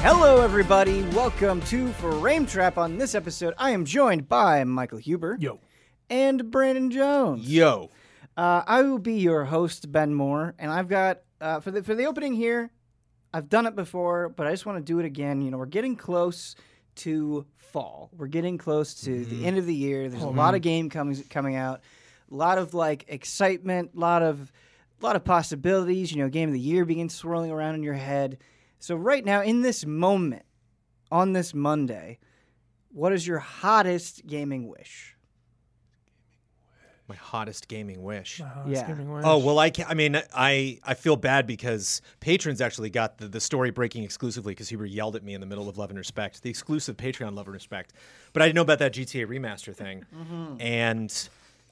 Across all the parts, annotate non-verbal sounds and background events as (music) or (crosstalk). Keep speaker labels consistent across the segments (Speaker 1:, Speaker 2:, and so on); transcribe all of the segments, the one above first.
Speaker 1: Hello, everybody. Welcome to Frame Trap. On this episode, I am joined by Michael Huber
Speaker 2: Yo.
Speaker 1: and Brandon Jones.
Speaker 3: Yo.
Speaker 1: Uh, I will be your host, Ben Moore, and I've got uh, for the for the opening here. I've done it before, but I just want to do it again. You know, we're getting close to fall. We're getting close to the end of the year. There's a lot of game coming coming out. A lot of like excitement. A lot of a lot of possibilities. You know, game of the year begins swirling around in your head. So right now, in this moment, on this Monday, what is your hottest gaming wish?
Speaker 3: My hottest gaming wish.
Speaker 1: Yeah.
Speaker 3: Oh well, I can't. I mean, I I feel bad because patrons actually got the, the story breaking exclusively because Huber yelled at me in the middle of Love and Respect, the exclusive Patreon Love and Respect. But I didn't know about that GTA remaster thing, and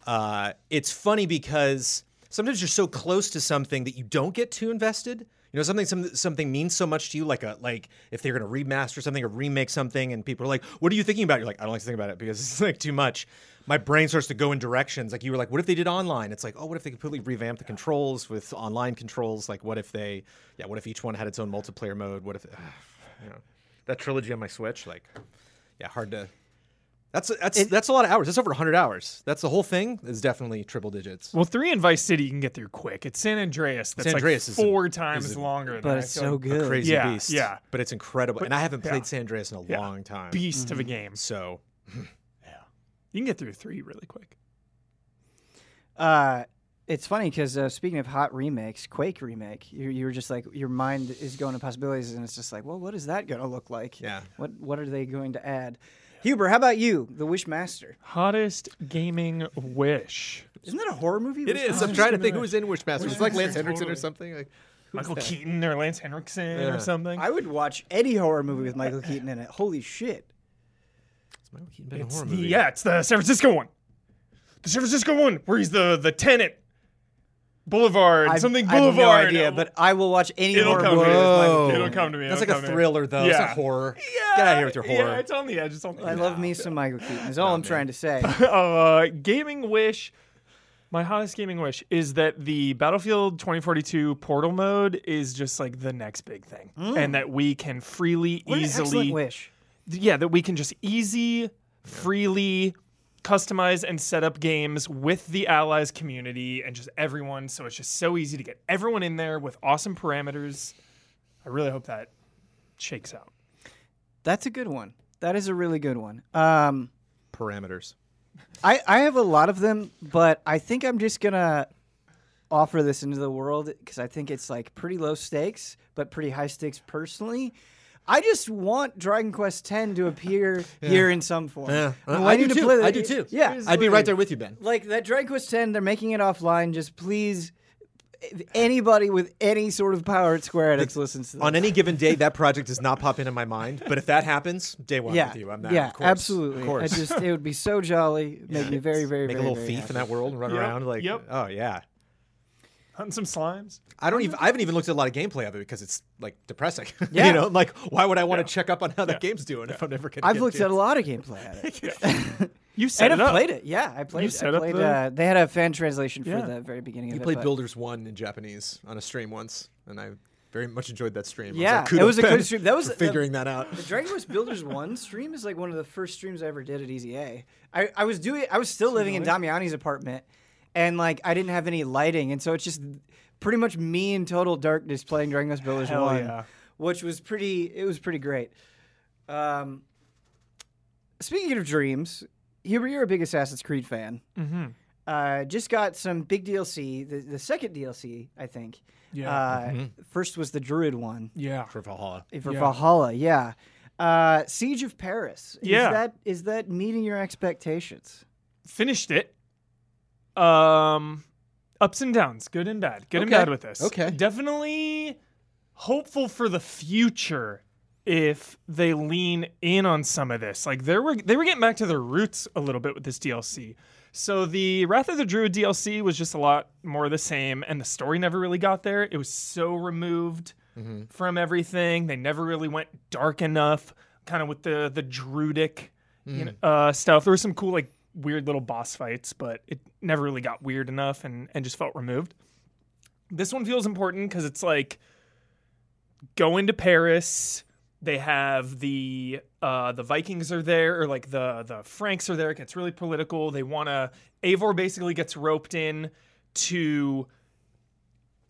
Speaker 3: uh, it's funny because sometimes you're so close to something that you don't get too invested. You know, something some, something means so much to you, like a like if they're gonna remaster something or remake something, and people are like, "What are you thinking about?" You're like, "I don't like to think about it because (laughs) it's like too much." My brain starts to go in directions. Like you were like, "What if they did online?" It's like, "Oh, what if they completely revamp the controls with online controls? Like, what if they, yeah, what if each one had its own multiplayer mode? What if, (sighs) you know, that trilogy on my Switch? Like, yeah, hard to." That's that's that's a lot of hours. That's over 100 hours. That's the whole thing. Is definitely triple digits.
Speaker 2: Well, three in Vice City you can get through quick. It's San Andreas that's
Speaker 3: San Andreas
Speaker 2: like
Speaker 3: is a-
Speaker 2: four
Speaker 3: is
Speaker 2: times
Speaker 3: a-
Speaker 2: longer.
Speaker 1: But
Speaker 2: I
Speaker 1: it's so
Speaker 2: like
Speaker 1: good.
Speaker 3: crazy
Speaker 2: Yeah,
Speaker 3: beast.
Speaker 2: yeah.
Speaker 3: But it's incredible. and I haven't played
Speaker 2: yeah.
Speaker 3: San Andreas in a
Speaker 2: Yeah.
Speaker 3: long time.
Speaker 2: Beast of a game.
Speaker 3: So (laughs) yeah,
Speaker 2: You can get through three really quick.
Speaker 1: Uh, it's funny because uh, speaking of hot remakes, Quake remake, you you were just like your mind is going to possibilities, and it's just like, well, what is that going to look like?
Speaker 3: Yeah.
Speaker 1: What what are they going to add? Huber, how about you, The Wishmaster?
Speaker 2: Hottest gaming wish.
Speaker 1: Isn't that a horror movie?
Speaker 3: it is. I'm trying to think who was in Wishmaster. It's like Lance Henriksen or something. Like
Speaker 2: Michael
Speaker 3: that?
Speaker 2: Keaton or Lance Henriksen
Speaker 3: Yeah.
Speaker 2: or something.
Speaker 1: I would watch any horror movie with Michael Keaton in it. Holy shit!
Speaker 3: Is Michael Keaton been in a
Speaker 2: It's
Speaker 3: horror
Speaker 2: the,
Speaker 3: movie?
Speaker 2: yeah, it's the San Francisco one. The San Francisco one where he's the the tenant. Boulevard,
Speaker 1: I've-
Speaker 2: something
Speaker 1: I have
Speaker 2: Boulevard.
Speaker 1: no idea, but I will watch any
Speaker 2: It'll
Speaker 1: horror
Speaker 2: come to
Speaker 1: movie
Speaker 2: me.
Speaker 1: with Michael
Speaker 2: It'll come to me.
Speaker 3: That's
Speaker 2: it'll
Speaker 3: like a
Speaker 2: come to me.
Speaker 3: thriller, though. It's
Speaker 2: Yeah.
Speaker 3: not horror.
Speaker 2: Yeah, (laughs)
Speaker 3: Get out of here with your horror.
Speaker 2: Yeah, it's on the edge. It's on the
Speaker 1: I
Speaker 2: edge.
Speaker 1: love me some Michael Keaton. Is all I'm
Speaker 3: man.
Speaker 1: trying to say. (laughs)
Speaker 2: uh, gaming wish. My hottest gaming wish is that the Battlefield 2042 portal mode is just like the next big thing, and that we can freely,
Speaker 1: What an
Speaker 2: easily,
Speaker 1: wish.
Speaker 2: yeah, that we can just easy, freely customize and set up games with the allies community and just everyone. So it's just so easy to get everyone in there with awesome parameters. I really hope that shakes out.
Speaker 1: That's a good one. That is a really good one. Um,
Speaker 3: Parameters.
Speaker 1: I, I have a lot of them, but I think I'm just gonna offer this into the world because I think it's like pretty low stakes, but pretty high stakes personally. I just want Dragon Quest X to appear (laughs) here in some form.
Speaker 3: Yeah,
Speaker 1: I'm
Speaker 3: I
Speaker 1: waiting
Speaker 3: do
Speaker 1: to
Speaker 3: too.
Speaker 1: play the-
Speaker 3: I do too.
Speaker 1: Yeah,
Speaker 3: I'd be right there with you, Ben.
Speaker 1: like that Dragon Quest X. They're making it offline. Just please, anybody with any sort of power at Square Enix listens to this.
Speaker 3: On any given day, that (laughs) project does not pop into my mind. But if that happens, day one
Speaker 1: yeah,
Speaker 3: with you. I'm that.
Speaker 1: yeah,
Speaker 3: of course.
Speaker 1: absolutely.
Speaker 3: Of course.
Speaker 1: I just it would be so jolly. Make me very, very,
Speaker 3: Make
Speaker 1: very,
Speaker 3: a little
Speaker 1: very
Speaker 3: thief
Speaker 1: happy.
Speaker 3: in that world and run
Speaker 2: Yep,
Speaker 3: around like.
Speaker 2: yep.
Speaker 3: Oh yeah.
Speaker 2: Hunting some slimes.
Speaker 3: I don't even. I haven't even looked at a lot of gameplay of it because it's like depressing. (laughs)
Speaker 1: Yeah.
Speaker 3: you know, like why would I want to check up on how that game's doing if I'm never gonna?
Speaker 1: I've
Speaker 3: get
Speaker 1: looked
Speaker 3: to
Speaker 1: at
Speaker 3: it?
Speaker 1: a lot of gameplay at it. (laughs) (laughs)
Speaker 2: You set
Speaker 1: and
Speaker 2: it
Speaker 1: I've played it. Yeah, I played.
Speaker 2: You set
Speaker 1: I
Speaker 2: up the-
Speaker 1: Uh, they had a fan translation for
Speaker 2: Yeah.
Speaker 1: the very beginning
Speaker 3: He
Speaker 1: of it.
Speaker 3: played
Speaker 1: but-
Speaker 3: Builders One in Japanese on a stream once, and I very much enjoyed that stream. I was
Speaker 1: Yeah,
Speaker 3: like,
Speaker 1: it was a good stream. That was
Speaker 3: for
Speaker 1: the-
Speaker 3: figuring that out.
Speaker 1: The Dragon Quest Builders One stream is like one of the first streams I ever did at Easy A. I, I was doing. I was still living in Damiani's apartment, and like I didn't have any lighting, and so it's just pretty much me in total darkness playing Dragon Quest Builders
Speaker 2: Hell
Speaker 1: One,
Speaker 2: yeah.
Speaker 1: which was pretty. It was pretty great. Um, speaking of dreams, Huber, you're a big Assassin's Creed fan.
Speaker 2: Mm-hmm.
Speaker 1: Uh, just got some big DLC. The, the second DLC, I think.
Speaker 2: Yeah.
Speaker 1: Uh, First was the Druid one
Speaker 2: yeah.
Speaker 3: For Valhalla.
Speaker 1: for
Speaker 2: Yeah.
Speaker 1: Valhalla. Yeah. Uh, Siege of Paris.
Speaker 2: Yeah.
Speaker 1: Is that is that meeting your expectations?
Speaker 2: Finished it. Um, ups and downs, good and bad. Good and bad with this.
Speaker 3: Okay.
Speaker 2: Definitely hopeful for the future if they lean in on some of this. Like they were they were getting back to their roots a little bit with this DLC. So the Wrath of the Druid DLC was just a lot more of the same, and the story never really got there. It was so removed from everything. They never really went dark enough, kind of with the the druidic you know, uh, stuff. There was some cool like weird little boss fights, but it never really got weird enough and and just felt removed. This one feels important because it's like going to Paris They have the uh, the Vikings are there, or like the the Franks are there. It gets really political. They want to. Eivor basically gets roped in to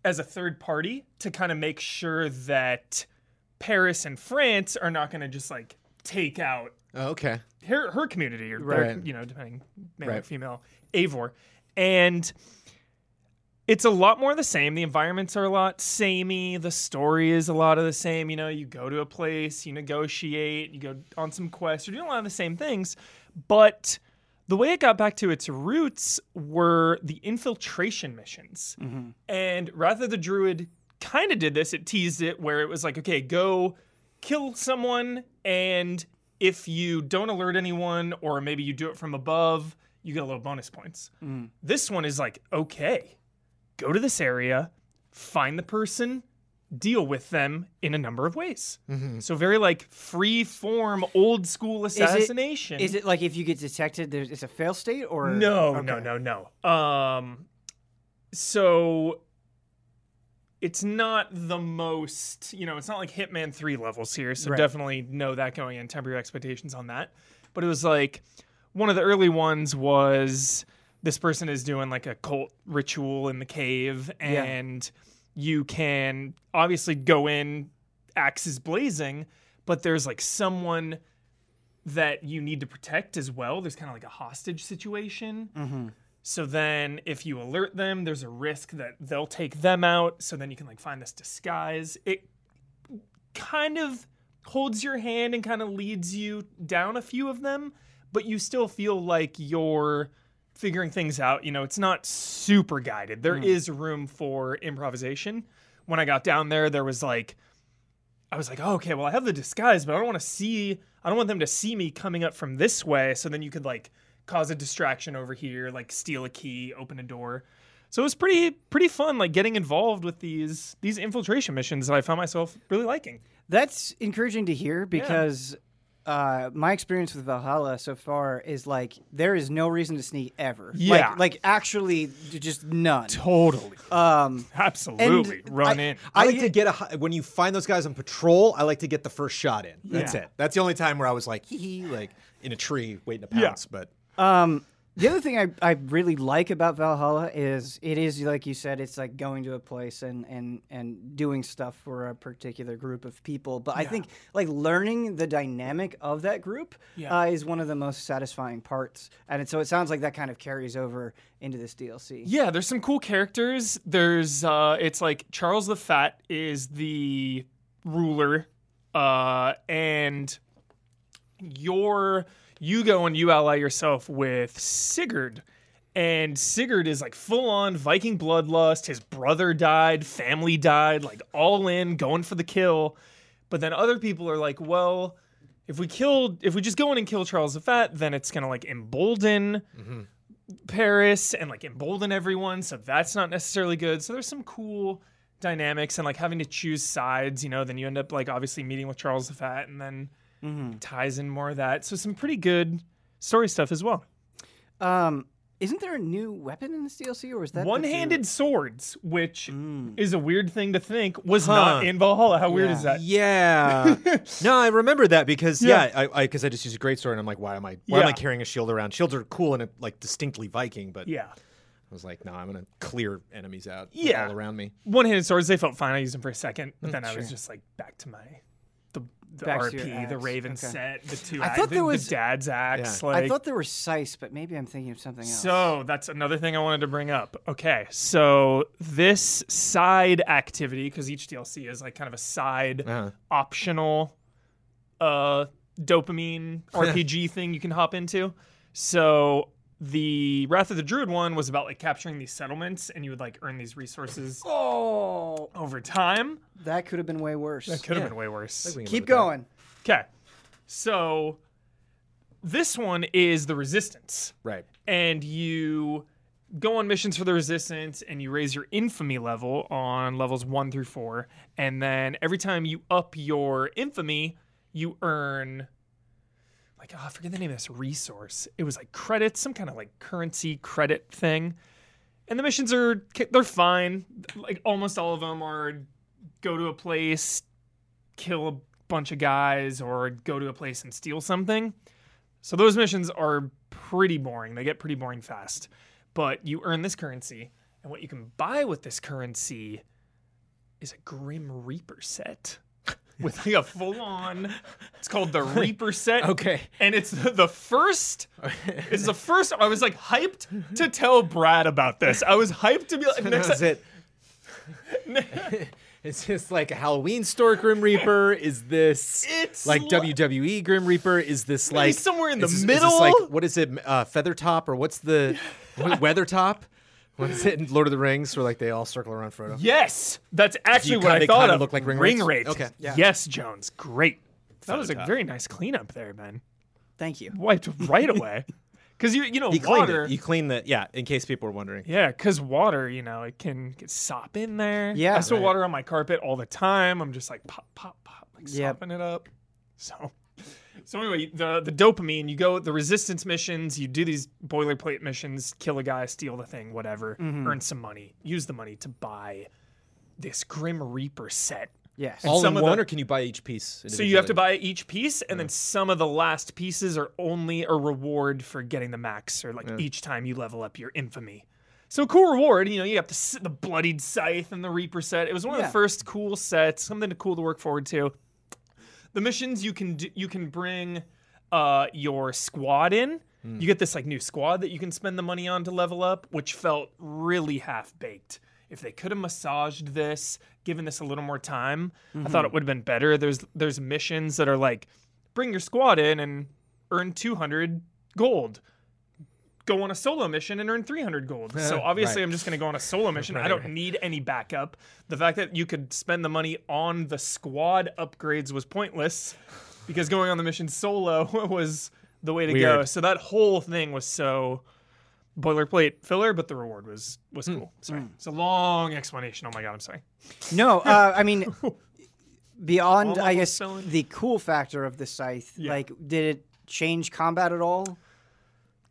Speaker 2: as a third party to kind of make sure that Paris and France are not going to just like take out
Speaker 3: Oh, okay.
Speaker 2: her her community or their,
Speaker 3: Right.
Speaker 2: you know depending male or
Speaker 3: Right.
Speaker 2: female Eivor and it's a lot more the same. The environments are a lot samey. The story is a lot of the same. You know you go to a place you negotiate you go on some quests. You're doing a lot of the same things. But the way it got back to its roots were the infiltration missions. Mm-hmm. And rather the druid kind of did this. It teased it where it was like okay go kill someone and if you don't alert anyone or maybe you do it from above you get a little bonus points. This one is like okay go to this area find the person deal with them in a number of ways. So very like free form old school assassination.
Speaker 1: Is it like if you get detected, there's it's a fail state or?
Speaker 2: No, no, no, no. Um, so it's not the most, you know, it's not like Hitman 3 levels here. So
Speaker 1: Right.
Speaker 2: definitely know that going in, temper your expectations on that. But it was like one of the early ones was this person is doing like a cult ritual in the cave
Speaker 1: Yeah.
Speaker 2: and you can obviously go in axes blazing, but there's like someone that you need to protect as well. There's kind of like a hostage situation.
Speaker 1: Mm-hmm.
Speaker 2: So then if you alert them, there's a risk that they'll take them out. So then you can like find this disguise. It kind of holds your hand and kind of leads you down a few of them, but you still feel like you're figuring things out. You know, it's not super guided. There hmm. is room for improvisation. When I got down there, there was like I was like, oh, okay, well, I have the disguise, but I don't want to see, I don't want them to see me coming up from this way. So then you could like cause a distraction over here, like steal a key, open a door. So it was pretty, pretty fun, like getting involved with these these infiltration missions that I found myself really liking.
Speaker 1: That's encouraging to hear because uh, my experience with Valhalla so far is like there is no reason to sneak ever.
Speaker 2: Yeah.
Speaker 1: Like, like actually, just none.
Speaker 2: Totally,
Speaker 1: Um,
Speaker 2: absolutely, run
Speaker 1: I-
Speaker 2: in.
Speaker 3: I like to get a hi- when you find those guys on patrol. I like to get the first shot in. That's
Speaker 2: Yeah.
Speaker 3: it. That's the only time where I was like, hee hee, like in a tree waiting to
Speaker 2: Yeah.
Speaker 3: pounce. But
Speaker 1: Um, the other thing I, I really like about Valhalla is it is like you said, it's like going to a place and and and doing stuff for a particular group of people. But I think like learning the dynamic of that group
Speaker 2: Yeah.
Speaker 1: uh, is one of the most satisfying parts. And it, so it sounds like that kind of carries over into this DLC.
Speaker 2: Yeah, there's some cool characters. There's uh it's like Charles the Fat is the ruler uh and you're you go and you ally yourself with Sigurd. And Sigurd is like full on Viking bloodlust. His brother died, family died, like all in, going for the kill. But then other people are like, well, if we killed, if we just go in and kill Charles the Fat, then it's gonna like embolden mm-hmm. Paris and like embolden everyone. So that's not necessarily good. So there's some cool dynamics and like having to choose sides, you know, then you end up like obviously meeting with Charles the Fat and then ties in more of that. So some pretty good story stuff as well.
Speaker 1: Um, isn't there a new weapon in this DLC, or is that
Speaker 2: One handed
Speaker 1: two-
Speaker 2: swords, which
Speaker 1: Mm.
Speaker 2: is a weird thing to think, was
Speaker 3: Huh.
Speaker 2: not in Valhalla. How weird
Speaker 1: Yeah.
Speaker 2: is that?
Speaker 3: yeah, (laughs) no, I remember that because
Speaker 2: Yeah.
Speaker 3: yeah, I because I, just used a great sword and I'm like, why am I why am I carrying a shield around? Shields are cool and like distinctly Viking, but
Speaker 2: Yeah.
Speaker 3: I was like, no, I'm gonna clear enemies out
Speaker 2: Yeah.
Speaker 3: all around me.
Speaker 2: One handed swords, they felt fine. I used them for a second, but then I was just like back to my. The, the
Speaker 1: Back
Speaker 2: RP, the
Speaker 1: axe.
Speaker 2: Raven
Speaker 1: Okay.
Speaker 2: set, the two,
Speaker 1: I
Speaker 2: axe-
Speaker 1: thought
Speaker 2: the,
Speaker 1: there
Speaker 2: the
Speaker 1: was-
Speaker 2: dad's axe.
Speaker 3: Yeah.
Speaker 2: Like,
Speaker 1: I thought there were Sice, but maybe I'm thinking of something else.
Speaker 2: So that's another thing I wanted to bring up. Okay, so this side activity, because each DLC is like kind of a side
Speaker 3: Uh-huh.
Speaker 2: optional uh dopamine (laughs) RPG thing you can hop into. So the Wrath of the Druid one was about like capturing these settlements and you would like earn these resources
Speaker 1: oh,
Speaker 2: over time.
Speaker 1: that could have been way worse.
Speaker 2: That could have
Speaker 3: Yeah.
Speaker 2: been way worse.
Speaker 3: We can live
Speaker 1: Keep going.
Speaker 2: Okay. So this one is the resistance.
Speaker 3: Right.
Speaker 2: and you go on missions for the resistance and you raise your infamy level on levels 1 through 4 and then every time you up your infamy you earn like oh, I forget the name of this resource it was like credits some kind of like currency credit thing and the missions are they're fine like almost all of them are go to a place kill a bunch of guys or go to a place and steal something. So those missions are pretty boring. They get pretty boring fast. But you earn this currency, and what you can buy with this currency is a Grim Reaper set. (laughs) With like a full on, it's called the (laughs) Reaper set.
Speaker 3: Okay.
Speaker 2: And it's the the first, it's the first, I was like hyped to tell Brad about this. I was hyped to be like, (laughs) next
Speaker 3: Is it? Is this like a Halloween store Grim Reaper? Is this
Speaker 2: It's
Speaker 3: like
Speaker 2: li-
Speaker 3: WWE Grim Reaper? Is this like
Speaker 2: somewhere in the
Speaker 3: is is
Speaker 2: middle?
Speaker 3: this like what is it? Uh, Feather Top or what's the Weathertop? What is it in Lord of the Rings where like they all circle around Frodo?
Speaker 2: Yes, that's actually
Speaker 3: You
Speaker 2: what
Speaker 3: kinda-
Speaker 2: I
Speaker 3: they
Speaker 2: thought
Speaker 3: kinda
Speaker 2: of.
Speaker 3: look like ring Ringwraiths?
Speaker 2: rate.
Speaker 3: Okay.
Speaker 1: Yeah.
Speaker 2: Yes, Jones. Great. That was a
Speaker 3: top.
Speaker 2: very nice cleanup there, Ben.
Speaker 1: Thank you.
Speaker 2: Wiped right away. (laughs) Because you you know
Speaker 3: He cleaned
Speaker 2: water.
Speaker 3: it. You cleaned the yeah. In case people were wondering.
Speaker 2: Yeah, because water, you know, it can get sop in there.
Speaker 1: Yeah.
Speaker 2: I spill water on my carpet all the time. I'm just like pop, pop, pop, like
Speaker 1: Yep.
Speaker 2: sopping it up. So, so anyway, the the dopamine, you go the resistance missions, you do these boilerplate missions, kill a guy, steal the thing, whatever,
Speaker 1: Mm-hmm.
Speaker 2: earn some money, use the money to buy this Grim Reaper set.
Speaker 1: Yes.
Speaker 3: All
Speaker 2: some
Speaker 3: in
Speaker 2: of the-
Speaker 3: one, or can you buy each piece?
Speaker 2: So you have to buy each piece, and then some of the last pieces are only a reward for getting the max, or like each time you level up your infamy. So cool reward, you know, you have the, s- the bloodied scythe and the reaper set. It was one of the first cool sets, something to cool to work forward to. The missions you can do, you can bring uh, your squad in.
Speaker 3: Hmm.
Speaker 2: You get this like new squad that you can spend the money on to level up, which felt really half baked. If they could have massaged this, given this a little more time, I
Speaker 3: Mm-hmm.
Speaker 2: thought it would have been better. There's there's missions that are like bring your squad in and earn 200 gold. Go on a solo mission and earn 300 gold. So obviously,
Speaker 3: Right.
Speaker 2: I'm just going to go on a solo (laughs) mission. I don't
Speaker 3: right.
Speaker 2: need any backup. The fact that you could spend the money on the squad upgrades was pointless because going on the mission solo (laughs) was the way to go. So that whole thing was so boilerplate filler, but the reward was was
Speaker 3: Hmm.
Speaker 2: cool. Sorry, it's a long explanation. Oh my god, I'm sorry.
Speaker 1: No, (laughs) uh, I mean, beyond, I
Speaker 2: Almost
Speaker 1: guess,
Speaker 2: selling.
Speaker 1: the cool factor of the scythe,
Speaker 2: Yeah.
Speaker 1: like, did it change combat at all?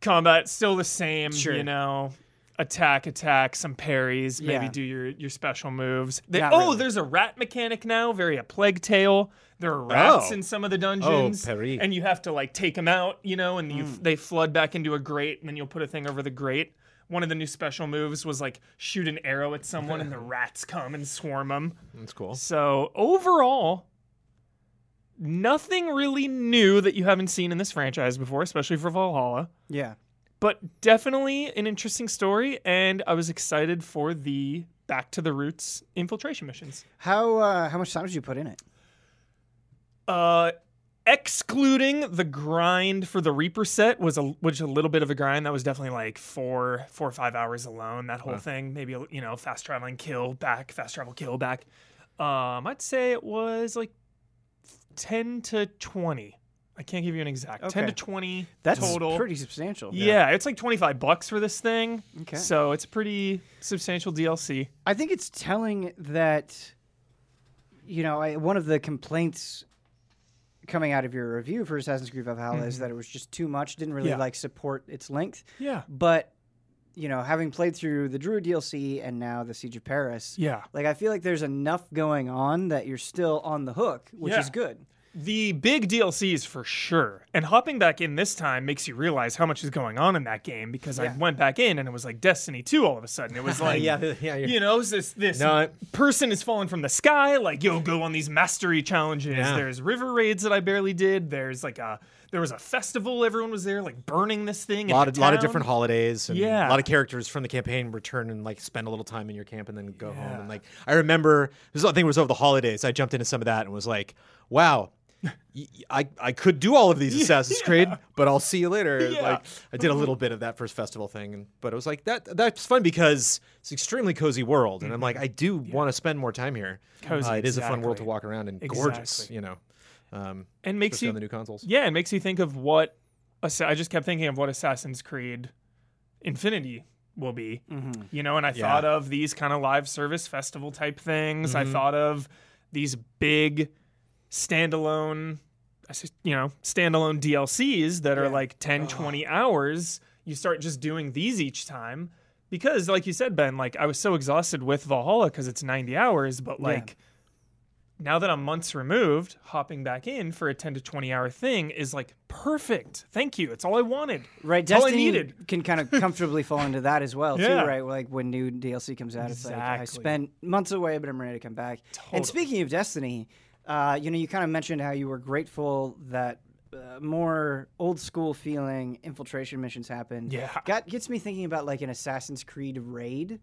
Speaker 2: Combat still the same,
Speaker 1: Sure.
Speaker 2: you know. Attack, attack, some parries, maybe
Speaker 1: Yeah.
Speaker 2: do your your special moves. They- oh,
Speaker 1: really.
Speaker 2: there's a rat mechanic now, very a plague tale. There are rats
Speaker 3: Oh.
Speaker 2: in some of the dungeons,
Speaker 3: parry.
Speaker 2: and you have to like take them out, you know, and you
Speaker 1: Mm.
Speaker 2: they flood back into a grate, and then you'll put a thing over the grate. One of the new special moves was like shoot an arrow at someone, and the (laughs) rats come and swarm them.
Speaker 3: That's cool.
Speaker 2: So overall, nothing really new that you haven't seen in this franchise before, especially for Valhalla.
Speaker 1: Yeah.
Speaker 2: But definitely an interesting story, and I was excited for the back to the roots infiltration missions.
Speaker 1: How uh, how much time did you put in it?
Speaker 2: Uh, excluding the grind for the Reaper set was a which a little bit of a grind. That was definitely like four four or five hours alone. That whole thing, maybe you know, fast traveling kill back, fast travel kill back. Um, I'd say it was like ten to twenty. I can't give you an exact ten to twenty
Speaker 1: That's
Speaker 2: total.
Speaker 1: pretty substantial.
Speaker 2: Yeah, it's like 25 bucks for this thing.
Speaker 1: Okay.
Speaker 2: So it's pretty substantial DLC.
Speaker 1: I think it's telling that, you know, I, one of the complaints coming out of your review for Assassin's Creed Valhalla is that it was just too much, didn't really
Speaker 2: Mm-hmm. Yeah.
Speaker 1: like support its length.
Speaker 2: Yeah.
Speaker 1: But, you know, having played through the Druid DLC and now the Siege of Paris,
Speaker 2: Yeah.
Speaker 1: like I feel like there's enough going on that you're still on the hook, which
Speaker 2: Yeah.
Speaker 1: is good.
Speaker 2: The big DLCs for sure. And hopping back in this time makes you realize how much is going on in that game because I went back in and it was like Destiny 2 all of a sudden. It was (laughs) like
Speaker 3: yeah, yeah. You're,
Speaker 2: know, this this
Speaker 3: No,
Speaker 2: person is falling from the sky. Like, yo, go on these mastery challenges.
Speaker 3: Yeah.
Speaker 2: There's river raids that I barely did. There's like a there was a festival. Everyone was there, like burning this thing.
Speaker 3: a lot of lot of different holidays and
Speaker 2: Yeah.
Speaker 3: a lot of characters from the campaign return and like spend a little time in your camp and then go home and like I remember this I think it was over the holidays I jumped into some of that and was like wow I, I could do all of these (laughs) Assassin's Creed but I'll see you later
Speaker 2: Yeah.
Speaker 3: like I did a little bit of that first festival thing and but it was like that that's fun because it's extremely cozy world and I'm like I do want to spend more time here
Speaker 2: Mm-hmm. Cozy,
Speaker 3: Uh, it is a fun world to walk around and gorgeous you know um,
Speaker 2: and makes you
Speaker 3: on the new consoles
Speaker 2: Yeah, it makes you think of what I just kept thinking of what Assassin's Creed Infinity will be. You know, and I
Speaker 3: Yeah.
Speaker 2: thought of these kind of live service festival type things. I thought of these big standalone I s- you know, standalone DLCs that are like 10, 20 hours. You start just doing these each time because like you said Ben, like I was so exhausted with Valhalla cuz it's 90 hours, but like now that I'm months removed, hopping back in for a 10 to 20 hour thing is like perfect. Thank you. It's all I wanted.
Speaker 1: Right,
Speaker 2: It's all I
Speaker 1: Destiny
Speaker 2: needed.
Speaker 1: can kind of (laughs) comfortably fall into that as well,
Speaker 2: Yeah.
Speaker 1: too, right? Like when new DLC comes out, it's like I spent months away, but I'm ready to come back.
Speaker 2: Totally.
Speaker 1: And speaking of Destiny, uh, you know, you kind of mentioned how you were grateful that uh, more old school feeling infiltration missions happened.
Speaker 2: Yeah.
Speaker 1: got gets me thinking about like an Assassin's Creed raid,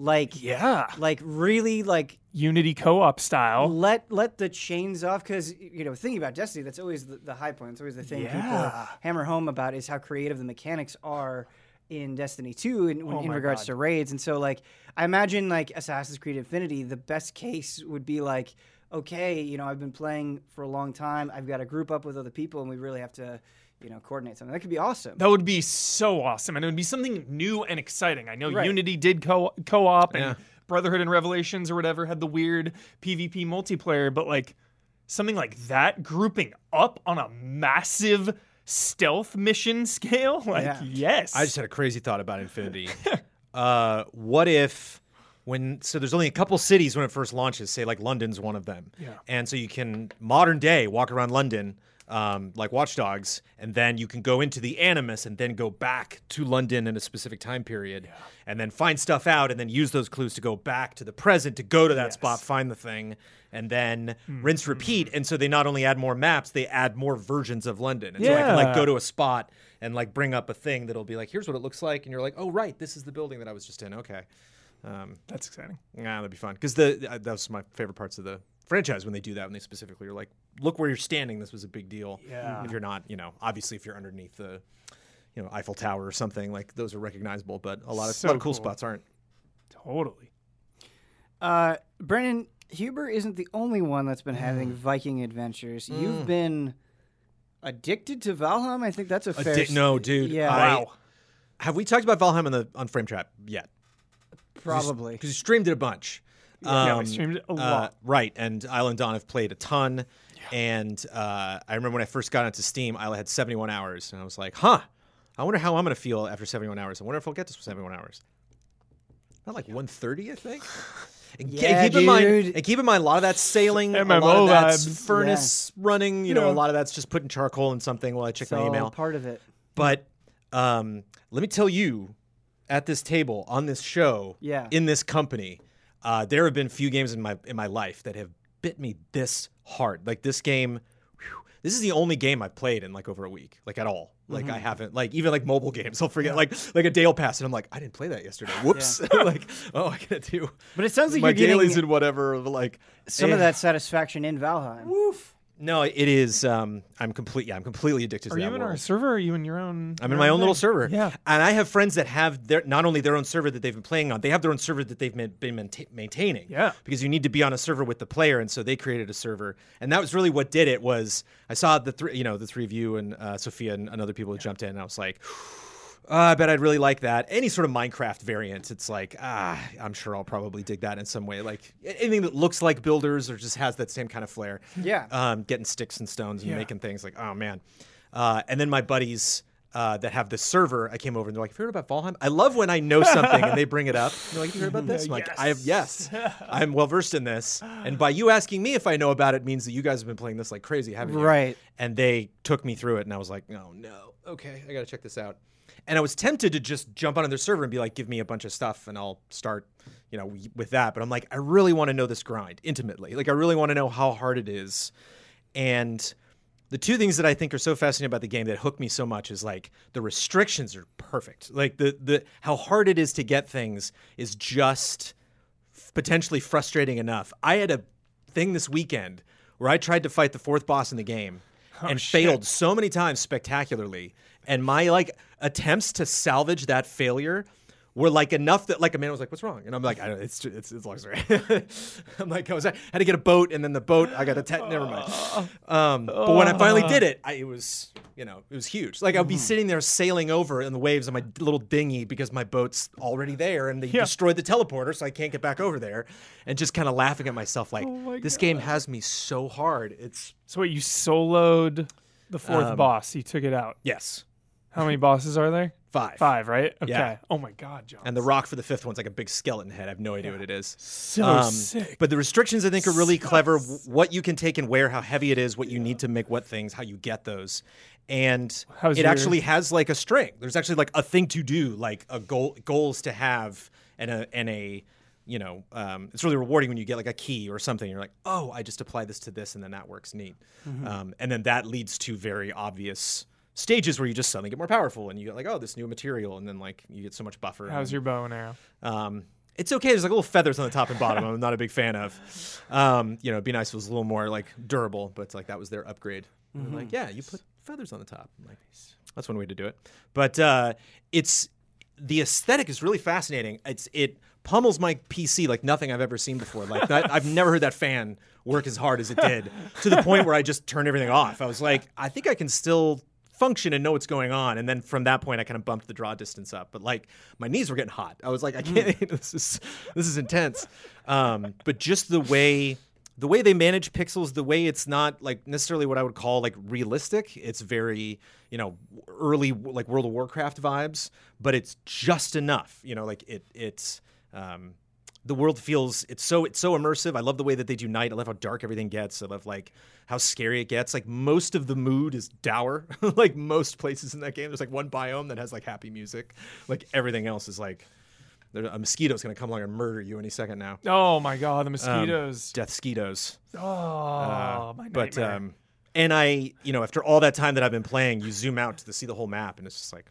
Speaker 1: like
Speaker 2: Yeah.
Speaker 1: like really like
Speaker 2: Unity co op style.
Speaker 1: let let the chains off because you know thinking about Destiny, that's always the, the high point. It's always the thing people hammer home about is how creative the mechanics are in Destiny 2 in,
Speaker 2: Oh
Speaker 1: in regards
Speaker 2: God.
Speaker 1: to raids. And so like I imagine like Assassin's Creed Infinity, the best case would be like, okay, you know, I've been playing for a long time. I've got to group up with other people, and we really have to, you know, coordinate something. That could be awesome.
Speaker 2: That would be so awesome, and it would be something new and exciting. I know
Speaker 1: Right.
Speaker 2: Unity did co co-op, and
Speaker 3: Yeah.
Speaker 2: Brotherhood and Revelations or whatever had the weird PvP multiplayer, but like something like that, grouping up on a massive stealth mission (laughs) scale, like
Speaker 1: Yeah.
Speaker 2: yes,
Speaker 3: I just had a crazy thought about Infinity. (laughs) uh, what if when so there's only a couple cities when it first launches, say like London's one of them,
Speaker 2: Yeah.
Speaker 3: and so you can modern day walk around London. Um, like Watch Dogs, and then you can go into the Animus and then go back to London in a specific time period, and then find stuff out, and then use those clues to go back to the present to go to that spot, find the thing, and then
Speaker 2: Hmm.
Speaker 3: rinse, repeat. And so they not only add more maps, they add more versions of London. And so I can like go to a spot and like bring up a thing that'll be like, here's what it looks like, and you're like, oh right, this is the building that I was just in. Okay, um,
Speaker 2: that's exciting.
Speaker 3: yeah, that'd be fun because the uh, that was my favorite parts of the franchise when they do that when they specifically are like, look where you're standing. This was a big deal.
Speaker 2: Yeah.
Speaker 3: If you're not, you know, obviously if you're underneath the, you know, Eiffel Tower or something like those are recognizable, but a lot of,
Speaker 2: So
Speaker 3: lot of cool
Speaker 2: cool.
Speaker 3: spots aren't.
Speaker 2: Totally.
Speaker 1: Uh, Brandon Huber isn't the only one that's been
Speaker 3: Mm.
Speaker 1: having Viking adventures. You've been addicted to Valheim. I think that's a fair.
Speaker 3: Di-
Speaker 1: s-
Speaker 3: no, dude.
Speaker 1: Yeah.
Speaker 3: I-
Speaker 2: Wow.
Speaker 3: Have we talked about Valheim on the on Frame Trap yet?
Speaker 1: probably.
Speaker 3: because you streamed it a bunch.
Speaker 2: Yeah, we
Speaker 3: Um,
Speaker 2: streamed a
Speaker 3: uh,
Speaker 2: lot.
Speaker 3: right, and Ian and Don have played a ton. And uh, I remember when I first got into Steam, I had 71 hours, and I was like, "Huh, I wonder how I'm going to feel after 71 hours. I wonder if I'll get to 71 hours." Not like 130, I think. (laughs) And
Speaker 1: Yeah,
Speaker 3: keep in mind,
Speaker 1: dude.
Speaker 3: and keep in mind, a lot of that's sailing, a lot of that's
Speaker 2: vibes.
Speaker 3: furnace running. You know, a lot of that's just putting charcoal in something while I check
Speaker 1: so
Speaker 3: my email.
Speaker 1: part of it.
Speaker 3: But um, let me tell you, at this table on this show,
Speaker 1: Yeah.
Speaker 3: in this company, uh, there have been few games in my in my life that have bit me this hard. Like this game, whew, this is the only game I've played in like over a week, like at all. Like
Speaker 1: Mm-hmm.
Speaker 3: I haven't like even like mobile games. I'll forget like like a day will pass and I'm like I didn't play that yesterday. Whoops. (laughs) like oh I gotta do
Speaker 1: But it sounds like
Speaker 3: my
Speaker 1: you're getting
Speaker 3: dailies and whatever. Like
Speaker 1: some
Speaker 3: eh.
Speaker 1: of that satisfaction in Valheim.
Speaker 3: No, it is. Um, I'm complete. Yeah, I'm completely addicted
Speaker 2: Are
Speaker 3: to
Speaker 2: you
Speaker 3: that
Speaker 2: in our server? Or are you in your own?
Speaker 3: I'm in my own little server.
Speaker 2: Yeah.
Speaker 3: And I have friends that have their not only their own server that they've been playing on, they have their own server that they've been, maintaining.
Speaker 2: Yeah.
Speaker 3: Because you need to be on a server with the player, and so they created a server, and that was really what did it. Was I saw the three, you know, the three of you and uh, Sophia and, and other people who jumped in, and I was like. "Uh, I bet I'd really like that. Any sort of Minecraft variant, it's like, ah, I'm sure I'll probably dig that in some way. Like anything that looks like builders or just has that same kind of flair
Speaker 1: Yeah.
Speaker 3: um, getting sticks and stones and
Speaker 2: Yeah.
Speaker 3: making things like, oh man. Uh, and then my buddies uh, that have this server, I came over and they're like, "Have you heard about Valheim?" I love when I know something and they bring it up. And they're like, "Have you heard about this?" I'm like, (laughs) "I have yes, I'm well versed in this." And by you asking me if I know about it means that you guys have been playing this like crazy, haven't you?
Speaker 1: Right.
Speaker 3: And they took me through it, and I was like, "Oh no, okay, I gotta check this out." And I was tempted to just jump onto their server and be like, "Give me a bunch of stuff, and I'll start." You know, with that, but I'm like, I really want to know this grind intimately. Like, I really want to know how hard it is. And the two things that I think are so fascinating about the game that hook me so much is like the restrictions are perfect. Like the the how hard it is to get things is just f- potentially frustrating enough. I had a thing this weekend where I tried to fight the fourth boss in the game oh, and failed so many times spectacularly. And my like attempts to salvage that failure were like enough that like a man was like, "What's wrong?" And I'm like, "I don't. It's it's it's story." (laughs) I'm like, I was I had to get a boat, and then the boat I got a tent. Never mind. Um, but when I finally did it, I, it was you know it was huge. Like I'd be sitting there sailing over in the waves on my little dinghy because my boat's already there, and they
Speaker 2: Yeah.
Speaker 3: destroyed the teleporter, so I can't get back over there, and just kind of laughing at myself like,
Speaker 2: my
Speaker 3: this game has me so hard. It's
Speaker 2: So what? You soloed the fourth
Speaker 3: Um,
Speaker 2: boss. You took it out.
Speaker 3: yes.
Speaker 2: How many bosses are there? (laughs)
Speaker 3: Five.
Speaker 2: Five, right? Okay.
Speaker 3: Yeah.
Speaker 2: Oh my God, John.
Speaker 3: And the rock for the fifth one's like a big skeleton head. I have no idea what it is.
Speaker 2: so
Speaker 3: Um,
Speaker 2: sick.
Speaker 3: But the restrictions, I think, are really clever. w- What you can take and where, how heavy it is, what you need to make what things, how you get those. And
Speaker 2: How's
Speaker 3: it
Speaker 2: your-
Speaker 3: actually has like a string. There's actually like a thing to do, like a goal, goals to have, and a and a, you know, um, it's really rewarding when you get like a key or something. You're like, oh, I just apply this to this, and then that works neat.
Speaker 2: Mm-hmm.
Speaker 3: Um, and then that leads to very obvious stages where you just suddenly get more powerful, and you get like, oh, this new material, and then like you get so much buffer. and
Speaker 2: How's your bow and arrow?
Speaker 3: um, it's okay. There's like little feathers on the top and bottom. I'm not a big fan of. Um, you know, it'd be nice if it was a little more like durable, but it's like that was their upgrade. And they're Like, yeah, you put feathers on the top. Like, that's one way to do it. But uh, it's the aesthetic is really fascinating. It's it pummels my PC like nothing I've ever seen before. Like that, I've never heard that fan work as hard as it did to the point where I just turned everything off. I was like, I think I can still function and know what's going on. And then from that point, I kind of bumped the draw distance up. But like my knees were getting hot. I was like, I can't. (laughs) this is this is intense. Um, but just the way the way they manage pixels, the way it's not like necessarily what I would call like realistic. It's very, you know, early like World of Warcraft vibes, but it's just enough. You know, like it it's um the world feels it's so it's so immersive. I love the way that they do night. I love how dark everything gets. I love like how scary it gets. Like most of the mood is dour. (laughs) like most places in that game, there's like one biome that has like happy music. Like everything else is like a mosquito's gonna come along and murder you any second now.
Speaker 2: Oh my God, the
Speaker 3: Um,
Speaker 2: mosquitoes.
Speaker 3: death skeetos.
Speaker 2: oh, my
Speaker 3: god.
Speaker 2: But
Speaker 3: um, and I, you know, after all that time that I've been playing, you zoom out to see the whole map, and it's just like,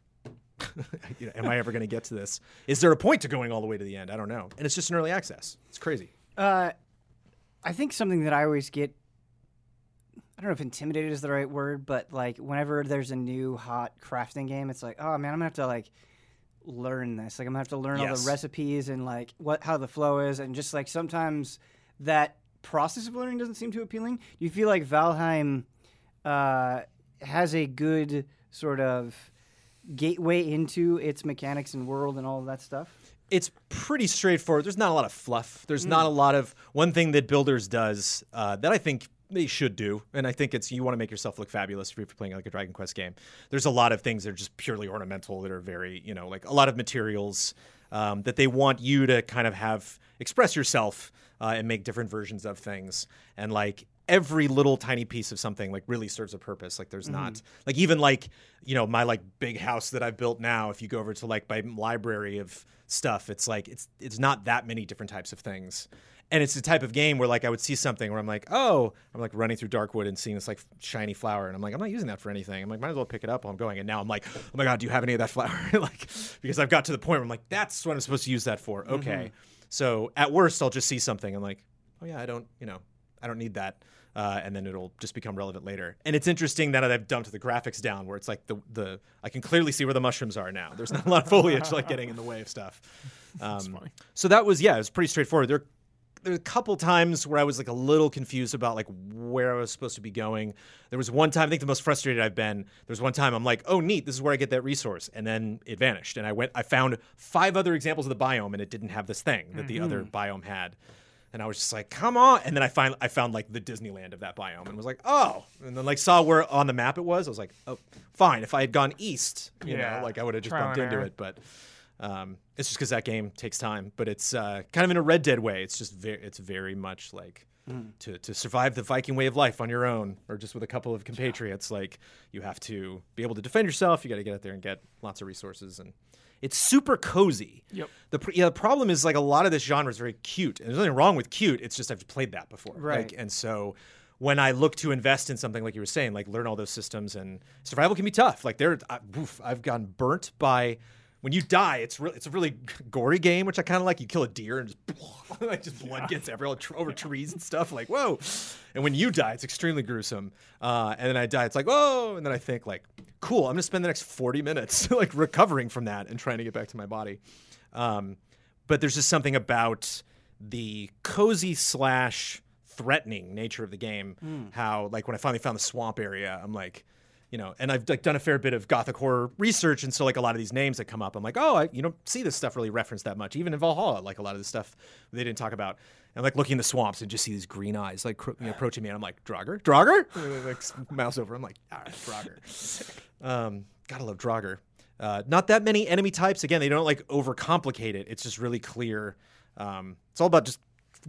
Speaker 3: (laughs) you know, am I ever going to get to this? Is there a point to going all the way to the end? I don't know. And it's just an early access. It's crazy.
Speaker 1: Uh, I think something that I always get. I don't know if intimidated is the right word, but like whenever there's a new hot crafting game, it's like, oh man, I'm gonna have to like learn this. Like I'm gonna have to learn all the recipes and like what how the flow is, and just like sometimes that process of learning doesn't seem too appealing. Do you feel like Valheim uh, has a good sort of gateway into its mechanics and world and all of that stuff?
Speaker 3: It's pretty straightforward. There's not a lot of fluff. There's not a lot of one thing that Builders does uh, that I think they should do, and I think it's you want to make yourself look fabulous if you're playing like a Dragon Quest game. There's a lot of things that are just purely ornamental that are very, you know, like a lot of materials um, that they want you to kind of have express yourself uh, and make different versions of things, and like every little tiny piece of something like really serves a purpose. Like there's not mm-hmm. like even like you know my like big house that i've built now if you go over to like my library of stuff it's like it's it's not that many different types of things. And it's the type of game where like i would see something where i'm like oh i'm like running through darkwood and seeing this like shiny flower and i'm like i'm not using that for anything. I'm like might as well pick it up while i'm going. And now i'm like oh my god do you have any of that flower? (laughs) Like because i've got to the point where i'm like that's what i'm supposed to use that for. Mm-hmm. Okay. So at worst i'll just see something. I'm like oh yeah i don't you know i don't need that uh, and then it'll just become relevant later. And it's interesting that I've dumped the graphics down, where it's like the the I can clearly see where the mushrooms are now. There's not a lot of foliage like getting in the way of stuff. (laughs) Um,
Speaker 2: funny.
Speaker 3: so that was yeah, it was pretty straightforward. There there were a couple times where I was like a little confused about like where I was supposed to be going. There was one time I think the most frustrated I've been. There was one time I'm like, oh neat, this is where I get that resource, and then it vanished. And I went, I found five other examples of the biome, and it didn't have this thing that the other biome had. And I was just like, come on. And then I find I found like the Disneyland of that biome and was like, oh. And then like saw where on the map it was. I was like, oh, fine. If I had gone east, you
Speaker 2: Yeah.
Speaker 3: know, like I would have just
Speaker 2: Trial
Speaker 3: bumped into
Speaker 2: error.
Speaker 3: it. But um, it's just because that game takes time. But it's uh, kind of in a Red Dead way. It's just very, it's very much like to, to survive the Viking way of life on your own or just with a couple of compatriots. Like you have to be able to defend yourself. You got to get out there and get lots of resources and. It's super cozy.
Speaker 2: Yep.
Speaker 3: The pr- yeah, the problem is like a lot of this genre is very cute, and there's nothing wrong with cute. It's just I've played that before,
Speaker 1: Right.
Speaker 3: Like, and so when I look to invest in something like you were saying, like learn all those systems, and survival can be tough. Like there, I, oof, I've gotten burnt by when you die. It's really it's a really gory game, which I kind of like. You kill a deer and just (laughs) like just blood gets everywhere over (laughs) trees and stuff. Like whoa, and when you die, it's extremely gruesome. Uh, and then I die, it's like whoa, and then I think like cool. I'm gonna spend the next 40 minutes (laughs) like recovering from that and trying to get back to my body. Um, but there's just something about the cozy slash threatening nature of the game. How like when I finally found the swamp area, I'm like, you know, and I've like done a fair bit of gothic horror research, and so like a lot of these names that come up, I'm like, oh, I, you don't see this stuff really referenced that much, even in Valhalla. Like a lot of the stuff they didn't talk about. And like looking in the swamps and just see these green eyes like you know, approaching me, and I'm like, Draugr, Draugr, (laughs) like mouse over. I'm like, all right, Draugr. (laughs) um, gotta love Draugr. Uh, not that many enemy types. Again, they don't like overcomplicate it. It's just really clear. Um, it's all about just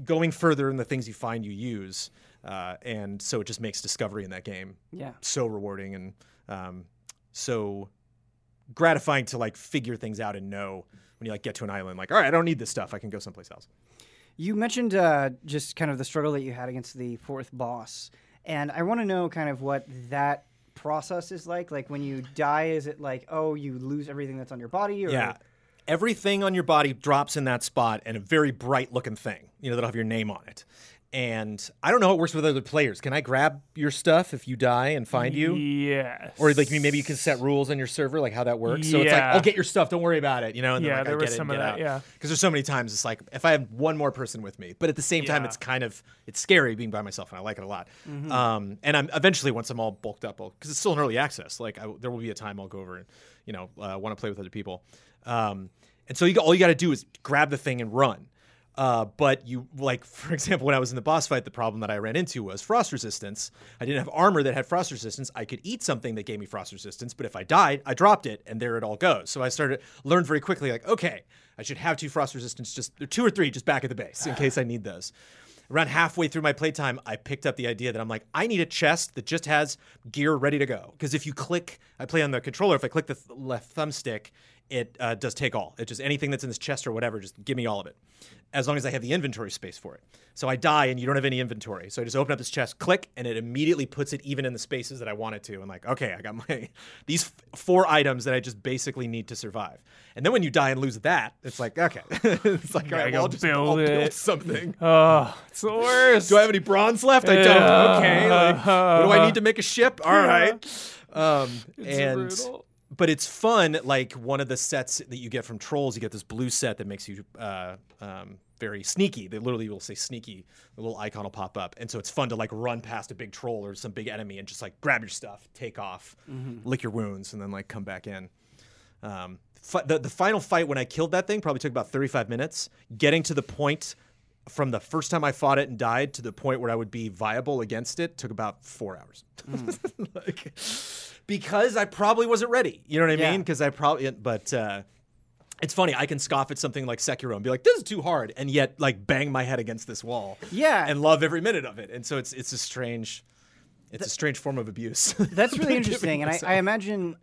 Speaker 3: going further in the things you find you use, uh, and so it just makes discovery in that game
Speaker 1: Yeah.
Speaker 3: so rewarding and um, so gratifying to like figure things out and know when you like get to an island like all right i don't need this stuff i can go someplace else
Speaker 1: You mentioned uh, just kind of the struggle that you had against the fourth boss, and I want to know kind of what that process is like. Like when you die, is it like oh you lose everything that's on your body? Or
Speaker 3: yeah everything on your body drops in that spot and a very bright looking thing you know that'll have your name on it and i don't know how it works with other players can i grab your stuff if you die and find you
Speaker 2: Yes.
Speaker 3: or like maybe you can set rules on your server like how that works so it's like i'll get your stuff don't worry about it you know and then
Speaker 2: Yeah,
Speaker 3: like,
Speaker 2: there
Speaker 3: I
Speaker 2: was some of that,
Speaker 3: out.
Speaker 2: yeah.
Speaker 3: because there's so many times it's like if I have one more person with me, but at the same time it's kind of it's scary being by myself, and I like it a lot.
Speaker 2: Mm-hmm.
Speaker 3: Um, and I'm eventually once I'm all bulked up, because it's still in early access. Like I, there will be a time I'll go over and you know uh, want to play with other people. Um, and so you all you got to do is grab the thing and run. Uh, but you like, (laughs) for example, when I was in the boss fight, the problem that I ran into was frost resistance. I didn't have armor that had frost resistance. I could eat something that gave me frost resistance, but if I died, I dropped it, and there it all goes. So I started learned very quickly, like, okay, I should have two frost resistance, just two or three, just back at the base in (sighs) case I need those. Around halfway through my playtime, I picked up the idea that I'm like, I need a chest that just has gear ready to go. Because if you click, I play on the controller. If I click the th- left thumbstick, it uh, does take all. It just anything that's in this chest or whatever, just give me all of it, as long as I have the inventory space for it. So I die and you don't have any inventory. So I just open up this chest, click, and it immediately puts it even in the spaces that I want it to. And like, okay, I got my (laughs) these f- four items that I just basically need to survive. And then when you die and lose that, it's like, okay, (laughs) it's like, all right, well, I'll just
Speaker 2: build
Speaker 3: I'll build something. (laughs)
Speaker 2: Oh, it's the worst.
Speaker 3: Do I have any bronze left? I don't.
Speaker 2: Yeah.
Speaker 3: Okay. Like, what do I need to make a ship? All right. Um,
Speaker 2: It's
Speaker 3: and
Speaker 2: brutal.
Speaker 3: But it's fun. Like one of the sets that you get from trolls, you get this blue set that makes you uh, um, very sneaky. They literally will say sneaky. The little icon will pop up, and so it's fun to like run past a big troll or some big enemy and just like grab your stuff, take off, lick your wounds, and then like come back in. Um, fi- the, the final fight when I killed that thing probably took about 35 minutes. Getting to the point from the first time I fought it and died to the point where I would be viable against it took about four hours. (laughs) like, because I probably wasn't ready. You know what I
Speaker 1: Yeah.
Speaker 3: mean? Because I probably, but uh, it's funny. I can scoff at something like Sekiro and be like, "This is too hard," and yet like bang my head against this wall.
Speaker 1: Yeah.
Speaker 3: and love every minute of it. And so it's it's a strange, it's a strange form of abuse. (laughs)
Speaker 1: That's really (laughs) interesting, and I. I imagine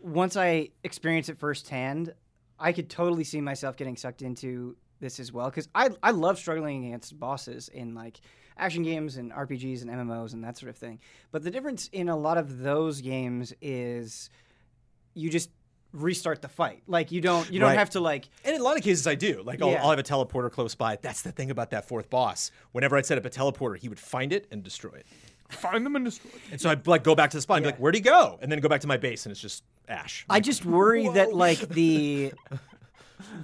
Speaker 1: once I experience it firsthand, I could totally see myself getting sucked into this as well because I I love struggling against bosses in like action games and RPGs and MMOs and that sort of thing. But the difference in a lot of those games is you just restart the fight. Like you don't you don't
Speaker 3: Right.
Speaker 1: have to like
Speaker 3: And in a lot of cases, I do. Like, I'll,
Speaker 1: Yeah.
Speaker 3: I'll have a teleporter close by. That's the thing about that fourth boss. Whenever I'd set up a teleporter, he would find it and destroy it.
Speaker 2: Find them and destroy.
Speaker 3: And so I'd like go back to the spot and be like, "Where'd he go?" And then go back to my base, and it's just ash.
Speaker 1: I just worry that like the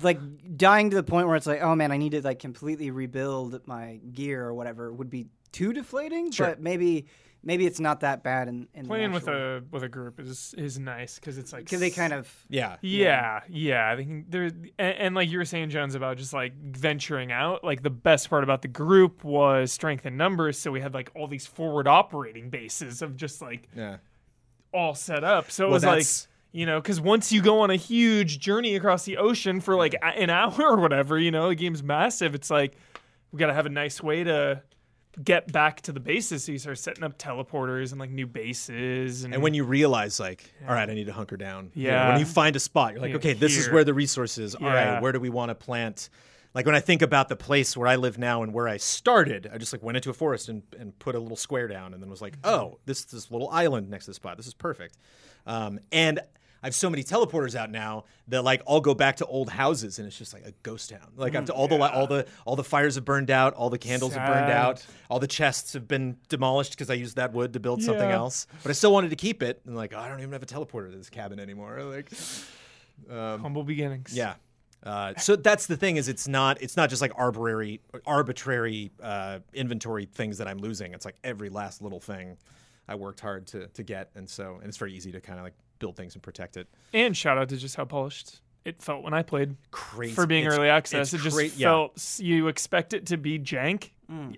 Speaker 1: like dying to the point where it's like, oh man, I need to like completely rebuild my gear or whatever would be too deflating.
Speaker 3: Sure.
Speaker 1: But maybe maybe it's not that bad in, in
Speaker 2: Playing with a with a group is is nice because it's like
Speaker 1: because they kind of
Speaker 3: yeah.
Speaker 2: Yeah, yeah. They can, there and, and like you were saying, Jones, about just like venturing out. Like the best part about the group was strength in numbers. So we had like all these forward operating bases of just like
Speaker 3: Yeah.
Speaker 2: all set up. So it
Speaker 3: Well,
Speaker 2: was like
Speaker 3: that's-
Speaker 2: you know, because once you go on a huge journey across the ocean for like an (laughs) hour or whatever, you know, the game's massive. It's like we got to have a nice way to get back to the bases. So you start setting up teleporters and like new bases. And,
Speaker 3: And when you realize, like, all right, I need to hunker down. You know,
Speaker 2: Yeah.
Speaker 3: when you find a spot, you're like,
Speaker 2: Yeah,
Speaker 3: okay, this is where the resources. All right,
Speaker 2: Yeah.
Speaker 3: where do we want to plant? Like when I think about the place where I live now and where I started, I just like went into a forest and, and put a little square down, and then was like, oh, this this little island next to the spot. This is perfect. Um, and I have so many teleporters out now that like I'll go back to old houses and it's just like a ghost town. Like after all the all the all the fires have burned out, all the candles have burned out, all the chests have been demolished because I used that wood to build something else. But I still wanted to keep it. And like, oh, I don't even have a teleporter to this cabin anymore. (laughs) Like,
Speaker 2: humble beginnings.
Speaker 3: yeah. Uh, so that's the thing is it's not it's not just like arbitrary arbitrary uh, inventory things that I'm losing. It's like every last little thing I worked hard to to get, and so and it's very easy to kind of like build things and protect it.
Speaker 2: And shout out to just how polished it felt when I played.
Speaker 3: Crazy
Speaker 2: for being
Speaker 3: It's-
Speaker 2: early access. It just
Speaker 3: cra-
Speaker 2: felt s- you expect it to be jank.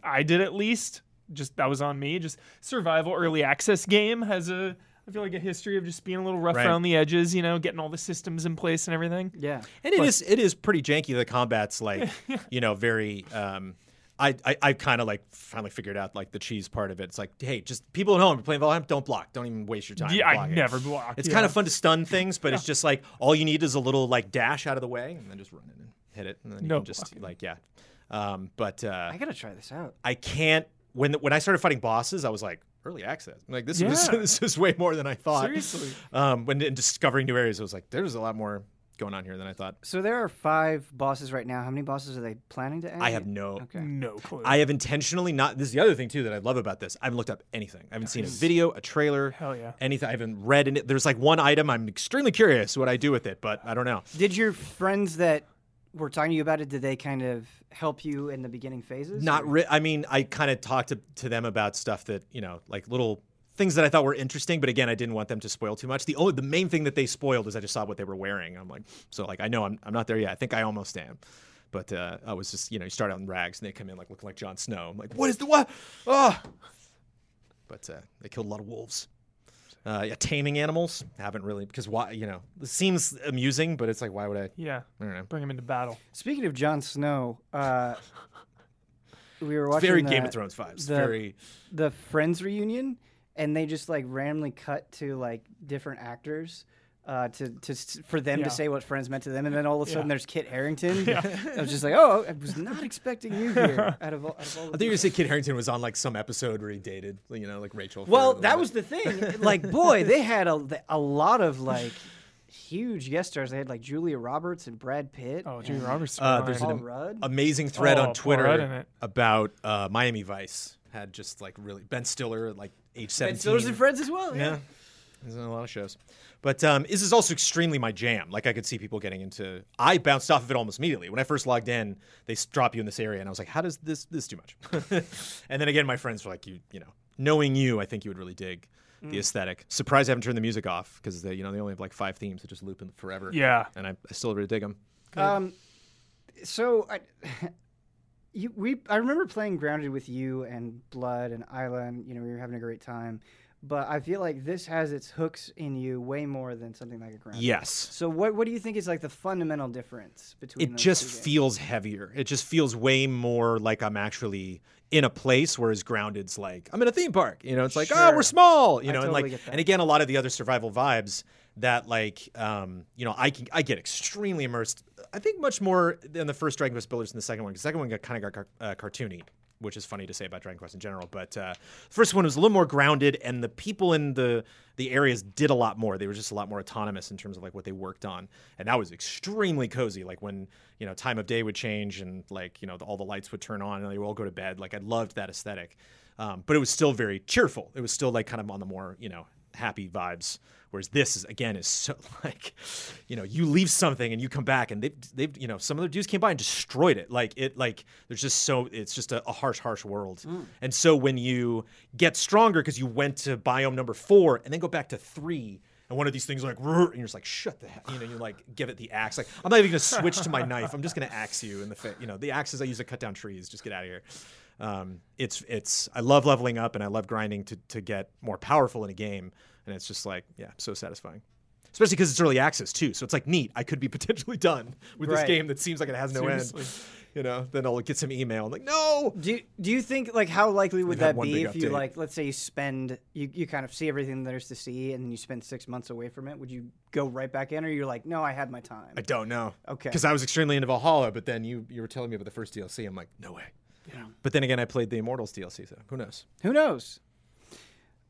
Speaker 2: I did at least. Just that was on me. Just survival early access game has a I feel like a history of just being a little rough
Speaker 3: Right.
Speaker 2: around the edges, you know, getting all the systems in place and everything.
Speaker 1: Yeah.
Speaker 3: And it is it is pretty janky. The combat's like (laughs) you know very. Um, I I, I kind of like finally figured out like the cheese part of it. It's like hey, just people at home you're playing Valheim, don't block, don't even waste your time.
Speaker 2: Yeah, I never block.
Speaker 3: It's
Speaker 2: yeah.
Speaker 3: kind of fun to stun things, but it's just like all you need is a little like dash out of the way and then just run in and hit it, and then you
Speaker 2: No
Speaker 3: can just
Speaker 2: blocking.
Speaker 3: like yeah. Um, but uh,
Speaker 1: I gotta try this out.
Speaker 3: I can't. When when I started fighting bosses, I was like early access. Like this was (laughs)
Speaker 2: Yeah.
Speaker 3: this was way more than I thought.
Speaker 2: Seriously.
Speaker 3: Um, when in discovering new areas, I was like, there's a lot more going on here than I thought.
Speaker 1: So there are five bosses right now. How many bosses are they planning to add?
Speaker 3: I have no.
Speaker 1: Okay.
Speaker 2: No clue.
Speaker 3: I have intentionally not. This is the other thing too that I love about this. I haven't looked up anything. I haven't seen a video, a trailer,
Speaker 2: Hell yeah.
Speaker 3: anything. I haven't read. It. There's like one item. I'm extremely curious what I do with it, but I don't know.
Speaker 1: Did your friends that were talking to you about it? Did they kind of help you in the beginning phases?
Speaker 3: Not.
Speaker 1: or-
Speaker 3: Re- I mean, I kind of talked to, to them about stuff that you know, like little things that I thought were interesting, but again, I didn't want them to spoil too much. The only, the main thing that they spoiled is I just saw what they were wearing. I'm like, so like I know I'm I'm not there yet. I think I almost am. But uh, I was just, you know, you start out in rags and they come in like looking like Jon Snow. I'm like, what is the what? Oh. But uh, they killed a lot of wolves. Uh, yeah, taming animals haven't really because why? You know, it seems amusing, but it's like, why would I?
Speaker 2: yeah.
Speaker 3: I don't know.
Speaker 2: Bring him into battle.
Speaker 1: Speaking of Jon Snow, uh, (laughs) we were watching
Speaker 3: Very
Speaker 1: the,
Speaker 3: Game of Thrones vibes.
Speaker 1: the-
Speaker 3: Very.
Speaker 1: the Friends reunion, and they just like randomly cut to like different actors. Uh, to, to for them
Speaker 2: Yeah.
Speaker 1: to say what friends meant to them, and then all of a sudden
Speaker 2: Yeah.
Speaker 1: there's Kit Harington. (laughs) I was just like, oh, I was not expecting you here. (laughs) Out of all, out of all
Speaker 3: I
Speaker 1: the
Speaker 3: think you were say Kit Harington was on like some episode where he dated, you know, like Rachel.
Speaker 1: Well, that was the thing. Like, boy, they had a, a lot of like huge guest stars. They had like Julia Roberts and Brad Pitt.
Speaker 2: Oh, Julia Roberts.
Speaker 3: Uh,
Speaker 2: fine.
Speaker 3: there's an
Speaker 1: Paul
Speaker 3: am-
Speaker 1: Rudd.
Speaker 3: amazing thread
Speaker 2: Oh,
Speaker 3: on Twitter
Speaker 2: Rudd in it.
Speaker 3: about uh, Miami Vice had just like really Ben Stiller like age
Speaker 1: and
Speaker 3: seventeen.
Speaker 1: Stillers and Friends as well.
Speaker 3: Yeah. He's in a lot of shows. But um, this is also extremely my jam. Like I could see people getting into. I bounced off of it almost immediately when I first logged in. They s- drop you in this area, and I was like, "How does this this too much?" (laughs) and then again, my friends were like, "You you know, knowing you, I think you would really dig
Speaker 2: Mm.
Speaker 3: the aesthetic." Surprised I haven't turned the music off because they you know they only have like five themes that just loop in forever.
Speaker 2: Yeah.
Speaker 3: and I, I still really dig them.
Speaker 1: Um, so I, you we I remember playing Grounded with you and Blood and Isla, and you know we were having a great time. But I feel like this has its hooks in you way more than something like a Grounded.
Speaker 3: Yes.
Speaker 1: So what what do you think is like the fundamental difference between?
Speaker 3: it just feels heavier. It just feels way more like I'm actually in a place, where whereas Grounded's like I'm in a theme park. You know, it's like oh we're small. You
Speaker 1: I
Speaker 3: know, and
Speaker 1: totally
Speaker 3: like and again, a lot of the other survival vibes that like um, you know I can I get extremely immersed. I think much more than the first Dragon Quest Builders than the second one. The second one got kind of got car- uh, cartoony. Which is funny to say about Dragon Quest in general, but uh, the first one was a little more grounded, and the people in the the areas did a lot more. They were just a lot more autonomous in terms of like what they worked on, and that was extremely cozy. Like when you know time of day would change and like you know the, all the lights would turn on and they would all go to bed. Like I loved that aesthetic, um, but it was still very cheerful. It was still like kind of on the more you know happy vibes. Whereas this is again is so (laughs) like, you know, you leave something and you come back and they've they've you know some other dudes came by and destroyed it. Like it like there's just so it's just a, a harsh harsh world. Mm. And so when you get stronger because you went to biome number four and then go back to three. And one of these things like, and you're just like, shut the hell, you know, you like give it the axe. Like, I'm not even gonna switch to my (laughs) knife. I'm just gonna axe you in the face. You know, the axes I use to cut down trees. Just get out of here. Um, it's it's I love leveling up and I love grinding to to get more powerful in a game, and it's just like yeah, so satisfying. Especially because it's early access too, so it's like neat. I could be (laughs) potentially done with this game that seems like it has no
Speaker 2: Seriously.
Speaker 3: end. (laughs) You know, then I'll get some email. Like, no.
Speaker 1: Do you, do you think like how likely would that be if you like let's say you spend you, you kind of see everything there's to see and then you spend six months away from it? Would you go right back in or you're like, no, I had my time?
Speaker 3: I don't know.
Speaker 1: Okay.
Speaker 3: Because I was extremely into Valhalla, but then you you were telling me about the first DLC. I'm like, no way.
Speaker 1: Yeah.
Speaker 3: But then again, I played the Immortals DLC, so who knows?
Speaker 1: Who knows?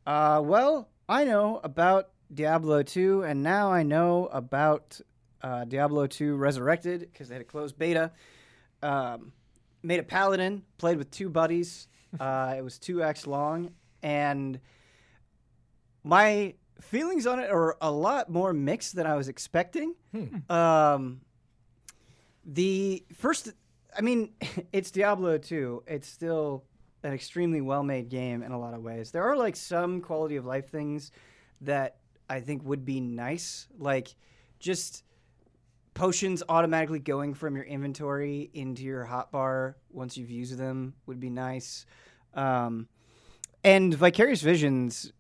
Speaker 1: Uh, well, I know about Diablo 2, and now I know about uh, Diablo 2 Resurrected because they had a closed beta. Um, made a paladin, played with two buddies. (laughs) Uh, it was 2x long, and my feelings on it are a lot more mixed than I was expecting. Um, the first, I mean, (laughs) it's Diablo 2. It's still an extremely well made game in a lot of ways. There are like some quality of life things that I think would be nice, like just potions automatically going from your inventory into your hotbar once you've used them would be nice. Um, and Vicarious Visions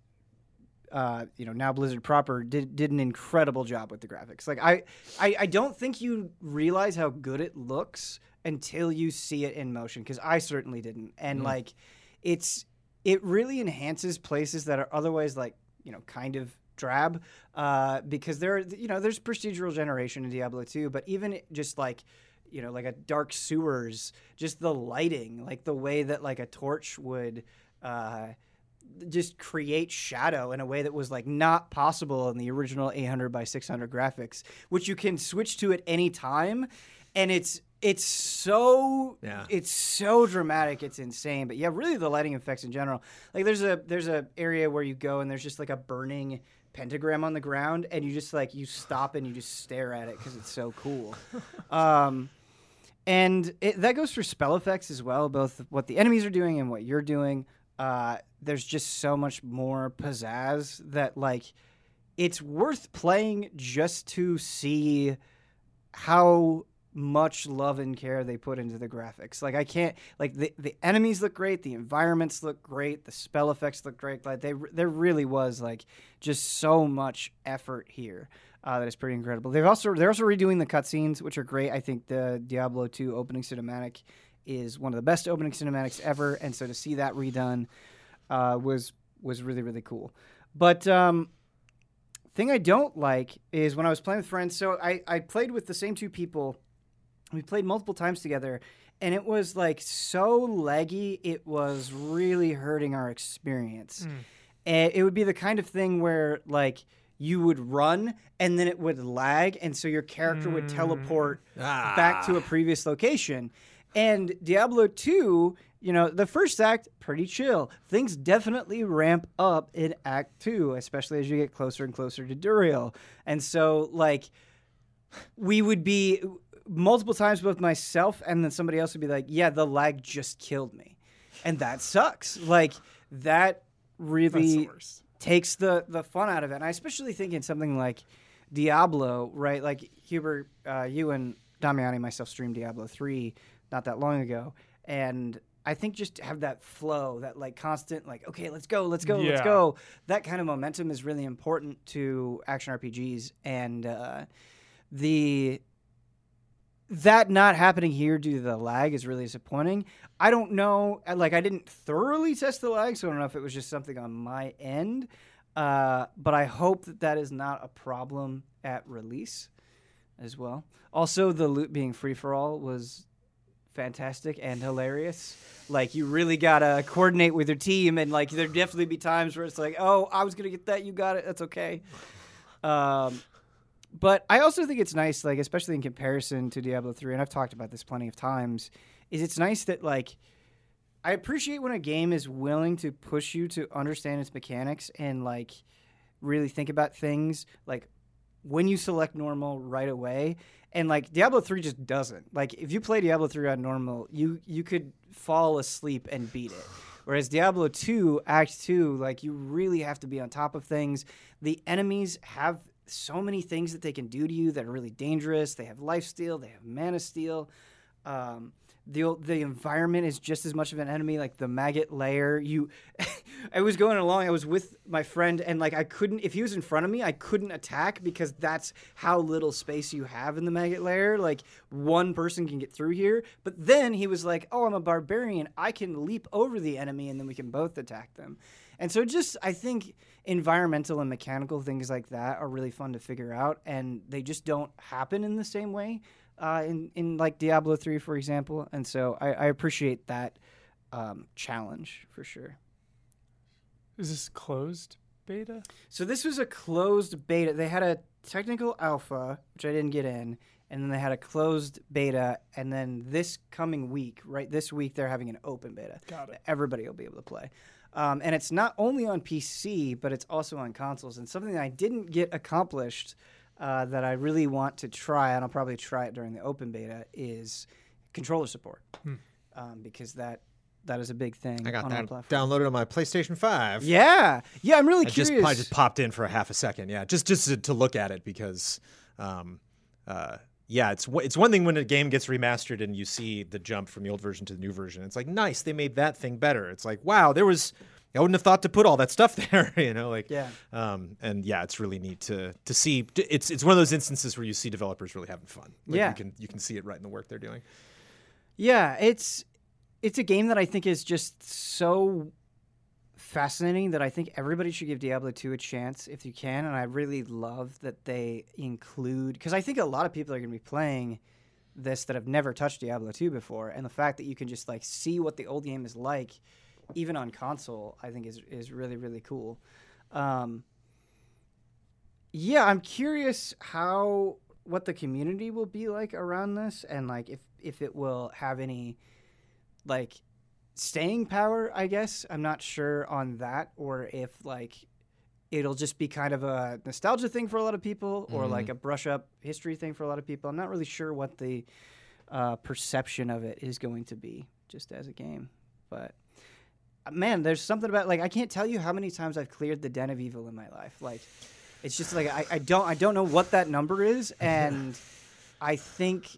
Speaker 1: uh, you know now Blizzard proper did did an incredible job with the graphics. Like I, I I don't think you realize how good it looks until you see it in motion because I certainly didn't. And like it's it really enhances places that are otherwise like you know kind of drab uh, because there you know there's procedural generation in Diablo 2 but even just like you know like a dark sewers just the lighting like the way that like a torch would uh, just create shadow in a way that was like not possible in the original 800 by 600 graphics which you can switch to at any time and it's it's so
Speaker 3: Yeah.
Speaker 1: it's so dramatic it's insane but yeah really the lighting effects in general. Like there's a there's a area where you go and there's just like a burning pentagram on the ground and you just like you stop and you just stare at it because it's so cool. (laughs) Um and it, that goes for spell effects as well both what the enemies are doing and what you're doing uh there's just so much more pizzazz that like it's worth playing just to see how much love and care they put into the graphics. Like I can't like the the enemies look great, the environments look great, the spell effects look great. Like they there really was like just so much effort here. Uh, that is pretty incredible. They've also they're also redoing the cutscenes, which are great. I think the Diablo 2 opening cinematic is one of the best opening cinematics ever, and so to see that redone uh, was was really really cool. But um, thing I don't like is when I was playing with friends. So I, I played with the same two people. We played multiple times together, and it was like so laggy. It was really hurting our experience. And it would be the kind of thing where like you would run and then it would lag, and so your character would teleport
Speaker 3: Ah.
Speaker 1: back to a previous location. And Diablo 2, you know, the first act, pretty chill. Things definitely ramp up in Act 2, especially as you get closer and closer to Duriel. And so, like, we would be multiple times, both myself and then somebody else would be like, yeah, the lag just killed me. And that sucks. Like, that really
Speaker 2: the
Speaker 1: takes the the fun out of it. And I especially think in something like Diablo, right? Like Hubert, uh, you and Damiani myself streamed Diablo three not that long ago, and I think just to have that flow, that like constant, like okay, let's go, let's go, let's go. That kind of momentum is really important to action RPGs, and uh, the that not happening here due to the lag is really disappointing. I don't know, uh, like I didn't thoroughly test the lag, so I don't know if it was just something on my end. Uh, but I hope that that is not a problem at release as well. Also, the loot being free for all was fantastic and hilarious. Like you really gotta coordinate with your team, and like there definitely be times where it's like, oh, I was gonna get that, you got it, that's okay. Um, but I also think it's nice, like especially in comparison to Diablo three, and I've talked about this plenty of times. Is it's nice that like I appreciate when a game is willing to push you to understand its mechanics and like really think about things like when you select normal right away and like Diablo 3 just doesn't. Like if you play Diablo 3 on normal, you you could fall asleep and beat it. Whereas Diablo 2 Act 2, like you really have to be on top of things. The enemies have so many things that they can do to you that are really dangerous. They have life steal, they have mana steal. Um, the the environment is just as much of an enemy like the Maggot Lair. You (laughs) i was going along i was with my friend and like i couldn't if he was in front of me i couldn't attack because that's how little space you have in the Maggot Lair. Like one person can get through here but then he was like oh i'm a barbarian. I can leap over the enemy and then we can both attack them. And so just i think environmental and mechanical things like that are really fun to figure out and they just don't happen in the same way uh, in in like Diablo three, for example, and so I, I appreciate that um, challenge for sure.
Speaker 2: Is this closed beta?
Speaker 1: So this was a closed beta. They had a technical alpha, which I didn't get in, and then they had a closed beta, and then this coming week, right this week, they're having an open beta.
Speaker 2: Got it.
Speaker 1: Everybody will be able to play. Um, and it's not only on PC, but it's also on consoles. And something that I didn't get accomplished uh, that I really want to try, and I'll probably try it during the open beta, is controller support, um, because that that is a big thing
Speaker 3: I got
Speaker 1: on
Speaker 3: that
Speaker 1: platform.
Speaker 3: downloaded on my PlayStation Five.
Speaker 1: Yeah, yeah, I'm really
Speaker 3: I just
Speaker 1: curious.
Speaker 3: I just popped in for a half a second. Yeah, just just to, to look at it because, um, uh, yeah, it's it's one thing when a game gets remastered and you see the jump from the old version to the new version. It's like nice, they made that thing better. It's like wow, there was I wouldn't have thought to put all that stuff (laughs) there, you know, like
Speaker 1: Yeah.
Speaker 3: Um, and yeah, it's really neat to to see. It's it's one of those instances where you see developers really having fun. Like
Speaker 1: Yeah.
Speaker 3: you can you can see it right in the work they're doing.
Speaker 1: Yeah, it's it's a game that I think is just so fascinating that I think everybody should give Diablo 2 a chance if you can and I really love that they include cuz I think a lot of people are going to be playing this that have never touched Diablo 2 before and the fact that you can just like see what the old game is like even on console I think is is really really cool. Um yeah, I'm curious how what the community will be like around this and like if if it will have any like staying power, I guess. I'm not sure on that or if like it'll just be kind of a nostalgia thing for a lot of people or like a brush up history thing for a lot of people. I'm not really sure what the uh, perception of it is going to be just as a game. But man, there's something about like I can't tell you how many times I've cleared the Den of Evil in my life. Like it's just like I, I don't I don't know what that number is, (laughs) and I think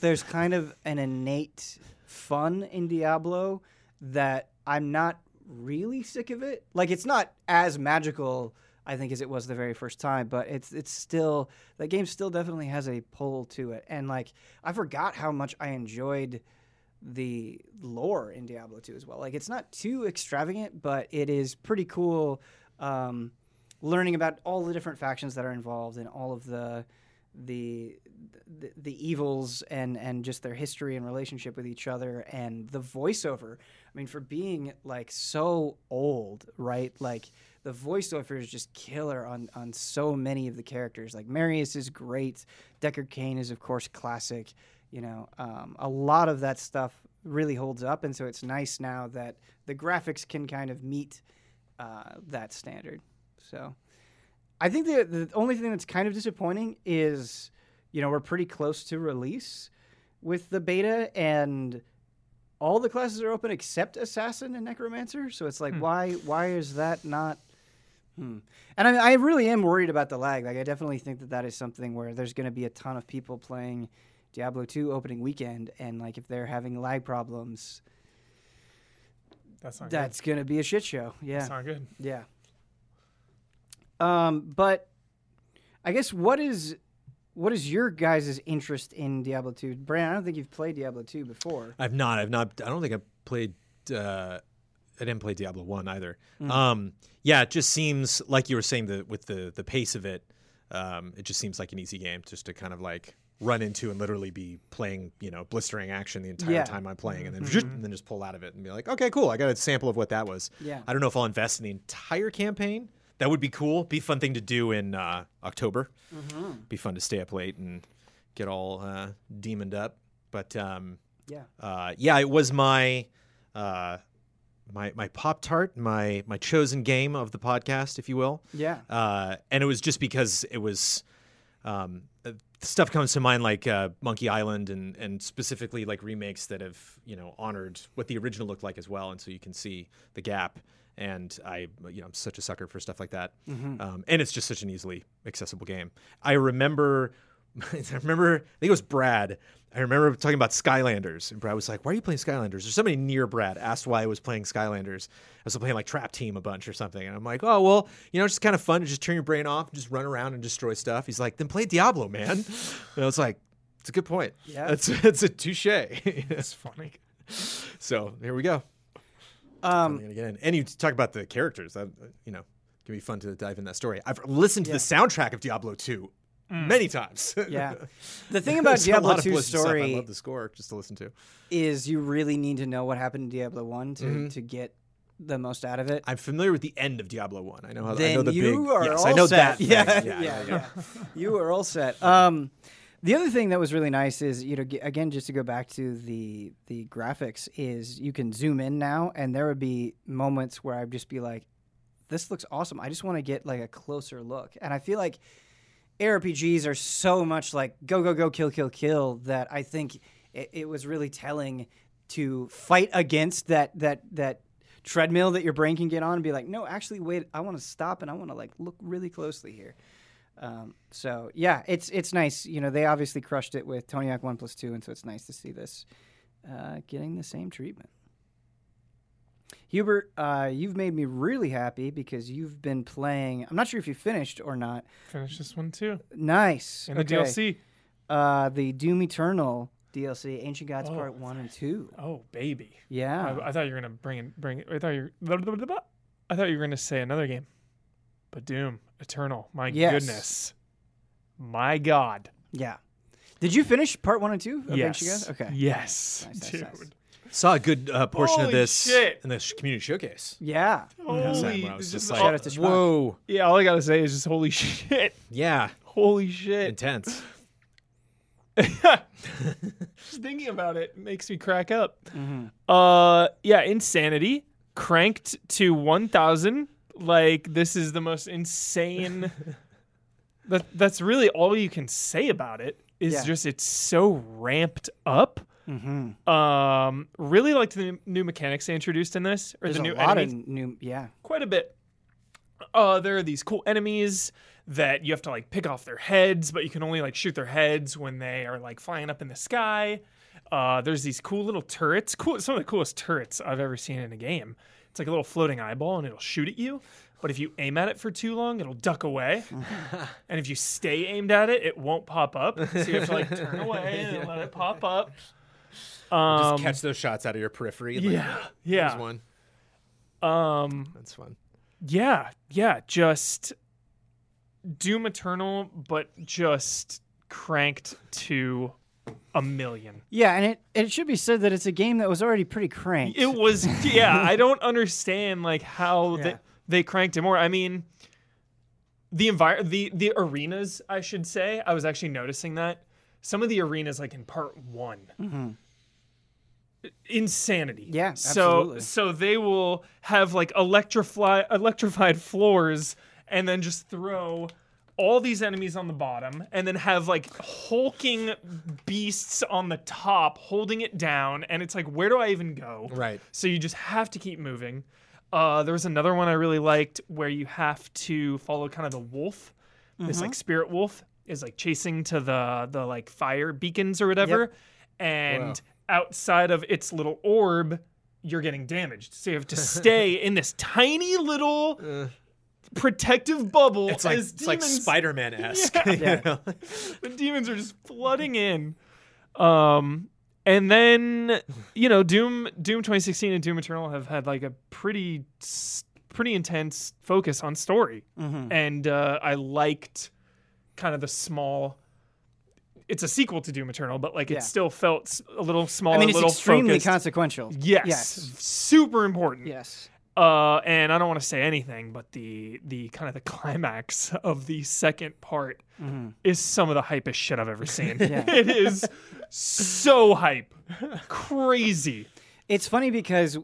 Speaker 1: there's kind of an innate fun in Diablo that I'm not really sick of it. Like it's not as magical, I think, as it was the very first time, but it's it's still that game still definitely has a pull to it. And like I forgot how much I enjoyed the lore in Diablo 2 as well. Like it's not too extravagant, but it is pretty cool um, learning about all the different factions that are involved and all of the the the, the evils and and just their history and relationship with each other and the voiceover. I mean, for being like so old, right? Like the voiceover is just killer on on so many of the characters. Like Marius is great. Deckard Cain is of course classic. You know, um, a lot of that stuff really holds up, and so it's nice now that the graphics can kind of meet uh, that standard. So. I think the the only thing that's kind of disappointing is, you know, we're pretty close to release with the beta, and all the classes are open except assassin and necromancer. So it's like, why why is that not? Hmm. And I, I really am worried about the lag. Like, I definitely think that that is something where there's going to be a ton of people playing Diablo 2 opening weekend, and like if they're having lag problems,
Speaker 2: That's not
Speaker 1: that's going to be a shit show. Yeah.
Speaker 2: That's not good.
Speaker 1: Yeah. Um, but I guess what is what is your guys' interest in Diablo 2? Brandon, I don't think you've played Diablo 2 before.
Speaker 3: I've not. I've not. I don't think I've played. Uh, I didn't play Diablo one either.
Speaker 1: Mm.
Speaker 3: Um, yeah, it just seems like you were saying that with the the pace of it, um, it just seems like an easy game just to kind of like run into and literally be playing, you know, blistering action the entire
Speaker 1: Yeah.
Speaker 3: time I'm playing, and then and then just pull out of it and be like, okay, cool, I got a sample of what that was.
Speaker 1: Yeah.
Speaker 3: I don't know if I'll invest in the entire campaign. That would be cool. Be fun thing to do in uh, October. Be fun to stay up late and get all uh, demoned up. But um,
Speaker 1: Yeah.
Speaker 3: uh, yeah, it was my uh, my my pop tart, my my chosen game of the podcast, if you will.
Speaker 1: Yeah.
Speaker 3: Uh, and it was just because it was um, stuff comes to mind like uh, Monkey Island and and specifically like remakes that have you know honored what the original looked like as well, and so you can see the gap. And I, you know, I'm such a sucker for stuff like that. Um, and it's just such an easily accessible game. I remember, (laughs) I remember, I think it was Brad. I remember talking about Skylanders, and Brad was like, "Why are you playing Skylanders?" Or somebody near Brad asked why I was playing Skylanders. I was playing like Trap Team a bunch or something, and I'm like, "Oh well, you know, it's just kind of fun to just turn your brain off, and just run around and destroy stuff." He's like, "Then play Diablo, man." (laughs) and I was like, "It's a good point.
Speaker 1: Yeah.
Speaker 3: it's (laughs) it's a touche."
Speaker 2: It's funny.
Speaker 3: so here we go.
Speaker 1: Um,
Speaker 3: I'm gonna get in. And you talk about the characters. That you know, can be fun to dive in that story. I've listened to the soundtrack of Diablo 2 many times.
Speaker 1: yeah. (laughs) The thing about Diablo
Speaker 3: lot of
Speaker 1: 2's
Speaker 3: Blizzard stuff I love the score just to listen to.
Speaker 1: is you really need to know what happened in Diablo 1 to,
Speaker 3: Mm-hmm.
Speaker 1: to get the most out of it.
Speaker 3: I'm familiar with the end of Diablo 1. I know how I
Speaker 1: then
Speaker 3: know the
Speaker 1: you
Speaker 3: big
Speaker 1: are
Speaker 3: Yes,
Speaker 1: all
Speaker 3: I know
Speaker 1: set.
Speaker 3: that.
Speaker 1: Yeah,
Speaker 3: yeah,
Speaker 1: yeah,
Speaker 3: yeah.
Speaker 1: yeah. you are all set. Um, the other thing that was really nice is, you know, g- again, just to go back to the the graphics, is you can zoom in now, and there would be moments where I'd just be like, "This looks awesome." I just want to get like a closer look, and I feel like ARPGs are so much like go go go kill kill kill that I think it, it was really telling to fight against that that that treadmill that your brain can get on and be like, no, actually, wait, I want to stop and I want to like look really closely here. Um, so yeah, it's it's nice. You know, they obviously crushed it with Tony Hawk One Plus Two, and so it's nice to see this uh, getting the same treatment. Hubert, uh, you've made me really happy because you've been playing. I'm not sure if you finished or not.
Speaker 2: Finish this one too.
Speaker 1: Nice.
Speaker 2: In the
Speaker 1: okay.
Speaker 2: DLC.
Speaker 1: Uh, the Doom Eternal DLC, Ancient Gods
Speaker 2: Oh.
Speaker 1: Part One and Two.
Speaker 2: Oh baby.
Speaker 1: Yeah.
Speaker 2: I, I thought you were gonna bring in, bring. I thought you. Were, I thought you were gonna say another game, but Doom Eternal. My
Speaker 1: Yes.
Speaker 2: goodness. My God.
Speaker 1: yeah. Did you finish Part One and Two of
Speaker 2: yes.
Speaker 1: Ancient Gods? Okay.
Speaker 2: Yes,
Speaker 1: Nice, nice,
Speaker 2: dude.
Speaker 1: nice.
Speaker 3: Saw a good uh, portion of this
Speaker 2: shit.
Speaker 3: in the community showcase.
Speaker 1: Yeah.
Speaker 2: Holy,
Speaker 3: I was
Speaker 2: just
Speaker 3: just
Speaker 2: all-
Speaker 1: Shout out to Schmuck.
Speaker 3: Whoa,
Speaker 2: yeah. All I gotta say is just holy (laughs) shit.
Speaker 3: yeah,
Speaker 2: Holy shit.
Speaker 3: intense. (laughs)
Speaker 2: Just thinking about it makes me crack up.
Speaker 1: Mm-hmm.
Speaker 2: Uh, yeah, insanity cranked to one thousand. Like this is the most insane. (laughs) that that's really all you can say about it. Is
Speaker 1: Yeah.
Speaker 2: just it's so ramped up.
Speaker 1: Mm-hmm.
Speaker 2: Um, really liked the new mechanics they introduced in this, or
Speaker 1: There's
Speaker 2: the
Speaker 1: a
Speaker 2: new
Speaker 1: lot
Speaker 2: enemies.
Speaker 1: of new. Yeah.
Speaker 2: quite a bit. Uh, there are these cool enemies that you have to like pick off their heads, but you can only like shoot their heads when they are like flying up in the sky. Uh, there's these cool little turrets, cool some of the coolest turrets I've ever seen in a game. It's like a little floating eyeball and it'll shoot at you. But if you aim at it for too long, it'll duck away. (laughs) and if you stay aimed at it, it won't pop up. So you have to like turn away and (laughs) let it pop up. Um,
Speaker 3: Just catch those shots out of your periphery. like,
Speaker 2: yeah,
Speaker 3: There's
Speaker 2: yeah.
Speaker 3: one.
Speaker 2: Um,
Speaker 3: That's fun.
Speaker 2: yeah, yeah, just Doom Eternal, but just cranked to a million.
Speaker 1: Yeah, and it, it should be said that it's a game that was already pretty cranked.
Speaker 2: It was, yeah, I (laughs) don't understand like how they,
Speaker 1: Yeah.
Speaker 2: they cranked it more. I mean, the envir- the the arenas, I should say, I was actually noticing that some of the arenas, like in part one. Insanity.
Speaker 1: Mm-hmm. Yeah,
Speaker 2: So
Speaker 1: absolutely.
Speaker 2: so they will have like electrify electrified (laughs) floors and then just throw all these enemies on the bottom and then have like hulking beasts on the top holding it down and it's like where do I even go?
Speaker 3: Right.
Speaker 2: So you just have to keep moving. Uh, there was another one I really liked where you have to follow kind of the wolf. This like spirit wolf is like chasing to the the like fire beacons or whatever, and outside of its little orb, you're getting damaged. So you have to stay (laughs) in this tiny little protective bubble.
Speaker 3: It's like it's like Spider Man esque. (laughs)
Speaker 1: Yeah. (laughs)
Speaker 2: the demons are just flooding in. Um, and then you know, Doom, Doom 2016 and Doom Eternal have had like a pretty, pretty intense focus on story,
Speaker 1: Mm-hmm.
Speaker 2: and uh, I liked kind of the small. It's a sequel to Doom Eternal, but like
Speaker 1: Yeah.
Speaker 2: it still felt a little smaller,
Speaker 1: I mean, it's
Speaker 2: little
Speaker 1: extremely
Speaker 2: focused.
Speaker 1: consequential.
Speaker 2: yes,
Speaker 1: Yes.
Speaker 2: super important.
Speaker 1: Yes.
Speaker 2: Uh, and I don't want to say anything, but the the kind of the climax of the second part is some of the hypest shit I've ever (laughs) seen. (laughs) It is so hype, crazy.
Speaker 1: It's funny because,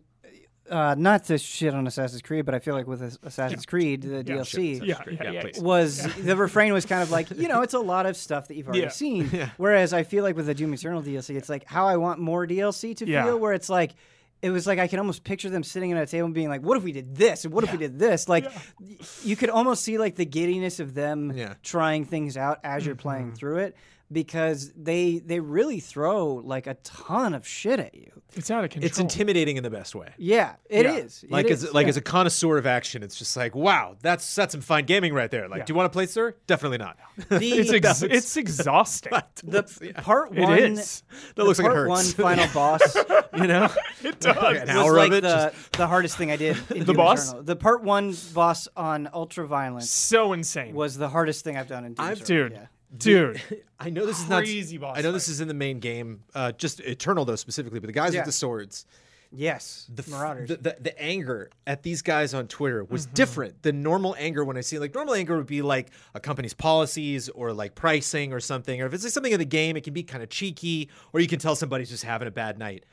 Speaker 1: uh, not to shit on Assassin's Creed, but I feel like with Ass- Assassin's Creed, the
Speaker 2: Yeah,
Speaker 1: DLC,
Speaker 2: Yeah,
Speaker 3: Creed.
Speaker 2: yeah,
Speaker 3: Yeah,
Speaker 2: yeah.
Speaker 1: was the refrain was kind of like you know (laughs) it's a lot of stuff that you've already
Speaker 2: Yeah.
Speaker 1: seen whereas i feel like with the doom eternal dlc it's like how i want more dlc to
Speaker 2: Yeah.
Speaker 1: feel where it's like it was like i can almost picture them sitting at a table and being like what if we did this and what if we did this like y- you could almost see like the giddiness of them
Speaker 3: Yeah.
Speaker 1: trying things out as you're playing
Speaker 2: Mm-hmm.
Speaker 1: through it because they they really throw like a ton of shit at you
Speaker 2: It's out of control.
Speaker 3: It's intimidating in the best way.
Speaker 1: yeah it is.
Speaker 2: Yeah.
Speaker 1: It
Speaker 3: Like
Speaker 1: is,
Speaker 3: as like
Speaker 1: yeah.
Speaker 3: as a connoisseur of action, it's just like, wow, that's that's some fine gaming right there. Like,
Speaker 2: Yeah.
Speaker 3: do you want to play, sir? Definitely not.
Speaker 1: the, (laughs)
Speaker 2: it's ex- it's exhausting.
Speaker 1: the (laughs) part one
Speaker 2: is.
Speaker 3: That
Speaker 1: the
Speaker 3: looks like it
Speaker 1: part one final (laughs) boss
Speaker 3: you know,
Speaker 2: It does.
Speaker 3: an
Speaker 1: was
Speaker 3: hour
Speaker 1: like
Speaker 3: of it.
Speaker 1: the,
Speaker 3: just-
Speaker 1: the hardest thing I did. In
Speaker 2: The
Speaker 1: Doom
Speaker 2: boss?
Speaker 1: Eternal. The part one boss on Ultra Violence
Speaker 2: So insane,
Speaker 1: was the hardest thing I've done in Doom
Speaker 3: I've-
Speaker 1: Eternal,
Speaker 2: dude. Dude, (laughs)
Speaker 3: I know this is not.
Speaker 2: easy, boss
Speaker 3: I know this is in the main game, uh, just Eternal though specifically, but the guys
Speaker 1: Yeah.
Speaker 3: with the swords.
Speaker 1: Yes,
Speaker 3: the, f-
Speaker 1: Marauders.
Speaker 3: The, the, the anger at these guys on Twitter was
Speaker 2: Mm-hmm.
Speaker 3: different than normal anger when I see like normal anger would be like a company's policies or like pricing or something or if it's like something in the game it can be kind of cheeky or you can tell somebody's just having a bad night.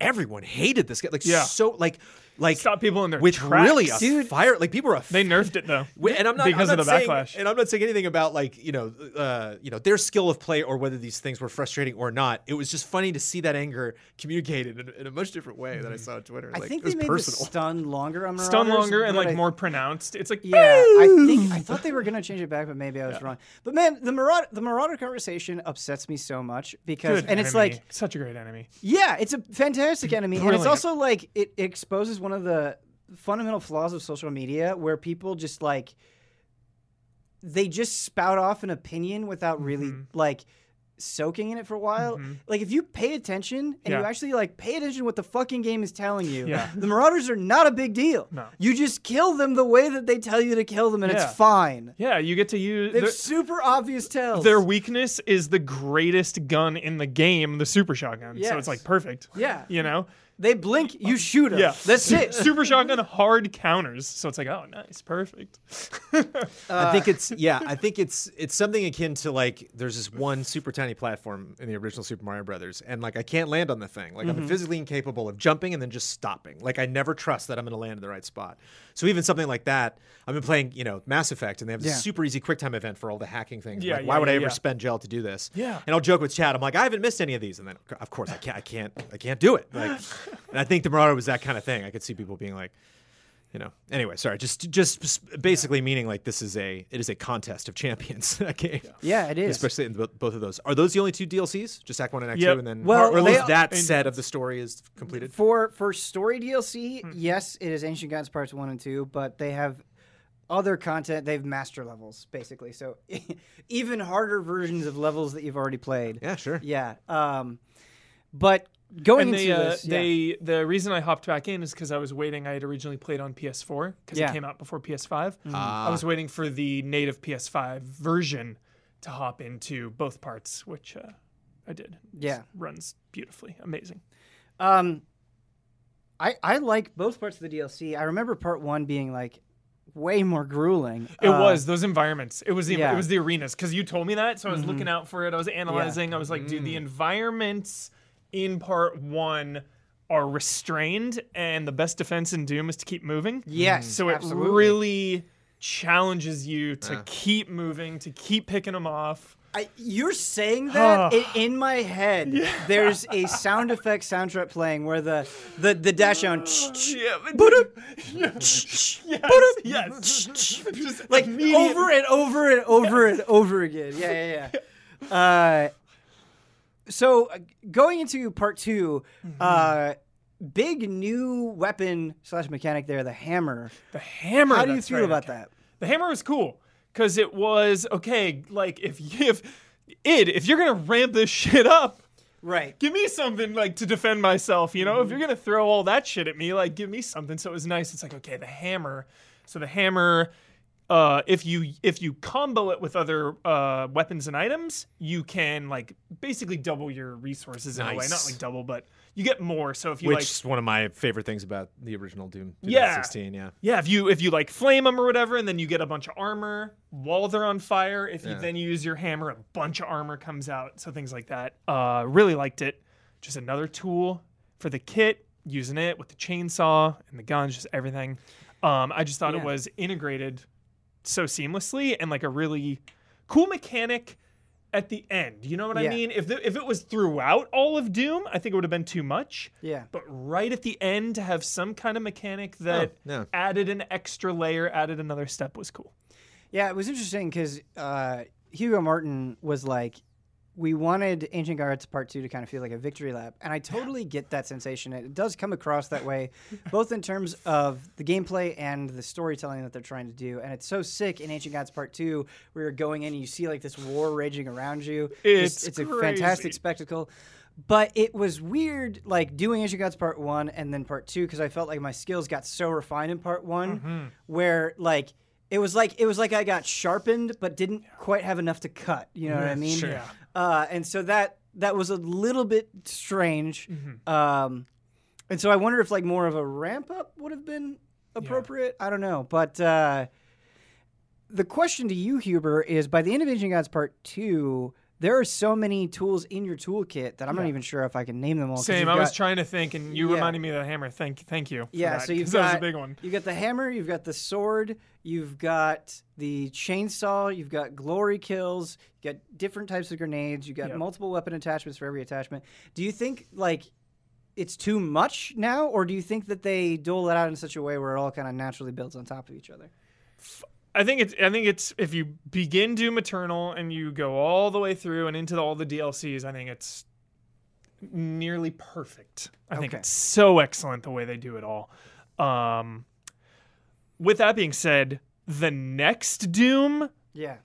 Speaker 3: Everyone hated this guy like
Speaker 2: Yeah.
Speaker 3: so like like
Speaker 2: stop people in their
Speaker 3: with
Speaker 2: tracks.
Speaker 3: really a
Speaker 1: Dude.
Speaker 3: fire like people are
Speaker 2: They nerfed it though,
Speaker 3: and I'm not
Speaker 2: because
Speaker 3: I'm
Speaker 2: of the
Speaker 3: saying,
Speaker 2: backlash.
Speaker 3: and I'm not saying anything about like you know, uh, you know their skill of play or whether these things were frustrating or not. It was just funny to see that anger communicated in, in a much different way than I saw on Twitter.
Speaker 1: I
Speaker 3: like,
Speaker 1: think
Speaker 3: it was
Speaker 1: they made
Speaker 3: personal.
Speaker 1: the (laughs) stun longer on Marauders.
Speaker 2: Stun longer and like
Speaker 1: I-
Speaker 2: more pronounced. It's like
Speaker 1: Yeah, I think I thought they were gonna change it back, but maybe I was wrong. But man, the Marauder the Marauder conversation upsets me so much because,
Speaker 2: Good
Speaker 1: and it's like,
Speaker 2: such a great enemy.
Speaker 1: yeah, it's a fantastic enemy, and it's also like it exposes one one of the fundamental flaws of social media where people just like they just spout off an opinion without really
Speaker 2: Mm-hmm.
Speaker 1: like soaking in it for a while. Like if you pay attention and you actually like pay attention to what the fucking game is telling you,
Speaker 2: Yeah.
Speaker 1: the Marauders are not a big deal.
Speaker 2: No.
Speaker 1: You just kill them the way that they tell you to kill them and
Speaker 2: Yeah.
Speaker 1: it's fine.
Speaker 2: Yeah, you get to use
Speaker 1: They have
Speaker 2: their,
Speaker 1: super obvious tells.
Speaker 2: their weakness is the greatest gun in the game, the super shotgun. So it's like perfect.
Speaker 1: Yeah.
Speaker 2: You know?
Speaker 1: They blink, you shoot them.
Speaker 2: Yeah.
Speaker 1: That's it. (laughs)
Speaker 2: super shotgun hard counters. So it's like, oh nice, perfect.
Speaker 3: I think uh, it's yeah. I think it's it's something akin to like there's this one super tiny platform in the original Super Mario Brothers, and like I can't land on the thing. Like I'm mm-hmm. physically incapable of jumping and then just stopping. Like I never trust that I'm going to land in the right spot. So even something like that, I've been playing you know Mass Effect, and they have this
Speaker 1: Yeah.
Speaker 3: super easy quick time event for all the hacking things.
Speaker 2: Yeah,
Speaker 3: like,
Speaker 2: yeah,
Speaker 3: why would I
Speaker 2: yeah,
Speaker 3: ever
Speaker 2: yeah.
Speaker 3: spend gel to do this?
Speaker 2: Yeah.
Speaker 3: And I'll joke with Chad. I'm like, I haven't missed any of these, and then of course I can't. I can't. I can't do it. Like, (laughs) and I think the Marauder was that kind of thing. I could see people being like you know anyway sorry just just basically meaning like this is a it is a contest of champions (laughs) that game
Speaker 1: Yeah, it is.
Speaker 3: especially in bo- both of those are those the only two dlcs just act one and act
Speaker 2: Yep.
Speaker 3: two and then
Speaker 1: Well,
Speaker 3: or at least that set of the story is completed
Speaker 1: For for story DLC,
Speaker 2: Hmm.
Speaker 1: yes, it is Ancient Gods Parts One and Two, but they have other content. They have master levels basically, so (laughs) even harder versions of levels that you've already played.
Speaker 3: yeah sure
Speaker 1: Yeah. Um, but going
Speaker 2: and
Speaker 1: into
Speaker 2: they, uh,
Speaker 1: this, yeah.
Speaker 2: they the reason I hopped back in is because I was waiting. I had originally played on PS4 because
Speaker 1: Yeah.
Speaker 2: it came out before PS5.
Speaker 3: Ah.
Speaker 2: I was waiting for the native PS5 version to hop into both parts, which uh, I did.
Speaker 1: Yeah.
Speaker 2: runs beautifully, amazing.
Speaker 1: Um, I I like both parts of the DLC. I remember part one being like way more grueling.
Speaker 2: It
Speaker 1: Uh,
Speaker 2: was those environments. It was the
Speaker 1: yeah. Mm-hmm.
Speaker 2: it was the arenas because you told me that, so I was looking out for it. I was analyzing. I was like,
Speaker 1: Mm.
Speaker 2: dude, the environments in part one are restrained, and the best defense in Doom is to keep moving.
Speaker 1: Yes,
Speaker 2: So it
Speaker 1: absolutely.
Speaker 2: really challenges you to keep moving, to keep picking them off.
Speaker 1: I, you're saying that (sighs) in, in my head. There's a sound effect soundtrack playing where the the the dash down.
Speaker 2: Yeah, yes, yes. Just
Speaker 1: like
Speaker 2: immediate-
Speaker 1: over and over and over and over again. Yeah, yeah, yeah. (laughs) Uh, so uh, going into part 2 uh, big new weapon slash mechanic there, the hammer.
Speaker 2: the hammer.
Speaker 1: How do you feel
Speaker 2: right,
Speaker 1: about
Speaker 2: okay.
Speaker 1: that?
Speaker 2: The hammer was cool because it was okay. Like if (laughs) if id if you're gonna ramp this (laughs) shit up,
Speaker 1: Right.
Speaker 2: give me something like to defend myself. You know, if you're gonna throw all that shit at me, like give me something. So it was nice. It's like okay, the hammer. So the hammer. Uh, if you if you combo it with other uh, weapons and items, you can like basically double your resources in a way. Not like double, but you get more. So if you
Speaker 3: which
Speaker 2: like
Speaker 3: is one of my favorite things about the original doom
Speaker 2: Yeah.
Speaker 3: 2016 yeah
Speaker 2: Yeah, if you if you like flame them or whatever, and then you get a bunch of armor while they're on fire. If you
Speaker 3: Yeah.
Speaker 2: then use your hammer, a bunch of armor comes out. So things like that. Uh, really liked it. Just another tool for the kit. Using it with the chainsaw and the guns, just everything. Um, I just thought
Speaker 1: Yeah.
Speaker 2: it was integrated so seamlessly and like a really cool mechanic at the end. You know what
Speaker 1: Yeah.
Speaker 2: I mean? If the, if it was throughout all of Doom, I think it would have been too much
Speaker 1: Yeah.
Speaker 2: but right at the end to have some kind of mechanic that
Speaker 3: no.
Speaker 2: added an extra layer, added another step was cool.
Speaker 1: Yeah, it was interesting because uh, Hugo Martin was like, we wanted Ancient Gods Part 2 to kind of feel like a victory lap. And I totally get that sensation. It does come across that way, (laughs) both in terms of the gameplay and the storytelling that they're trying to do. And it's so sick in Ancient Gods Part 2 where you're going in and you see like this war raging around you.
Speaker 2: It's
Speaker 1: it's a fantastic spectacle. But it was weird, like doing Ancient Gods Part One and then Part Two, because I felt like my skills got so refined in Part One,
Speaker 2: Mm-hmm.
Speaker 1: where like it was like it was like I got sharpened, but didn't quite have enough to cut. You know what I mean?
Speaker 2: sure. Yeah.
Speaker 1: Uh, and so that that was a little bit strange.
Speaker 2: Mm-hmm.
Speaker 1: Um, and so I wonder if like more of a ramp up would have been appropriate. I don't know, but. Uh, the question to you, Hubert, is by the end of Ancient Gods Part Two, there are so many tools in your toolkit that I'm not even sure if I can name them all.
Speaker 2: Same. I was
Speaker 1: got-
Speaker 2: tyou've to think, and you
Speaker 1: Yeah.
Speaker 2: reminded me of the hammer. Thank, thank you.
Speaker 1: Yeah,
Speaker 2: that,
Speaker 1: so you've
Speaker 2: 'cause that was
Speaker 1: got
Speaker 2: a big one.
Speaker 1: You've got the hammer, you've got the sword, you've got the chainsaw, you've got glory kills, you've got different types of grenades, you've got
Speaker 2: Yep.
Speaker 1: multiple weapon attachments for every attachment. Do you think like it's too much now, or do you think that they dole it out in such a way where it all kind of naturally builds on top of each other?
Speaker 2: I think it's. I think it's. If you begin Doom Eternal and you go all the way through and into all the DLCs, I think it's nearly perfect. I think it's so excellent the way they do it all. Um, with that being said, the next Doom,
Speaker 1: Yeah.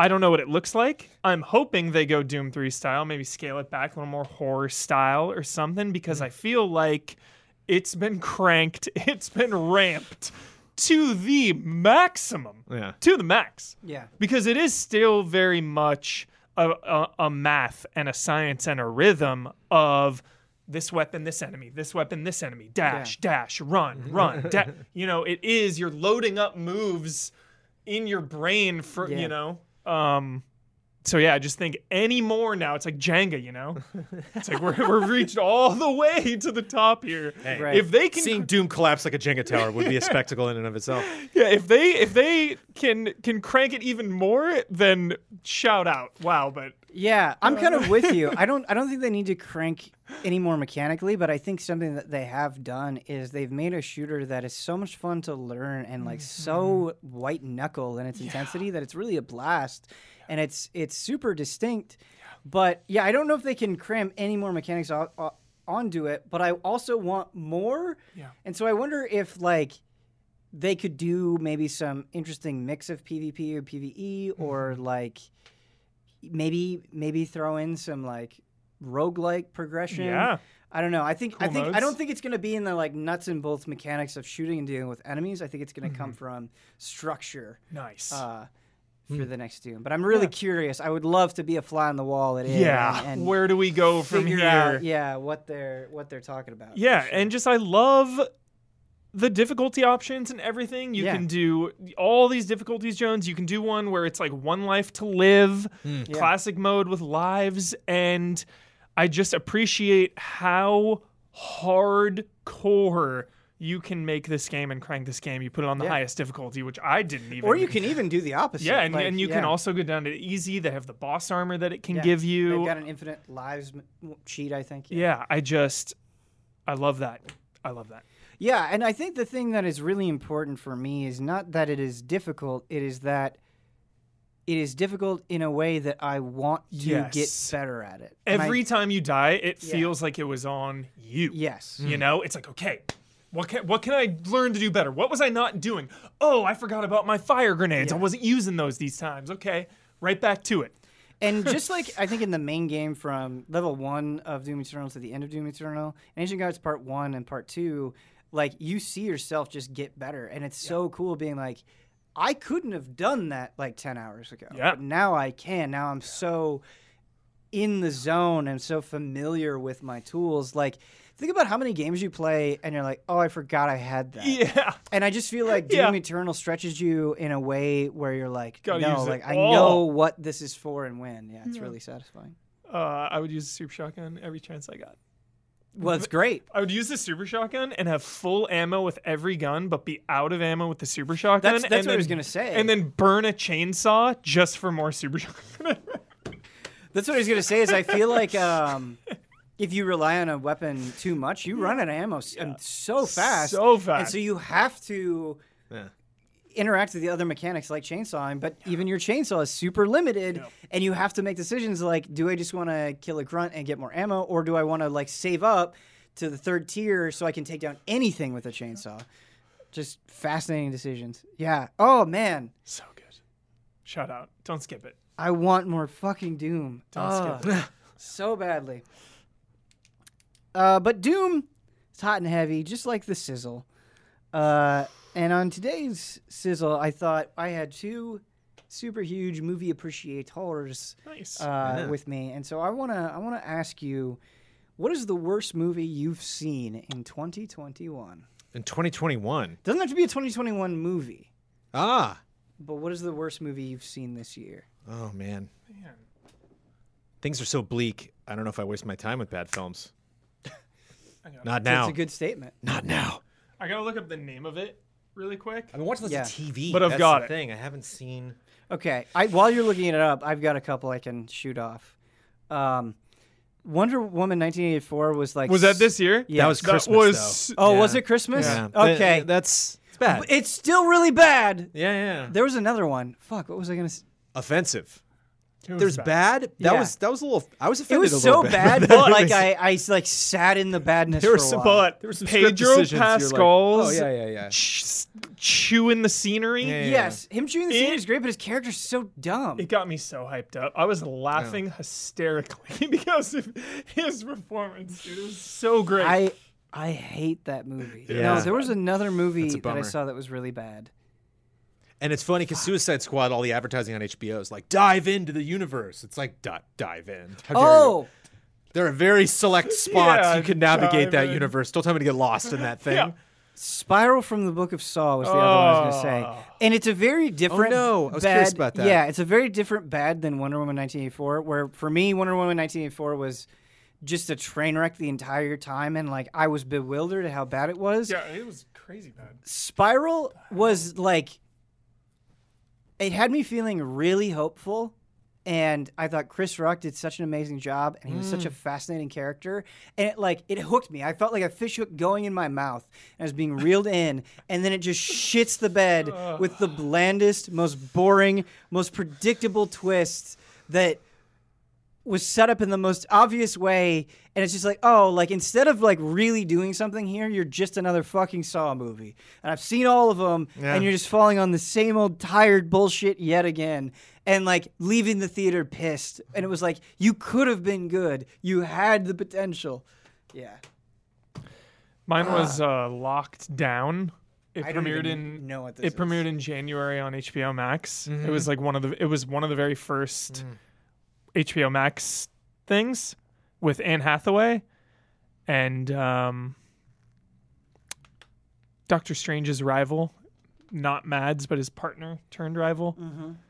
Speaker 2: I don't know what it looks like. I'm hoping they go Doom 3 style, maybe scale it back a little more horror style or something because I feel like it's been (laughs) cranked, it's been ramped to the maximum.
Speaker 3: Yeah.
Speaker 2: To the max.
Speaker 1: Yeah.
Speaker 2: Because it is still very much a, a, a math and a science and a rhythm of this weapon, this enemy, this weapon, this enemy, dash, dash, run, (laughs) run. Da- you know, it is you're loading up moves in your brain for
Speaker 1: Yeah.
Speaker 2: you know. Um, so yeah, I just think any more now, it's like Jenga, you know. It's like we're we're reached all the way to the top here.
Speaker 3: Hey,
Speaker 1: Right.
Speaker 2: If they can
Speaker 3: Seeing Doom collapse like a Jenga tower would be a spectacle in and of itself. (laughs)
Speaker 2: Yeah, if they if they can can crank it even more, then shout out. Wow, but
Speaker 1: Yeah, I'm uh. kind of with you. (laughs) I don't I don't think they need to crank any more mechanically, but I think something that they have done is they've made a shooter that is so much fun to learn and like so mm-hmm. white knuckle in its intensity that it's really a blast and it's it's super distinct. But yeah, I don't know if they can cram any more mechanics o- o- onto it, but I also want more.
Speaker 2: Yeah.
Speaker 1: And so I wonder if like they could do maybe some interesting mix of PvP or PvE or like maybe maybe throw in some like roguelike progression.
Speaker 2: yeah.
Speaker 1: I don't know. I think I
Speaker 2: Cool
Speaker 1: think I
Speaker 2: modes.
Speaker 1: don't think it's going to be in the like nuts and bolts mechanics of shooting and dealing with enemies. I think it's going to come from structure
Speaker 2: Nice.
Speaker 1: uh, for hmm. the next Doom. But I'm really curious. I would love to be a fly on the wall at it.
Speaker 2: yeah.
Speaker 1: and, and
Speaker 2: Where do we go from here?
Speaker 1: out yeah what they're what they're talking about.
Speaker 2: Yeah,
Speaker 1: sure.
Speaker 2: and just I love the difficulty options and everything. You
Speaker 1: Yeah.
Speaker 2: can do all these difficulties, Jones. You can do one where it's like one life to live, hmm.
Speaker 1: Yeah.
Speaker 2: classic mode with lives, and I just appreciate how hardcore you can make this game and crank this game. You put it on the
Speaker 1: Yeah.
Speaker 2: highest difficulty, which I didn't even.
Speaker 1: or you can even do the opposite.
Speaker 2: yeah, and,
Speaker 1: like,
Speaker 2: and you can also go down to easy. They have the boss armor that it can
Speaker 1: Yeah.
Speaker 2: give you.
Speaker 1: They've got an infinite lives cheat, I think.
Speaker 2: yeah, I just, I love that. I love that.
Speaker 1: Yeah, and I think the thing that is really important for me is not that it is difficult, it is that it is difficult in a way that I want to
Speaker 2: Yes.
Speaker 1: get better at it. And I-
Speaker 2: Every time you die, it
Speaker 1: Yeah.
Speaker 2: feels like it was on you.
Speaker 1: yes.
Speaker 2: You mm-hmm. know, it's like, okay, what can what can I learn to do better? What was I not doing? Oh, I forgot about my fire grenades. I wasn't using those these times. Okay, right back to it.
Speaker 1: And just (laughs) like I think in the main game from level one of Doom Eternal to the end of Doom Eternal, Ancient Gods Part One and Part Two, like you see yourself just get better, and it's so cool being like, I couldn't have done that like ten hours ago,
Speaker 2: Yeah.
Speaker 1: but now I can. Now I'm so in the zone and so familiar with my tools. Like, think about how many games you play, and you're like, oh, I forgot I had that.
Speaker 2: Yeah,
Speaker 1: And I just feel like Doom
Speaker 2: Yeah.
Speaker 1: Eternal stretches you in a way where you're like,
Speaker 2: Gotta
Speaker 1: no, like I know what this is for and when. Yeah, it's really satisfying.
Speaker 2: uh, I would use a super shotgun every chance I got.
Speaker 1: Well, it's great.
Speaker 2: I would use the super shotgun and have full ammo with every gun, but be out of ammo with the super shotgun.
Speaker 1: That's- that's
Speaker 2: and
Speaker 1: what I was
Speaker 2: then-
Speaker 1: gonna say.
Speaker 2: And then burn a chainsaw just for more super shotgun.
Speaker 1: That's what I was gonna say. Is I feel like (laughs) um, if you rely on a weapon too much, you run out of ammo um, so fast.
Speaker 2: So
Speaker 1: And so you have to
Speaker 3: Yeah.
Speaker 1: interact with the other mechanics like chainsawing, but even your chainsaw is super limited,
Speaker 2: Yeah.
Speaker 1: and you have to make decisions like, do I just want to kill a grunt and get more ammo, or do I want to like save up to the third tier so I can take down anything with a chainsaw? Just fascinating decisions. Yeah. Oh man,
Speaker 2: so good. Shout out. Don't skip it.
Speaker 1: I want more fucking Doom.
Speaker 2: Don't skip it.
Speaker 1: so badly. Uh, but Doom is hot and heavy, just like the sizzle. Uh, and on today's sizzle, I thought I had two super huge movie appreciators
Speaker 2: Nice.
Speaker 1: uh,
Speaker 3: Yeah.
Speaker 1: with me, and so I wanna I wanna ask you, what is the worst movie you've seen in 2021?
Speaker 3: In 2021.
Speaker 1: Doesn't have to be a 2021 movie,
Speaker 3: Ah.
Speaker 1: but what is the worst movie you've seen this year?
Speaker 3: Oh man.
Speaker 2: Man.
Speaker 3: Things are so bleak. I don't know if I waste my time with bad films.
Speaker 2: I got-
Speaker 3: Not
Speaker 1: That's
Speaker 3: now.
Speaker 1: a good statement.
Speaker 3: Not now.
Speaker 2: I gotta look up the name of it really quick.
Speaker 3: I've been watching lots
Speaker 1: Yeah.
Speaker 3: of TV.
Speaker 2: But I've
Speaker 3: That's
Speaker 2: got
Speaker 3: the
Speaker 2: it.
Speaker 3: thing. I haven't seen.
Speaker 1: Okay, I, while you're looking it up, I've got a couple I can shoot off. Um, Wonder Woman 1984 was like.
Speaker 2: Was that this year?
Speaker 1: Yeah.
Speaker 3: That was
Speaker 2: That
Speaker 3: Christmas.
Speaker 2: was-
Speaker 1: Oh,
Speaker 3: Yeah.
Speaker 1: was it Christmas?
Speaker 3: Yeah.
Speaker 1: Okay,
Speaker 3: Th- that's it's bad.
Speaker 1: it's still really bad.
Speaker 3: yeah, yeah.
Speaker 1: There was another one. Fuck, what was I gonna? s-
Speaker 3: Offensive.
Speaker 2: It was
Speaker 3: There's bad. That
Speaker 1: Yeah.
Speaker 3: was that was a little. I was
Speaker 1: a
Speaker 3: little.
Speaker 1: It was
Speaker 3: a
Speaker 1: so
Speaker 3: little bit.
Speaker 1: bad (laughs) that like I, I like sat in the badness
Speaker 3: There
Speaker 1: for
Speaker 3: were
Speaker 1: a
Speaker 3: some-
Speaker 1: while.
Speaker 2: But
Speaker 3: There were some script
Speaker 2: Pedro
Speaker 3: decisions you're like, oh,
Speaker 2: Pascal's
Speaker 3: oh yeah, yeah, yeah.
Speaker 2: ch- chewing the scenery.
Speaker 3: Yeah, yeah.
Speaker 1: Yes, him chewing the scene
Speaker 2: It-
Speaker 1: is great, but his character's so dumb.
Speaker 2: It got me so hyped up. I was laughing hysterically (laughs) because of his performance. Dude. It was so great.
Speaker 1: I I hate that movie.
Speaker 3: Yeah.
Speaker 1: No, there was another movie
Speaker 3: That's a
Speaker 1: that I
Speaker 3: bummer.
Speaker 1: saw that was really bad.
Speaker 3: And it's funny because Suicide Squad, all the advertising on HBO is like dive into the universe. It's like di- dive in. How dare you.
Speaker 1: Oh,
Speaker 3: there are very select (laughs) spots
Speaker 2: Yeah,
Speaker 3: you can navigate that
Speaker 2: in.
Speaker 3: universe. Don't tell me to get lost in that thing. (laughs)
Speaker 2: Yeah.
Speaker 1: Spiral from the Book of Saw was the other one I was going to
Speaker 2: Oh.
Speaker 1: say. And it's a very oh, different
Speaker 3: no. I was
Speaker 1: bad.
Speaker 3: curious about that.
Speaker 1: Yeah, it's a very different bad than Wonder Woman 1984, where for me, Wonder Woman 1984 was just a train wreck the entire time. And like, I was bewildered at how bad it was.
Speaker 2: yeah, it was crazy bad.
Speaker 1: Spiral was like it had me feeling really hopeful and I thought Chris Rock did such an amazing job and he was such a mm. fascinating character and it like it hooked me. I felt like a fish hook going in my mouth and I was being reeled in and then it just shits the bed with the (laughs) blandest, most boring, most predictable twist that was set up in the most obvious way and it's just like oh like instead of like really doing something here you're just another fucking saw movie and i've seen all of them
Speaker 3: Yeah.
Speaker 1: and you're just falling on the same old tired bullshit yet again and like leaving the theater pissed and it was like you could have been good you had the potential yeah
Speaker 2: Mine was uh, locked down. It
Speaker 1: I don't
Speaker 2: premiered
Speaker 1: even
Speaker 2: in
Speaker 1: know what this
Speaker 2: it
Speaker 1: is.
Speaker 2: premiered in January on HBO Max.
Speaker 3: Mm-hmm.
Speaker 2: It was like one of the it was one of the very first HBO Max things with Anne Hathaway and um, Doctor Strange's rival, not Mads, but his partner turned rival,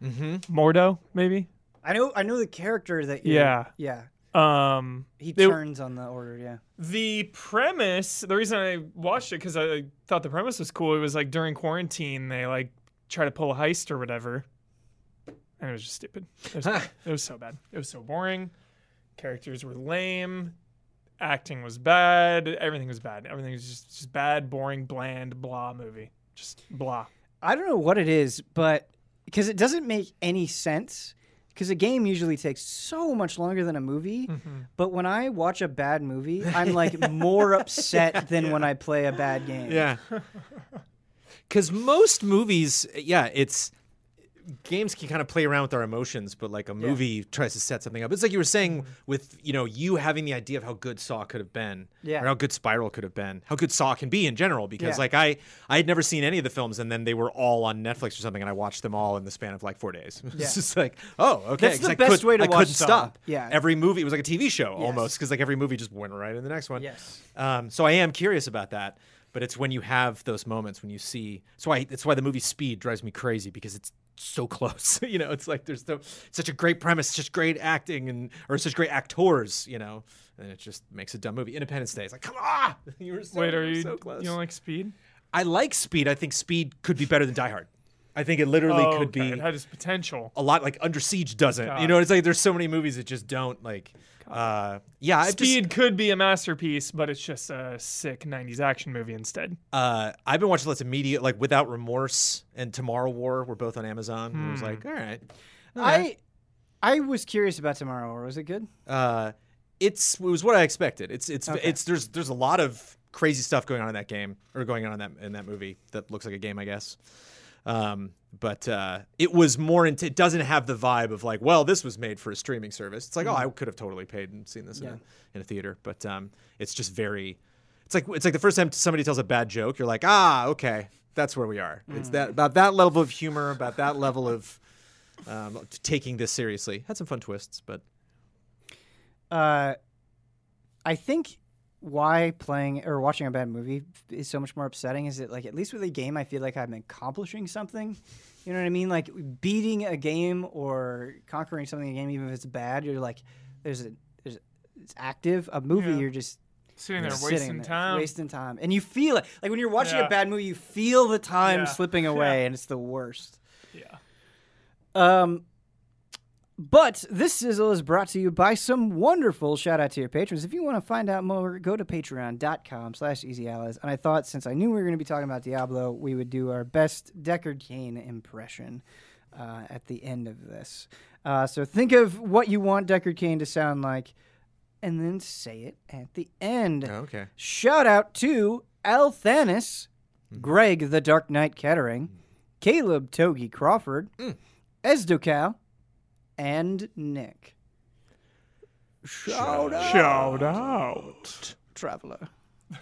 Speaker 3: Mm-hmm.
Speaker 2: Mordo, maybe.
Speaker 1: i know i know the character that you're,
Speaker 2: Yeah.
Speaker 1: yeah
Speaker 2: Um,
Speaker 1: he
Speaker 2: They-
Speaker 1: turns on the order yeah
Speaker 2: The premise, the reason I watched it because I thought the premise was cool. It was like during quarantine, they like try to pull a heist or whatever, and it was just stupid. It was, bad. It was so bad. It was so boring. Characters were lame. Acting was bad. Everything was bad. Everything was just just bad, boring, bland, blah movie. Just blah.
Speaker 1: I don't know what it is, but because it doesn't make any sense. Because a game usually takes so much longer than a movie,
Speaker 2: Mm-hmm.
Speaker 1: but when I watch a bad movie, I'm like (laughs) more upset (laughs) than when I play a bad game.
Speaker 3: Yeah. (laughs) Because most movies, yeah, it's games can kind of play around with our emotions, but like a movie tries to set something up. It's like you were saying with you know you having the idea of how good Saw could have been,
Speaker 1: Yeah.
Speaker 3: or how good Spiral could have been, how good Saw can be in general. Because
Speaker 1: Yeah.
Speaker 3: like I I had never seen any of the films, and then they were all on Netflix or something, and I watched them all in the span of like four days. (laughs)
Speaker 1: Yeah.
Speaker 3: it's just like oh okay,
Speaker 1: That's the
Speaker 3: I
Speaker 1: best
Speaker 3: could-
Speaker 1: way to
Speaker 3: I
Speaker 1: watch
Speaker 3: couldn't
Speaker 1: Saw.
Speaker 3: stop.
Speaker 1: Yeah.
Speaker 3: every movie it was like a TV show
Speaker 1: Yes.
Speaker 3: almost because like every movie just went right in the next one.
Speaker 1: Yes.
Speaker 3: Um, so I am curious about that, but it's when you have those moments when you see. That's why. That's why the movie Speed drives me crazy because it's so close. (laughs) you know, it's like there's no such a great premise, such great acting, and or such great actors. You know, and it just makes a dumb movie. Independence Day. It's like, come on, (laughs) you were so,
Speaker 2: Wait, are
Speaker 3: you
Speaker 2: you
Speaker 3: so close.
Speaker 2: you don't like Speed?
Speaker 3: I like Speed. I think Speed could be better than Die Hard. I think it literally
Speaker 2: Oh,
Speaker 3: could
Speaker 2: okay.
Speaker 3: be
Speaker 2: It had its potential.
Speaker 3: a lot like Under Siege doesn't.
Speaker 2: Got
Speaker 3: You know, it's like there's so many movies that just don't like. Uh, yeah, I've just-
Speaker 2: Speed could be a masterpiece, but it's just a sick '90s action movie instead.
Speaker 3: uh, I've been watching lots of media, like Without Remorse and Tomorrow War. Were both on Amazon. And I was like, all right,
Speaker 1: I I was curious about Tomorrow War. Was it good?
Speaker 3: uh, it's it was what I expected. It's it's
Speaker 1: Okay.
Speaker 3: it's there's there's a lot of crazy stuff going on in that game or going on in that in that movie that looks like a game, I guess. Um, but uh, it was more into. It doesn't have the vibe of like, well, this was made for a streaming service. It's like, oh, I could have totally paid and seen this in,
Speaker 1: Mm-hmm.
Speaker 3: A, in a theater. But um, it's just very. It's like it's like the first time somebody tells a bad joke, you're like, ah, okay, that's where we are. It's
Speaker 1: Mm.
Speaker 3: that about that level of humor, about that level of um, taking this seriously. Had some fun twists, but
Speaker 1: Uh, I think why playing or watching a bad movie is so much more upsetting is that like at least with a game I feel like I'm accomplishing something. You know what I mean? Like beating a game or conquering something in a game, even if it's bad, you're like there's a there's it's active. A movie,
Speaker 2: Yeah.
Speaker 1: you're just
Speaker 2: Sitting there
Speaker 1: sitting
Speaker 2: wasting
Speaker 1: there,
Speaker 2: time.
Speaker 1: wasting time, and you feel it. Like when you're watching a bad movie, you feel the time
Speaker 2: Yeah.
Speaker 1: slipping (laughs) away, and it's the worst.
Speaker 2: yeah.
Speaker 1: Um, but this sizzle is brought to you by some wonderful shout out to your patrons. If you want to find out more, go to patreon.com slash easy allies. And I thought since I knew we were going to be talking about Diablo, we would do our best Deckard Cain impression uh, at the end of this. Uh, so think of what you want Deckard Cain to sound like, and then say it at the end.
Speaker 3: okay.
Speaker 1: Shout out to Al Thanis, Greg the Dark Knight Kettering, Caleb Togi Crawford, Esdocal, and Nick. Shout out,
Speaker 2: Shout out.
Speaker 1: traveler. (laughs)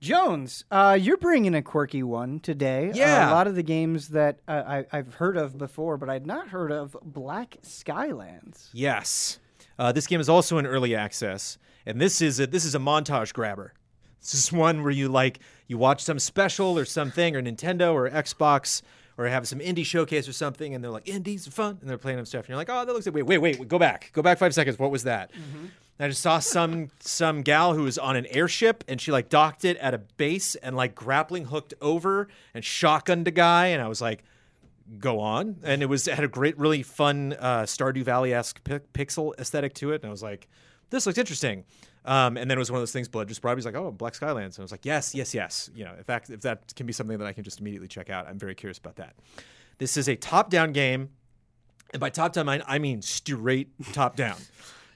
Speaker 1: Jones, uh, you're bringing a quirky one today. Uh,
Speaker 3: Yeah.
Speaker 1: a lot of the games that uh, I, I've heard of before, but I'd not heard of Black Skylands.
Speaker 3: Yes. Uh, this game is also in early access, and this is a, this is a montage grabber. This is one where you like you watch some special or something or Nintendo or Xbox or have some indie showcase or something, and they're like indies are fun, and they're playing them stuff, and you're like, oh, that looks like wait, wait, wait, go back, go back five seconds. What was that? And I just saw some some gal who was on an airship, and she like docked it at a base and like grappling hooked over and shotgunned a guy, and I was like go on and it was it had a great really fun uh stardew valley-esque pi- pixel aesthetic to it and i was like this looks interesting um and then it was one of those things blood just me he's like oh black skylands. And i was like yes yes yes. You know in fact if that can be something that i can just immediately check out i'm very curious about that. This is a top-down game and by top down I- i mean straight top down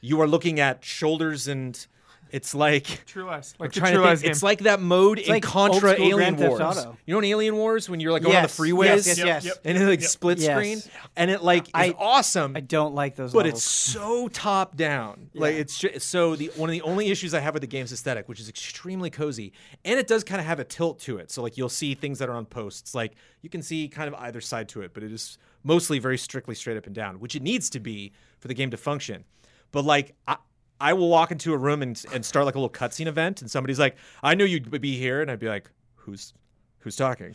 Speaker 3: you are looking at shoulders and it's like
Speaker 2: True Lies. Like the True
Speaker 3: to
Speaker 2: Lies game.
Speaker 3: It's like that mode in
Speaker 1: like
Speaker 3: Contra
Speaker 1: old-school
Speaker 3: Alien
Speaker 1: Grand Theft
Speaker 3: Wars.
Speaker 1: Auto.
Speaker 3: You know in Alien Wars when you're like going
Speaker 1: Yes,
Speaker 3: on the freeways?
Speaker 1: yes, yes,
Speaker 2: Yep,
Speaker 1: yes.
Speaker 2: yep.
Speaker 3: and it like
Speaker 2: Yep.
Speaker 3: split
Speaker 1: Yes.
Speaker 3: screen and it like is
Speaker 1: I-
Speaker 3: awesome
Speaker 1: I don't like those
Speaker 3: but
Speaker 1: levels.
Speaker 3: it's so top down like it's ju- so the one of the only issues i have with the game's aesthetic which is extremely cozy and it does kind of have a tilt to it so like you'll see things that are on posts like you can see kind of either side to it but it is mostly very strictly straight up and down which it needs to be for the game to function but like I, I will walk into a room and, and start like a little cutscene event, and somebody's like, "I knew you'd be here," and I'd be like, "Who's, who's talking?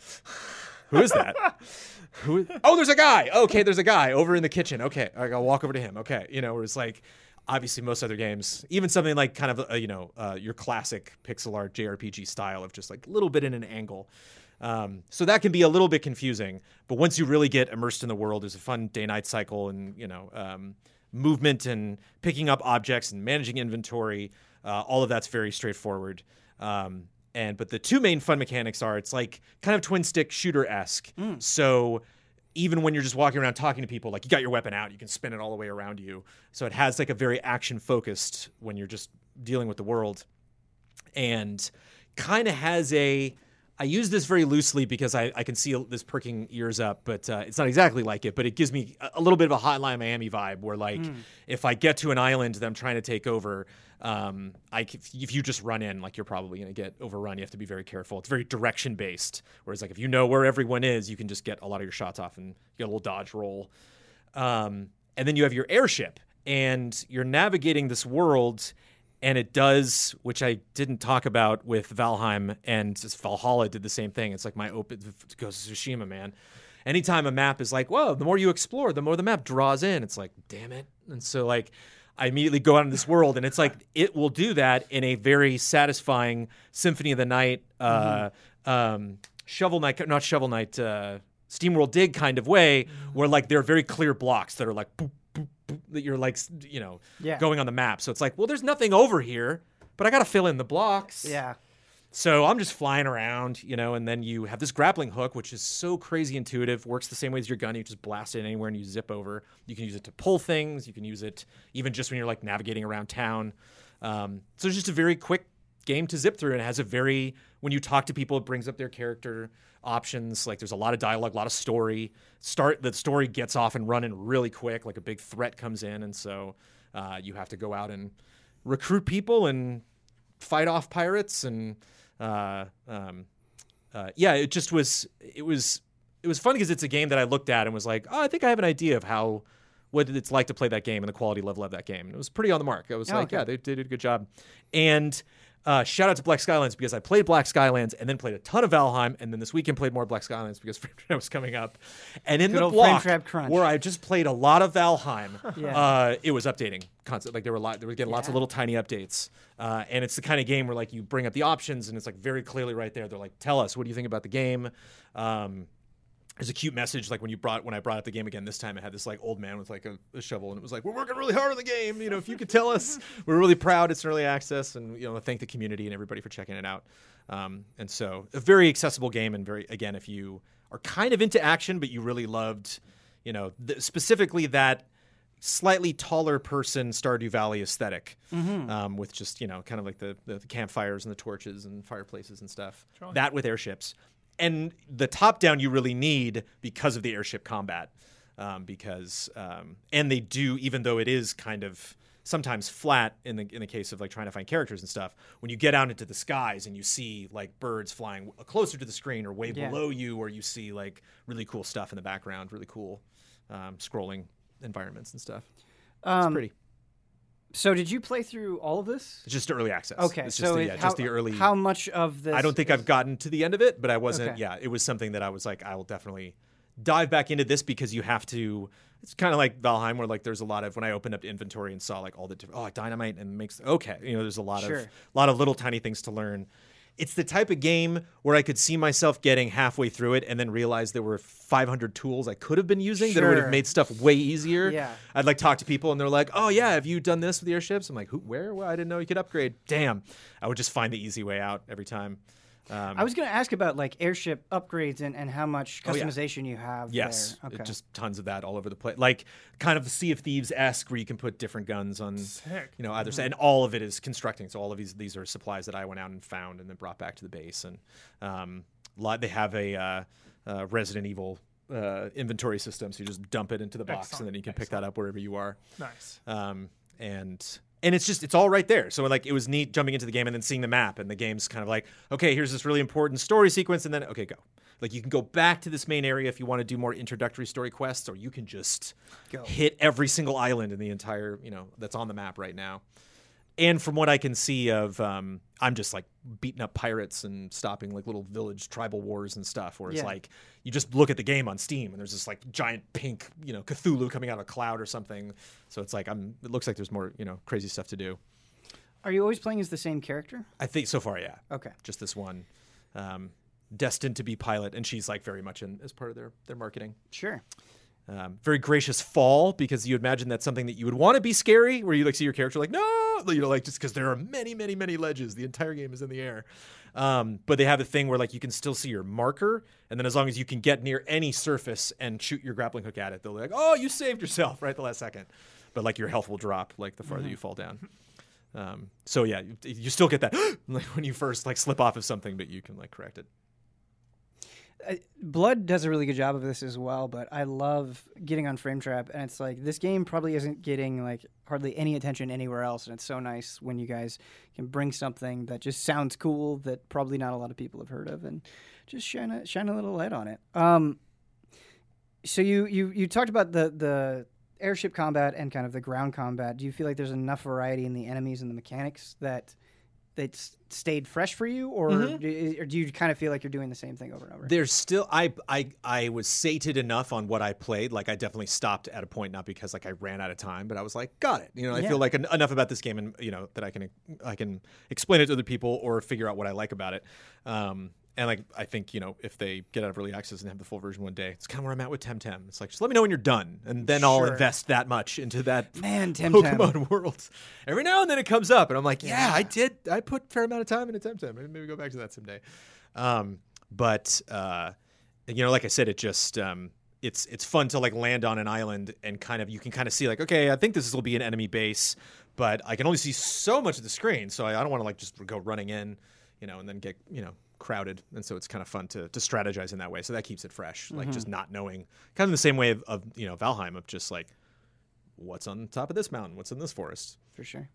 Speaker 3: Who is that? (laughs) Who? (laughs) Oh, there's a guy. Okay, there's a guy over in the kitchen. Okay, right, I'll walk over to him. Okay, you know, where it's like, obviously most other games, even something like kind of uh, you know uh, your classic pixel art JRPG style of just like a little bit in an angle. Um, so that can be a little bit confusing, but once you really get immersed in the world, there's a fun day-night cycle, and you know, um, movement and picking up objects and managing inventory. Uh, all of that's very straightforward. Um, and but the two main fun mechanics are it's like kind of twin stick shooter esque. So even when you're just walking around talking to people, like you got your weapon out, you can spin it all the way around you. So it has like a very action focused when you're just dealing with the world, and kind of has a. I use this very loosely because I, I can see this perking ears up, but uh, it's not exactly like it. But it gives me a, a little bit of a Hotline Miami vibe, where like if I get to an island that I'm trying to take over, um, I if you just run in, like you're probably going to get overrun. You have to be very careful. It's very direction based. Whereas like if you know where everyone is, you can just get a lot of your shots off and get a little dodge roll. Um, and then you have your airship, and you're navigating this world, and it does, which I didn't talk about with Valheim and Valhalla did the same thing. It's like my open Ghost of Tsushima, man. Anytime a map is like, whoa, the more you explore, the more the map draws in. It's like, damn it. And so like I immediately go out in this world, and it's like (laughs) it will do that in a very satisfying Symphony of the Night, uh, um, Shovel Knight, not Shovel Knight, uh, SteamWorld Dig kind of way, where like there are very clear blocks that are like boop, that you're like you know
Speaker 1: Yeah.
Speaker 3: going on the map. So it's like, well, there's nothing over here, but I got to fill in the blocks.
Speaker 1: yeah.
Speaker 3: So I'm just flying around, you know, and then you have this grappling hook, which is so crazy intuitive, works the same way as your gun. You just blast it anywhere and you zip over. You can use it to pull things. You can use it even just when you're like navigating around town. Um, so it's just a very quick game to zip through, and it has a very when you talk to people, it brings up their character options. Like there's a lot of dialogue, a lot of story. Start the story gets off and running really quick, like a big threat comes in, and so uh, you have to go out and recruit people and fight off pirates and uh, um, uh, yeah, it just was it was it was fun because it's a game that I looked at and was like, oh, I think I have an idea of how what it's like to play that game and the quality level of that game. And it was pretty on the mark. I was
Speaker 1: Oh,
Speaker 3: like,
Speaker 1: okay.
Speaker 3: yeah, they, they did a good job. And uh, shout out to Black Skylands because I played Black Skylands and then played a ton of Valheim, and then this weekend played more Black Skylands because (laughs) Frame Trap was coming up. And in
Speaker 1: Good
Speaker 3: the block where I just played a lot of Valheim, (laughs)
Speaker 1: Yeah.
Speaker 3: uh, it was updating constantly. Like there were lot, they were getting lots of little tiny updates, uh, and it's the kind of game where like you bring up the options and it's like very clearly right there. They're like, tell us what do you think about the game. Um, there's a cute message like when you brought when I brought up the game again this time. It had this like old man with like a, a shovel, and it was like, "We're working really hard on the game. You know, if you could tell us, (laughs) we're really proud it's in early access, and you know, thank the community and everybody for checking it out." Um, and so, a very accessible game, and very again, if you are kind of into action, but you really loved, you know, th- specifically that slightly taller person Stardew Valley esthetic um, with just, you know, kind of like the, the, the campfires and the torches and fireplaces and stuff. That with airships. And the top down you really need because of the airship combat. Um, because, um, and they do, even though it is kind of sometimes flat in the in the case of like trying to find characters and stuff. When you get out into the skies and you see like birds flying closer to the screen or way
Speaker 1: Yeah.
Speaker 3: below you, or you see like really cool stuff in the background, really cool um, scrolling environments and stuff.
Speaker 1: Um,
Speaker 3: It's pretty.
Speaker 1: So did you play through all of this?
Speaker 3: It's just early access.
Speaker 1: Okay,
Speaker 3: it's
Speaker 1: so
Speaker 3: just the,
Speaker 1: it-
Speaker 3: yeah,
Speaker 1: how,
Speaker 3: just the early.
Speaker 1: How much of this?
Speaker 3: I don't think
Speaker 1: is-
Speaker 3: I've gotten to the end of it, but I wasn't.
Speaker 1: Okay.
Speaker 3: Yeah, it was something that I was like, I will definitely dive back into this because you have to. It's kind of like Valheim, where like there's a lot of when I opened up inventory and saw like all the different oh dynamite and makes okay, you know, there's a lot
Speaker 1: Sure.
Speaker 3: of a lot of little tiny things to learn. It's the type of game where I could see myself getting halfway through it and then realize there were 500 tools I could have been using that would have made stuff way easier.
Speaker 1: Yeah.
Speaker 3: I'd like talk to people and they're like, "Oh yeah, have you done this with the airships?" I'm like, "Who? Where? Well, I didn't know you could upgrade." Damn, I would just find the easy way out every time. Um,
Speaker 1: I was going to ask about like airship upgrades and, and how much
Speaker 3: Oh, yeah.
Speaker 1: customization you have.
Speaker 3: Yes,
Speaker 1: there. Okay.
Speaker 3: just tons of that all over the place. Like kind of Sea of Thieves esque, where you can put different guns on,
Speaker 2: Sick.
Speaker 3: you know, either
Speaker 1: Mm-hmm.
Speaker 3: side, and all of it is constructing. So all of these these are supplies that I went out and found and then brought back to the base. And um, lot they have a uh, uh, Resident Evil uh, inventory system, so you just dump it into the box,
Speaker 2: Excellent,
Speaker 3: and then you can pick that up wherever you are.
Speaker 2: Nice.
Speaker 3: um, and and it's just it's all right there. So like it was neat jumping into the game and then seeing the map, and the game's kind of like, okay, here's this really important story sequence, and then okay, go. Like you can go back to this main area if you want to do more introductory story quests, or you can just
Speaker 1: Go.
Speaker 3: hit every single island in the entire you know that's on the map right now. And from what I can see of, um, I'm just like beating up pirates and stopping like little village tribal wars and stuff. Where it's
Speaker 1: Yeah.
Speaker 3: like you just look at the game on Steam and there's this like giant pink, you know, Cthulhu coming out of a cloud or something. So it's like I'm. It looks like there's more, you know, crazy stuff to do.
Speaker 1: Are you always playing as the same character?
Speaker 3: I think so far, yeah.
Speaker 1: Okay.
Speaker 3: Just this one, um, destined to be pilot, and she's like very much in as part of their their marketing.
Speaker 1: Sure.
Speaker 3: Um, very gracious fall because you imagine that's something that you would want to be scary, where you like see your character like no, you know, like just because there are many, many, many ledges, the entire game is in the air. Um, but they have a thing where like you can still see your marker, and then as long as you can get near any surface and shoot your grappling hook at it, they'll be like, oh, you saved yourself right at the last second. But like your health will drop like the farther you fall down. Um, so yeah, you, you still get that (gasps) like when you first like slip off of something, but you can like correct it.
Speaker 1: Blood does a really good job of this as well, but I love getting on Frame Trap, and it's like this game probably isn't getting like hardly any attention anywhere else, and it's so nice when you guys can bring something that just sounds cool that probably not a lot of people have heard of, and just shine a shine a little light on it. Um, so you you you talked about the the airship combat and kind of the ground combat. Do you feel like there's enough variety in the enemies and the mechanics that that s- stayed fresh for you, or, do, or do you kind of feel like you're doing the same thing over and over?
Speaker 3: There's still I I I was sated enough on what I played. Like I definitely stopped at a point, not because like I ran out of time, but I was like, got it. You know, I
Speaker 1: Yeah.
Speaker 3: feel like en- enough about this game, and you know that I can I can explain it to other people or figure out what I like about it. Um, and like I think you know if they get out of early access and have the full version one day, it's kind of where I'm at with Temtem. It's like just let me know when you're done, and then I'll invest that much into that
Speaker 1: Man, (laughs) Temtem.
Speaker 3: Pokemon world. Every now and then it comes up, and I'm like, yeah, I did. I put a fair amount of time into Temtem. Maybe maybe go back to that someday. Um, but uh, you know, like I said, it just um, it's it's fun to like land on an island and kind of you can kind of see like, okay, I think this will be an enemy base, but I can only see so much of the screen, so I, I don't want to like just go running in, you know, and then get you know crowded and so it's kind of fun to, to strategize in that way so that keeps it fresh like just not knowing kind of the same way of, of you know valheim of just like what's on top of this mountain what's in this forest
Speaker 1: for sure.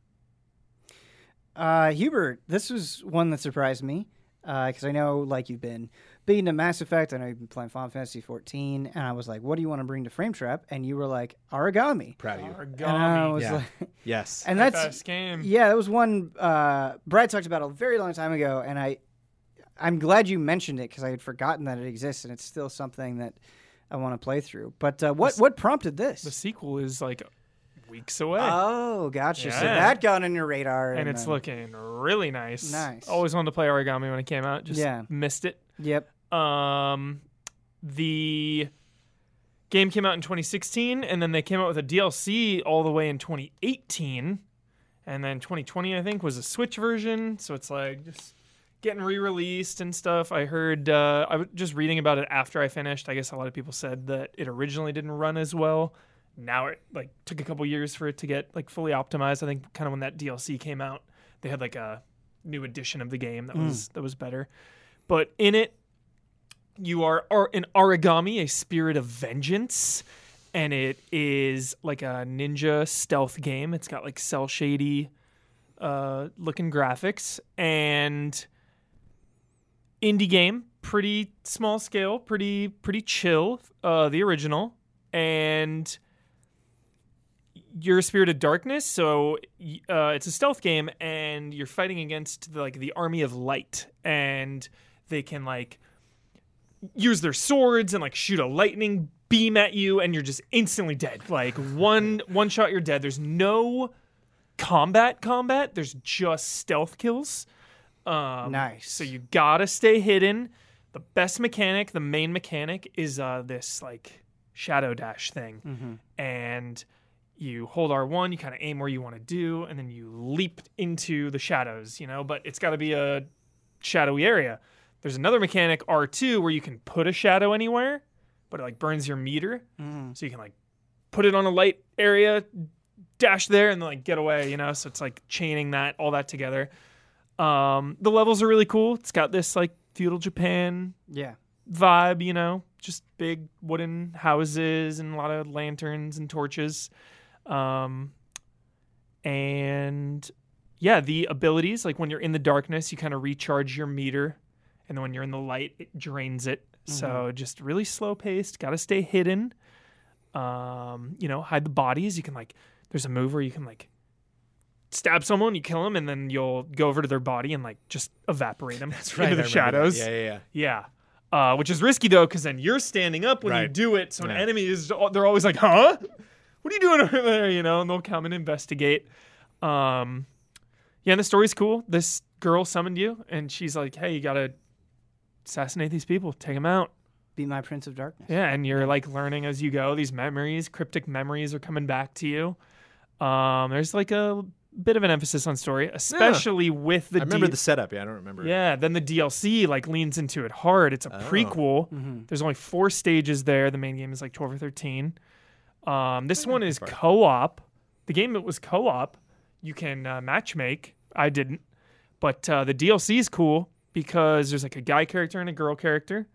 Speaker 1: Uh, Hubert, this was one that surprised me because I know, like, you've been big into Mass Effect. I know you've been playing Final Fantasy 14, and I was like, "What do you want to bring to Frame Trap?" And you were like, "Aragami."
Speaker 3: proud of you
Speaker 1: And I
Speaker 2: Aragami.
Speaker 1: was
Speaker 3: Yeah.
Speaker 1: like,
Speaker 3: yes (laughs)
Speaker 1: and that's
Speaker 2: Best game.
Speaker 1: yeah, that was one uh, Brad talked about a very long time ago, and I, I'm glad you mentioned it because I had forgotten that it exists, and it's still something that I want to play through. But uh, what what prompted this?
Speaker 2: The sequel is like weeks away.
Speaker 1: Oh, gotcha. So that got on your radar,
Speaker 2: and it's
Speaker 1: then-
Speaker 2: looking really nice.
Speaker 1: Nice.
Speaker 2: Always wanted to play Aragami when it came out. Just
Speaker 1: Yeah.
Speaker 2: missed it.
Speaker 1: Yep.
Speaker 2: Um, the game came out in 2016, and then they came out with a DLC all the way in 2018, and then 2020 I think was a Switch version. So it's like just getting re-released and stuff. I heard uh, I was just reading about it after I finished. I guess a lot of people said that it originally didn't run as well. Now it like took a couple years for it to get like fully optimized. I think kind of when that DLC came out, they had like a new edition of the game that was that was better. But in it, you are are an Aragami, a spirit of vengeance, and it is like a ninja stealth game. It's got like cell shady uh, looking graphics and indie game, pretty small scale, pretty pretty chill. Uh, the original and you're a spirit of darkness, so uh, it's a stealth game, and you're fighting against the, like the army of light, and they can like use their swords and like shoot a lightning beam at you, and you're just instantly dead. Like one one shot, you're dead. There's no combat combat. There's just stealth kills. Um,
Speaker 1: Nice.
Speaker 2: So you gotta stay hidden. The best mechanic, the main mechanic, is uh, this like shadow dash thing, and you hold R1, you kind of aim where you want to do, and then you leap into the shadows, you know, but it's got to be a shadowy area. There's another mechanic, R2, where you can put a shadow anywhere, but it like burns your meter. So you can like put it on a light area, dash there, and then like get away, you know? So it's like chaining that, all that together. Um, the levels are really cool. It's got this like feudal Japan
Speaker 1: Yeah.
Speaker 2: vibe, you know, just big wooden houses and a lot of lanterns and torches. Um, and yeah, the abilities, like when you're in the darkness, you kind of recharge your meter, and then when you're in the light, it drains it. So just really slow paced, got to stay hidden. Um, you know, hide the bodies. You can like, there's a move where you can like stab someone, you kill them, and then you'll go over to their body and like just evaporate them (laughs)
Speaker 3: That's (laughs)
Speaker 2: into
Speaker 3: right. I
Speaker 2: the
Speaker 3: remember that.
Speaker 2: shadows.
Speaker 3: Yeah, yeah, yeah.
Speaker 2: Yeah. Uh, which is risky though, because then you're standing up when you do it. So an
Speaker 3: Yeah.
Speaker 2: enemy is, they're always like, huh? What are you doing (laughs) over there? You know, and they'll come and investigate. Um, yeah, and the story's cool. This girl summoned you, and she's like, hey, you gotta assassinate these people, take them out.
Speaker 1: Be my Prince of Darkness.
Speaker 2: Yeah, and you're like learning as you go. These memories, cryptic memories, are coming back to you. Um, there's like a bit of an emphasis on story, especially with the
Speaker 3: I remember
Speaker 2: D-
Speaker 3: the setup. Yeah, I don't remember.
Speaker 2: yeah, then the DLC like leans into it hard. It's a
Speaker 3: Oh.
Speaker 2: prequel.
Speaker 1: Mm-hmm.
Speaker 2: There's only four stages there. The main game is like 12 or 13. Um, this one is
Speaker 3: far.
Speaker 2: co-op. The game it was co-op. You can uh, match make. I didn't, but uh, the DLC is cool because there's like a guy character and a girl character.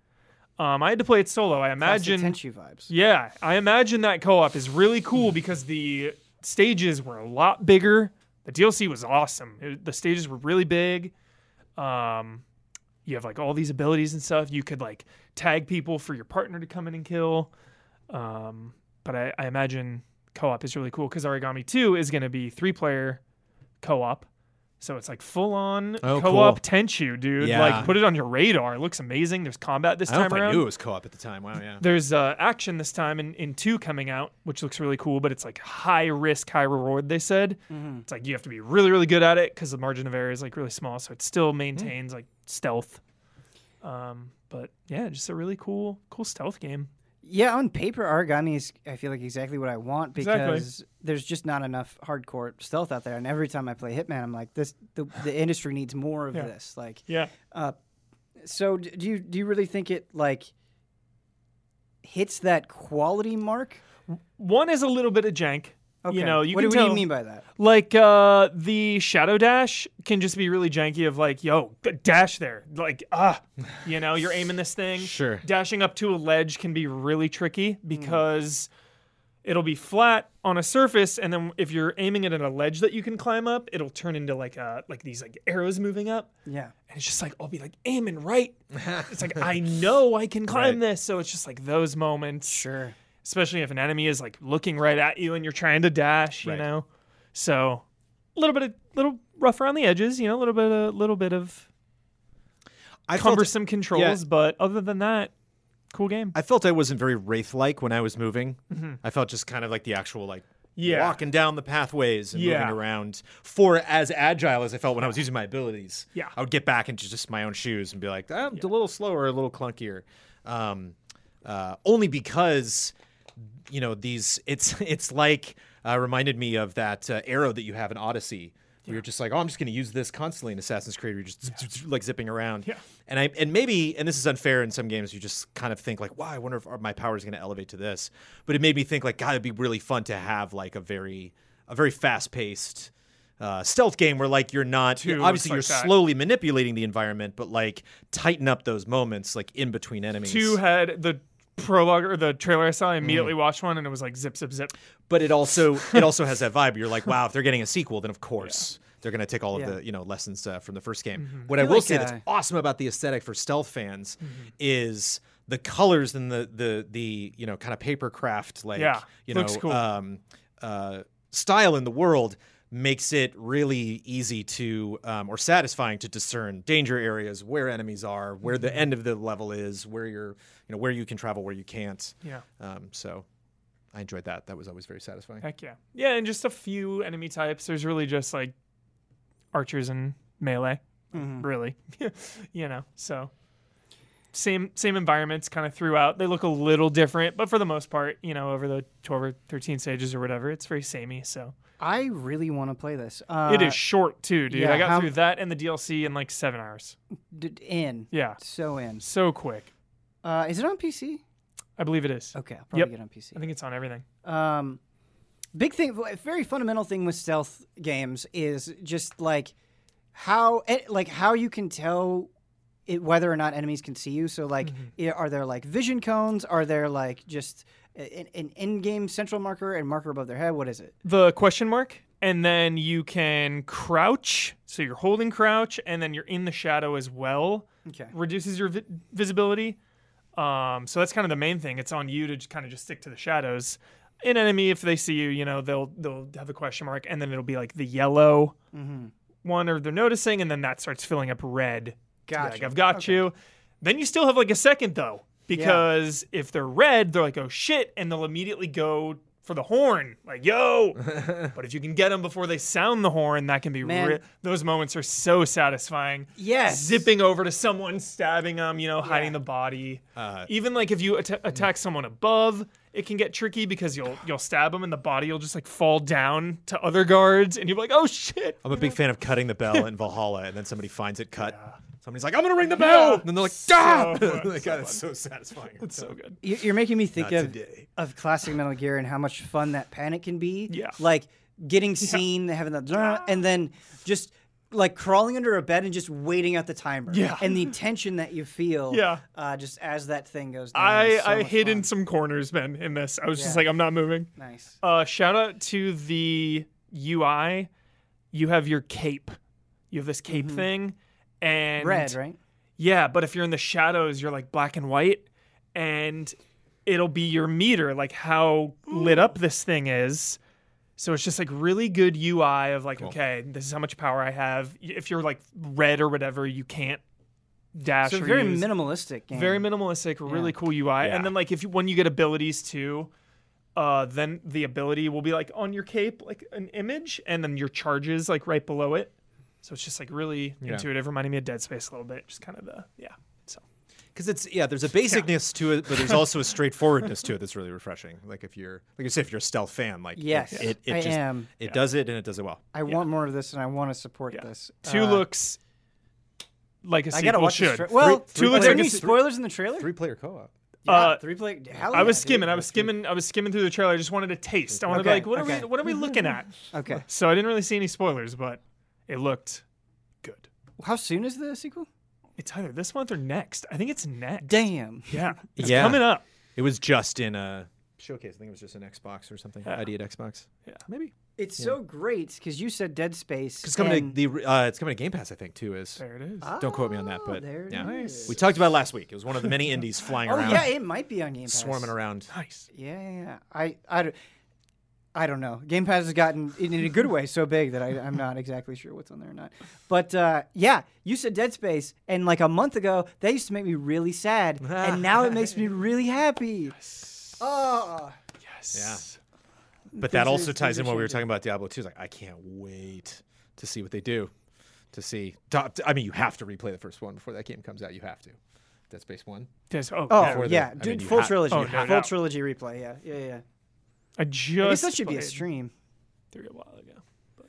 Speaker 2: Um, I had to play it solo. I imagine.
Speaker 1: Tenchu vibes.
Speaker 2: Yeah, I imagine that co-op is really cool because the stages were a lot bigger. The DLC was awesome. It- the stages were really big. Um, you have like all these abilities and stuff. You could like tag people for your partner to come in and kill. Um, but I, I imagine co-op is really cool because Aragami 2 is going to be three-player co-op. So it's like full on
Speaker 3: Oh,
Speaker 2: co-op
Speaker 3: cool.
Speaker 2: Tenchu, dude.
Speaker 3: Yeah.
Speaker 2: Like put it on your radar. It looks amazing. There's combat this
Speaker 3: I don't
Speaker 2: time around.
Speaker 3: I knew it was co-op at the time. Wow, yeah.
Speaker 2: There's uh, action this time in, in two coming out, which looks really cool, but it's like high risk, high reward, they said. It's like you have to be really, really good at it because the margin of error is like really small. So it still maintains like stealth. Um, but yeah, just a really cool, cool stealth game.
Speaker 1: Yeah, on paper, Aragami is I feel like exactly what I want because
Speaker 2: Exactly.
Speaker 1: there's just not enough hardcore stealth out there. And every time I play Hitman, I'm like, this the, the industry needs more of
Speaker 2: Yeah.
Speaker 1: this. Like,
Speaker 2: Yeah.
Speaker 1: Uh, so do you do you really think it like hits that quality mark?
Speaker 2: One is a little bit of jank.
Speaker 1: Okay.
Speaker 2: You know, you
Speaker 1: what, do- what do
Speaker 2: tell-
Speaker 1: you mean by that?
Speaker 2: Like uh, the shadow dash can just be really janky. Of like, yo, dash there. Like, ah, you know, you're aiming this thing. (sighs)
Speaker 3: Sure.
Speaker 2: Dashing up to a ledge can be really tricky because it'll be flat on a surface, and then if you're aiming it at a ledge that you can climb up, it'll turn into like a like these like arrows moving up,
Speaker 1: Yeah.
Speaker 2: and it's just like I'll be like aiming right. (laughs) it's like I know I can climb
Speaker 3: Right.
Speaker 2: this, so it's just like those moments
Speaker 1: Sure.
Speaker 2: Especially if an enemy is like looking right at you and you're trying to dash, you
Speaker 3: Right.
Speaker 2: know. So a little bit of little rough around the edges, you know, a little bit a little bit of
Speaker 3: I felt,
Speaker 2: cumbersome controls, but other than that, cool game.
Speaker 3: I felt I wasn't very wraith-like when I was moving. I felt just kind of like the actual like
Speaker 2: Mm-hmm. Yeah.
Speaker 3: walking down the pathways and
Speaker 2: Yeah.
Speaker 3: moving around for as agile as I felt when I was using my abilities.
Speaker 2: Yeah.
Speaker 3: I would get back into just my own shoes and be like, I'm a little slower, a little clunkier. Um, uh, only because you know these it's (laughs) it's like uh, reminded me of that uh, arrow that you have in Odyssey Where you're just like, oh, I'm just going to use this constantly in Assassin's Creed. You're just zip, (laughs) like zipping around.
Speaker 2: Yeah.
Speaker 3: And I and maybe and this is unfair in some games. You just kind of think like, wow, I wonder if my power is going to elevate to this. But it made me think like, God, it'd be really fun to have like a very a very fast paced. Uh, stealth game where like you're not obviously
Speaker 2: looks
Speaker 3: you're
Speaker 2: that.
Speaker 3: slowly manipulating the environment but like tighten up those moments like in between enemies
Speaker 2: Two had the prologue or the trailer I saw. I
Speaker 3: Mm.
Speaker 2: immediately watched one and it was like zip, zip, zip.
Speaker 3: but it also (laughs) it also has that vibe. You're like, wow, if they're getting a sequel, then of course they're going to take all of
Speaker 1: Yeah.
Speaker 3: the you know lessons uh, from the first game.
Speaker 2: Mm-hmm.
Speaker 3: What I,
Speaker 1: feel
Speaker 3: will
Speaker 1: like,
Speaker 3: say that's
Speaker 1: uh,
Speaker 3: awesome about the aesthetic for stealth fans is the colors and the the the you know kind of paper craft like
Speaker 2: Yeah,
Speaker 3: you know
Speaker 2: cool.
Speaker 3: um, uh, style in the world makes it really easy to um, or satisfying to discern danger areas where enemies are where the
Speaker 2: Mm-hmm.
Speaker 3: end of the level is where you're you know where you can travel where you can't
Speaker 2: Yeah.
Speaker 3: um, so I enjoyed that. That was always very satisfying.
Speaker 2: Heck yeah. Yeah, and just a few enemy types. There's really just like archers and melee,
Speaker 1: Mm-hmm.
Speaker 2: really. (laughs) you know, so same same environments kind of throughout. They look a little different, but for the most part, you know, over the 12 or 13 stages or whatever, it's very samey. So
Speaker 1: I really want to play this. Uh,
Speaker 2: it is short too, dude.
Speaker 1: yeah,
Speaker 2: I got
Speaker 1: how-
Speaker 2: through that and the DLC in like seven hours.
Speaker 1: d- in.
Speaker 2: Yeah,
Speaker 1: So in.
Speaker 2: so quick.
Speaker 1: Uh, is it on PC?
Speaker 2: I believe it is.
Speaker 1: Okay, I'll probably
Speaker 2: Yep.
Speaker 1: get it on PC.
Speaker 2: I think it's on everything.
Speaker 1: um, big thing, very fundamental thing with stealth games is just like how, eh, like how you can tell it, whether or not enemies can see you. So, like,
Speaker 2: Mm-hmm.
Speaker 1: are there like vision cones? Are there like just an, an in-game central marker and marker above their head? What is it?
Speaker 2: the question mark and then you can crouch so you're holding crouch and then you're in the shadow as well
Speaker 1: Okay.
Speaker 2: reduces your vi- visibility um, so that's kind of the main thing it's on you to just kind of just stick to the shadows an enemy if they see you you know they'll they'll have a question mark and then it'll be like the yellow
Speaker 1: Mm-hmm.
Speaker 2: one or they're noticing and then that starts filling up red
Speaker 1: Gotcha.
Speaker 2: like i've got
Speaker 1: Okay.
Speaker 2: you then you still have like a second though because if they're red they're like oh shit and they'll immediately go for the horn like yo (laughs) but if you can get them before they sound the horn that can be
Speaker 1: Man.
Speaker 2: re- those moments are so satisfying
Speaker 1: Yes.
Speaker 2: zipping over to someone stabbing them you know hiding
Speaker 1: Yeah.
Speaker 2: the body
Speaker 3: Uh,
Speaker 2: even like if you at- attack someone above it can get tricky because you'll you'll stab them and the body will just like fall down to other guards and you're like oh shit
Speaker 3: I'm a big fan of cutting the bell in Valhalla, and then somebody finds it cut. Somebody's like, "I'm gonna ring the bell," and then they're like,
Speaker 2: So
Speaker 3: "Ah!"
Speaker 2: fun, (laughs)
Speaker 3: like,
Speaker 2: so
Speaker 3: God, it's so satisfying.
Speaker 2: it's so good
Speaker 1: You- You're making me think
Speaker 3: Not
Speaker 1: of
Speaker 3: today.
Speaker 1: of classic Metal Gear and how much fun that panic can be.
Speaker 2: Yeah.
Speaker 1: Like getting seen, having that, and then just like crawling under a bed and just waiting out the timer.
Speaker 2: Yeah.
Speaker 1: And the tension that you feel.
Speaker 2: Yeah.
Speaker 1: Uh, just as that thing goes down.
Speaker 2: I,
Speaker 1: so
Speaker 2: I
Speaker 1: much
Speaker 2: hid in some corners, man, in this. I was just like, I'm not moving.
Speaker 1: Nice.
Speaker 2: Uh, shout out to the UI. You have your cape. You have this cape thing, and.
Speaker 1: Red, right?
Speaker 2: Yeah, but if you're in the shadows, you're like black and white, and it'll be your meter, like how lit up this thing is. So it's just like really good UI of like, okay, this is how much power I have. If you're like red or whatever, you can't dash.
Speaker 1: So
Speaker 2: or
Speaker 1: very
Speaker 2: use.
Speaker 1: minimalistic game.
Speaker 2: very minimalistic, really cool UI.
Speaker 3: Yeah.
Speaker 2: And then like if you when you get abilities too, uh, then the ability will be like on your cape, like an image, and then your charges like right below it. So it's just like really
Speaker 3: Yeah.
Speaker 2: intuitive, reminding me of Dead Space a little bit. Just kind of the yeah. So
Speaker 3: Because it's yeah, there's a basicness to it, but there's also a (laughs) straightforwardness to it that's really refreshing. Like if you're like you said, if you're a stealth fan, like
Speaker 1: Yes,
Speaker 3: it, it,
Speaker 1: I
Speaker 3: just
Speaker 1: am.
Speaker 3: it does it and it does it well.
Speaker 1: I want more of this, and I want to support
Speaker 2: Yeah.
Speaker 1: this.
Speaker 2: two
Speaker 1: Uh,
Speaker 2: looks like a
Speaker 1: I
Speaker 2: sequel
Speaker 1: gotta watch
Speaker 2: should.
Speaker 1: this. Tra- well,
Speaker 3: Three-
Speaker 2: two
Speaker 3: three
Speaker 2: looks
Speaker 1: are there
Speaker 2: like
Speaker 1: any spoilers in the trailer?
Speaker 3: Three player co-op.
Speaker 1: Yeah,
Speaker 2: uh,
Speaker 1: three play. Hell
Speaker 2: I was
Speaker 1: yeah, dude.
Speaker 2: skimming. I was skimming. I was skimming through the trailer. I just wanted a taste. I wanted to be like, what are we? What are we looking at? (laughs)
Speaker 1: Okay.
Speaker 2: So I didn't really see any spoilers, but it looked good.
Speaker 1: How soon is the sequel?
Speaker 2: It's either this month or next. I think it's next.
Speaker 1: Damn. (laughs)
Speaker 2: Yeah, it's
Speaker 3: Yeah.
Speaker 2: coming up.
Speaker 3: It was just in a showcase. I think it was just an Xbox or something.
Speaker 2: Yeah.
Speaker 3: ID at Xbox.
Speaker 2: Yeah.
Speaker 3: maybe.
Speaker 1: It's so great because you said Dead Space.
Speaker 3: It's coming
Speaker 1: and-
Speaker 3: to the uh, it's coming to Game Pass. I think too. Is
Speaker 2: There it is.
Speaker 3: don't quote me on that,
Speaker 1: Oh,
Speaker 3: but
Speaker 1: there it
Speaker 3: yeah,
Speaker 1: is.
Speaker 3: we talked about it last week. It was one of the many indies flying (laughs)
Speaker 1: Oh
Speaker 3: around,
Speaker 1: yeah, it might be on Game Pass.
Speaker 3: swarming around.
Speaker 2: nice.
Speaker 1: Yeah, yeah, yeah. I, I, don't- I don't know. Game Pass has gotten in, in a good way so big that I, I'm not exactly sure what's on there or not. But uh, yeah, you said Dead Space, and like a month ago, that used to make me really sad, and (laughs) now it makes me really happy. Oh,
Speaker 2: Yes. Yeah.
Speaker 3: But
Speaker 1: Things
Speaker 3: that also
Speaker 1: things
Speaker 3: ties
Speaker 1: are
Speaker 3: in what we were talking about Diablo 2. It's like I can't wait to see what they do. To see, I mean, you have to replay the first one before that game comes out. You have to. Dead Space One.
Speaker 2: Yes. Oh,
Speaker 1: oh
Speaker 2: yeah.
Speaker 3: The-
Speaker 1: yeah,
Speaker 3: I
Speaker 1: dude,
Speaker 3: mean,
Speaker 1: full
Speaker 3: ha-
Speaker 1: trilogy,
Speaker 2: Oh, no
Speaker 1: full
Speaker 2: doubt.
Speaker 1: trilogy replay. Yeah, yeah, yeah.
Speaker 2: I
Speaker 1: I guess
Speaker 2: just
Speaker 1: that should be a stream.
Speaker 2: through it a while ago.
Speaker 3: But.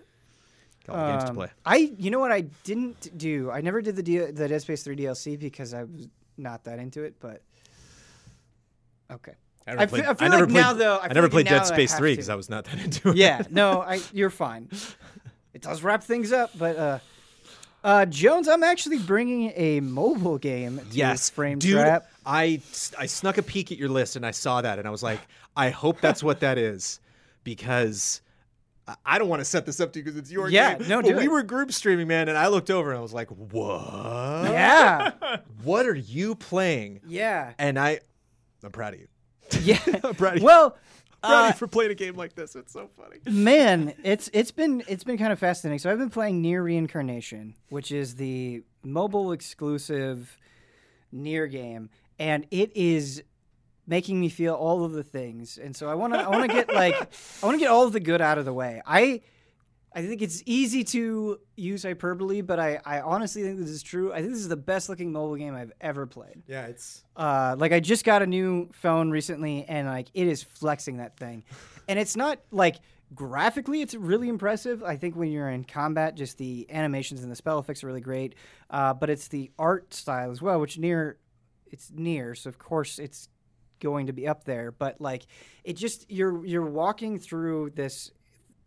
Speaker 3: all the games to
Speaker 1: Um,
Speaker 3: play.
Speaker 1: I, you know what I didn't do? I never did the D- the Dead Space 3 DLC because I was not that into it. But okay,
Speaker 3: I
Speaker 1: I
Speaker 3: never
Speaker 1: fe-
Speaker 3: played,
Speaker 1: I feel
Speaker 3: never
Speaker 1: like
Speaker 3: played,
Speaker 1: now, though, I
Speaker 3: I never
Speaker 1: like
Speaker 3: played Dead Space 3 because I was not that into it.
Speaker 1: yeah, no, (laughs) I, you're fine. It does wrap things up, but uh, uh, Jones, I'm actually bringing a mobile game to
Speaker 3: Yes,
Speaker 1: Frame
Speaker 3: dude.
Speaker 1: Trap.
Speaker 3: I I snuck a peek at your list and I saw that and I was like, I hope that's what that is, because I- don't want to set this up to you because it's your
Speaker 1: Yeah,
Speaker 3: game.
Speaker 1: no,
Speaker 3: but we
Speaker 1: it.
Speaker 3: were group streaming, man, and I looked over and I was like, what?
Speaker 1: Yeah, (laughs)
Speaker 3: What are you playing?
Speaker 1: yeah,
Speaker 3: And I, I'm proud of you.
Speaker 1: yeah. (laughs)
Speaker 3: I'm proud of you.
Speaker 1: well,
Speaker 3: proud of
Speaker 1: uh,
Speaker 3: you for playing a game like this. It's so funny.
Speaker 1: man, it's it's been it's been kind of fascinating. So I've been playing NieR Reincarnation, which is the mobile exclusive Near game, and it is making me feel all of the things. And so I want to I want to get like I want to get all of the good out of the way. I I think it's easy to use hyperbole, but I, I honestly think this is true. I think this is the best looking mobile game I've ever played.
Speaker 3: Yeah, it's
Speaker 1: Uh, like I just got a new phone recently, and like it is flexing that thing, and it's not like graphically it's really impressive. I think when you're in combat, just the animations and the spell effects are really great. Uh, but it's the art style as well, which NieR it's NieR, so of course it's going to be up there. But like it just you're you're walking through this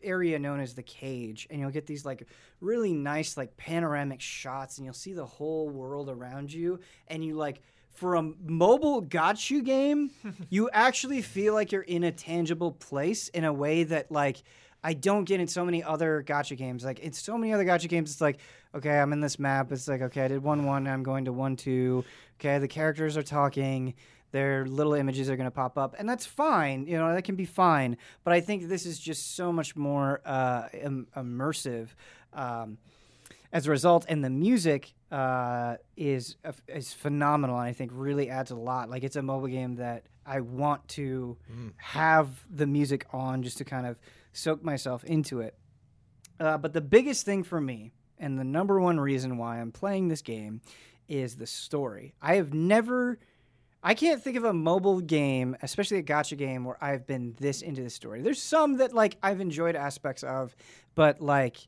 Speaker 1: area known as the cage and you'll get these like really nice like panoramic shots and you'll see the whole world around you and you like for a mobile gacha game (laughs) you actually feel like you're in a tangible place in a way that like I don't get in so many other gacha games. Like in so many other gacha games, it's like, okay, I'm in this map. It's like, okay, I did one one, I'm going to one two. Okay, the characters are talking their little images are going to pop up and that's fine you know that can be fine but i think this is just so much more uh, Im- immersive um, as a result and the music uh, is is phenomenal and i think really adds a lot like it's a mobile game that i want to have the music on just to kind of soak myself into it. Uh, but the biggest thing for me and the number one reason why i'm playing this game is the story. I have never I can't think of a mobile game, especially a gacha game, where I've been this into the story. There's some that like I've enjoyed aspects of, but like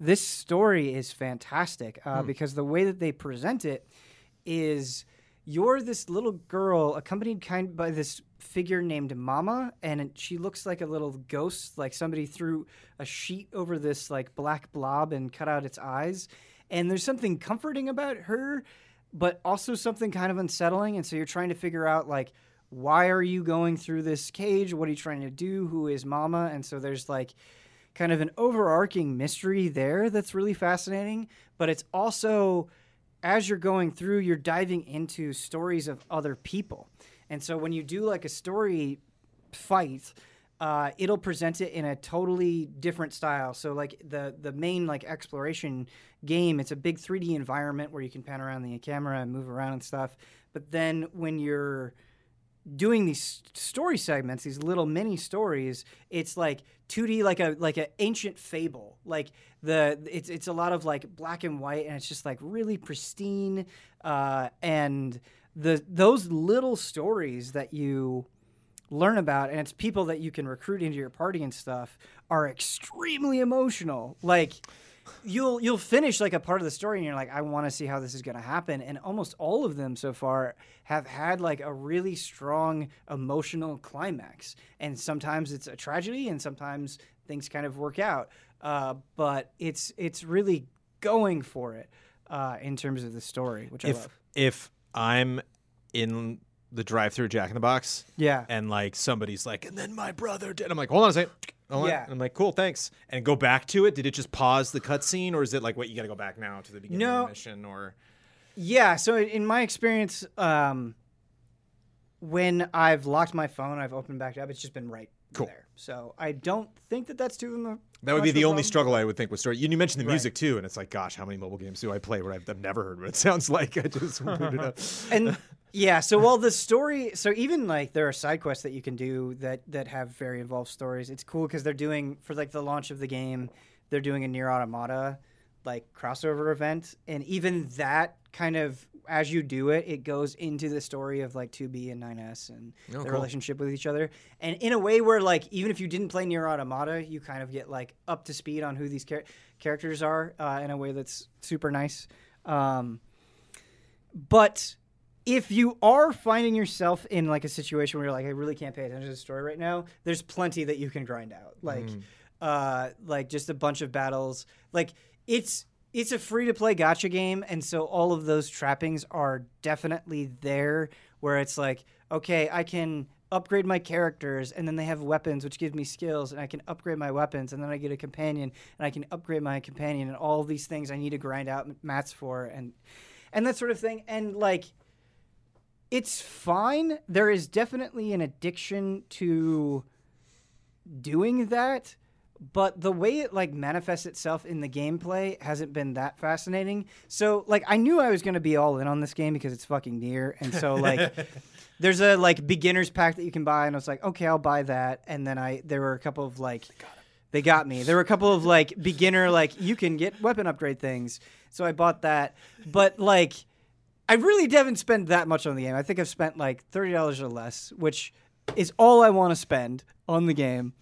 Speaker 1: this story is fantastic uh, because the way that they present it is you're this little girl accompanied kind by this figure named Mama, and she looks like a little ghost, like somebody threw a sheet over this like black blob and cut out its eyes. And there's something comforting about her but also something kind of unsettling. And so you're trying to figure out like, why are you going through this cage? What are you trying to do? Who is Mama? And so there's like kind of an overarching mystery there that's really fascinating. But it's also, as you're going through, you're diving into stories of other people. And so when you do like a story fight, uh, it'll present it in a totally different style. So like the the main like exploration game, it's a big 3D environment where you can pan around the camera and move around and stuff. But then when you're doing these story segments, these little mini stories, it's like 2D, like a like an ancient fable. Like the it's it's a lot of like black and white, and it's just like really pristine. Uh, and the those little stories that you learn about and it's people that you can recruit into your party and stuff are extremely emotional. Like you'll you'll finish like a part of the story and you're like I want to see how this is going to happen. And almost all of them so far have had like a really strong emotional climax. And sometimes it's a tragedy and sometimes things kind of work out. Uh, but it's it's really going for it uh, in terms of the story which I
Speaker 3: if
Speaker 1: love.
Speaker 3: if I'm in the drive-through Jack in the Box
Speaker 1: yeah
Speaker 3: and like somebody's like, and then my brother did. I'm like, hold on a second. Hold on.
Speaker 1: Yeah.
Speaker 3: And I'm like, cool, thanks. And go back to it. Did it just pause the cutscene, or is it like, what you got to go back now to the beginning of the mission, or
Speaker 1: Yeah, so in- my experience, um, when I've locked my phone, I've opened back up. It's just been right
Speaker 3: Cool.
Speaker 1: there. So I don't think that that's too much.
Speaker 3: that would be the only
Speaker 1: problem.
Speaker 3: struggle I would think with story. You, you mentioned the
Speaker 1: Right.
Speaker 3: music too, and it's like, gosh, how many mobile games do I play where I've, I've never heard what it (laughs) sounds like? I just booted it up.
Speaker 1: And yeah, so while the story, so even like there are side quests that you can do that that have very involved stories. It's cool because they're doing for like the launch of the game, they're doing a NieR Automata like crossover event, and even that kind of as you do it, it goes into the story of like 2B and 9S and
Speaker 3: Oh,
Speaker 1: their
Speaker 3: cool.
Speaker 1: relationship with each other. And in a way where like even if you didn't play NieR Automata, you kind of get like up to speed on who these char- characters are uh, in a way that's super nice. Um, but if you are finding yourself in like a situation where you're like, I really can't pay attention to the story right now, there's plenty that you can grind out. Like, uh, like just a bunch of battles. Like it's it's a free to play gacha game, and so all of those trappings are definitely there. Where it's like, okay, I can upgrade my characters, and then they have weapons, which give me skills, and I can upgrade my weapons, and then I get a companion, and I can upgrade my companion, and all these things I need to grind out mats for, and and that sort of thing, and like it's fine. There is definitely an addiction to doing that, but the way it like manifests itself in the gameplay hasn't been that fascinating. So like I knew I was going to be all in on this game because it's fucking NieR and so like (laughs) there's a like beginners pack that you can buy and I was like, "Okay, I'll buy that." And then I there were a couple of like they got me. There were a couple of like beginner like you can get weapon upgrade things. So I bought that. But like I really haven't spent that much on the game. I think I've spent like thirty dollars or less, which is all I want to spend on the game.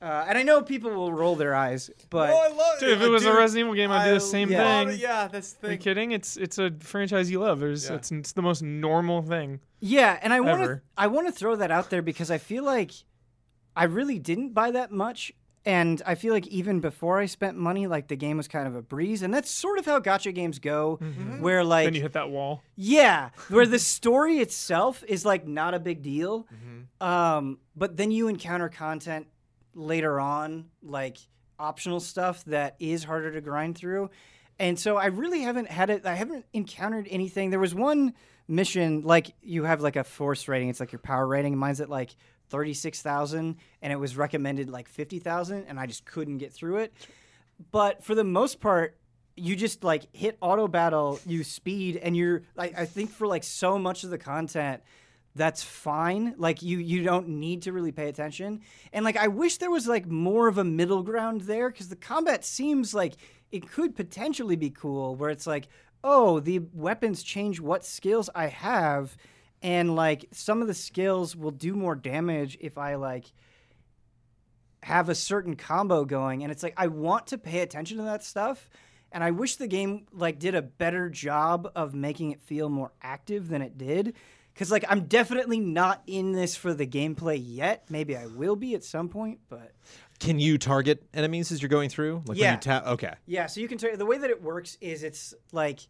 Speaker 1: Uh, and I know people will roll their eyes, but
Speaker 3: love
Speaker 2: Dude, if it was a Resident Evil game, I'd do the same
Speaker 1: yeah.
Speaker 2: thing.
Speaker 3: Yeah, that's the
Speaker 2: Are you
Speaker 3: thing.
Speaker 2: kidding? It's it's a franchise you love. There's
Speaker 3: Yeah.
Speaker 2: it's, it's the most normal thing.
Speaker 1: yeah, and I want to I want to throw that out there because I feel like I really didn't buy that much, and I feel like even before I spent money, like the game was kind of a breeze, and that's sort of how gacha games go, where like
Speaker 2: then you hit that wall.
Speaker 1: Yeah, where the story itself is like not a big deal, um, but then you encounter content later on, like optional stuff that is harder to grind through, and so I really haven't had it. I haven't encountered anything. There was one mission, like you have like a force rating. It's like your power rating. Mine's at like thirty six thousand, and it was recommended like fifty thousand, and I just couldn't get through it. But for the most part, you just like hit auto battle, you speed, and you're. I, I think for like so much of the content, that's fine. Like you, you don't need to really pay attention. And like I wish there was like more of a middle ground there because the combat seems like it could potentially be cool, where it's like, oh, the weapons change what skills I have, and like some of the skills will do more damage if I like have a certain combo going and it's like I want to pay attention to that stuff and I wish the game like did a better job of making it feel more active than it did cuz like I'm definitely not in this for the gameplay yet maybe I will be at some point but
Speaker 3: Can you target enemies as you're going through? Like
Speaker 1: Yeah.
Speaker 3: when you tap. Okay.
Speaker 1: yeah so you can tell the way that it works is it's like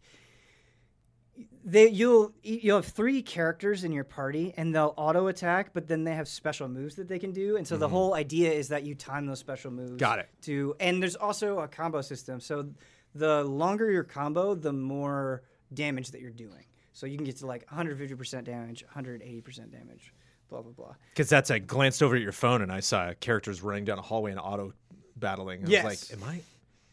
Speaker 1: they you'll you'll have three characters in your party and they'll auto attack but then they have special moves that they can do and so the whole idea is that you time those special moves
Speaker 3: Got it.
Speaker 1: to and there's also a combo system so the longer your combo the more damage that you're doing so you can get to like 150% damage 180% damage blah blah blah
Speaker 3: Because that's I glanced over at your phone and I saw characters running down a hallway and auto battling. I
Speaker 1: Yes.
Speaker 3: was like, am I?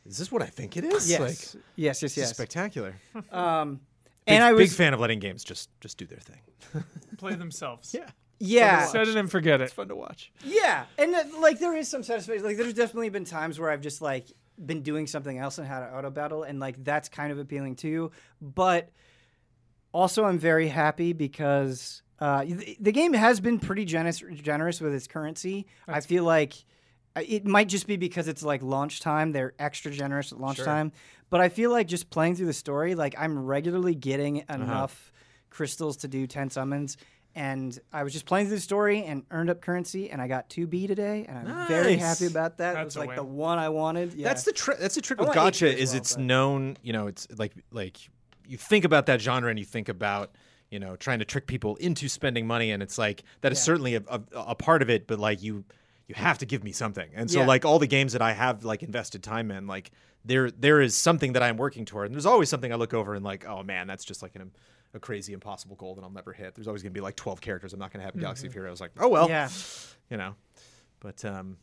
Speaker 3: Is this what I think it is?
Speaker 1: yes
Speaker 3: Like,
Speaker 1: yes yes
Speaker 3: this is
Speaker 1: yes
Speaker 3: spectacular.
Speaker 1: um and i was
Speaker 3: big fan of letting games just just do their thing. (laughs)
Speaker 2: Play themselves.
Speaker 3: Yeah.
Speaker 1: yeah
Speaker 2: Set it and forget it.
Speaker 3: It's fun to watch.
Speaker 1: Yeah, and uh, like there is some satisfaction. Like there's definitely been times where I've just like been doing something else and had an auto battle, and like that's kind of appealing too. But also, I'm very happy because uh, the, the game has been pretty generous generous with its currency. I feel like uh, it might just be because it's like launch time; they're extra generous at launch
Speaker 3: Sure.
Speaker 1: time. But I feel like just playing through the story, like I'm regularly getting uh-huh. enough crystals to do ten summons. And I was just playing through the story and earned up currency, and I got 2B today, and I'm very
Speaker 3: Nice.
Speaker 1: happy about that. it was
Speaker 2: a
Speaker 1: like
Speaker 2: win.
Speaker 1: the one I wanted. Yeah.
Speaker 3: That's the tri- that's the trick
Speaker 1: I
Speaker 3: with
Speaker 1: want
Speaker 3: gacha
Speaker 1: HP as
Speaker 3: is
Speaker 1: well,
Speaker 3: it's
Speaker 1: but-
Speaker 3: known. You know, it's like like you think about that genre and you think about you know trying to trick people into spending money, and it's like that is
Speaker 1: Yeah.
Speaker 3: certainly a, a, a part of it. But like you you have to give me something, and so
Speaker 1: Yeah.
Speaker 3: like all the games that I have like invested time in, like there there is something that I'm working toward, and there's always something I look over and like, oh man, that's just like an a crazy impossible goal that I'll never hit. There's always going to be like 12 characters I'm not going to have in Galaxy of Heroes. Like, oh well,
Speaker 1: yeah.
Speaker 3: you know. But um,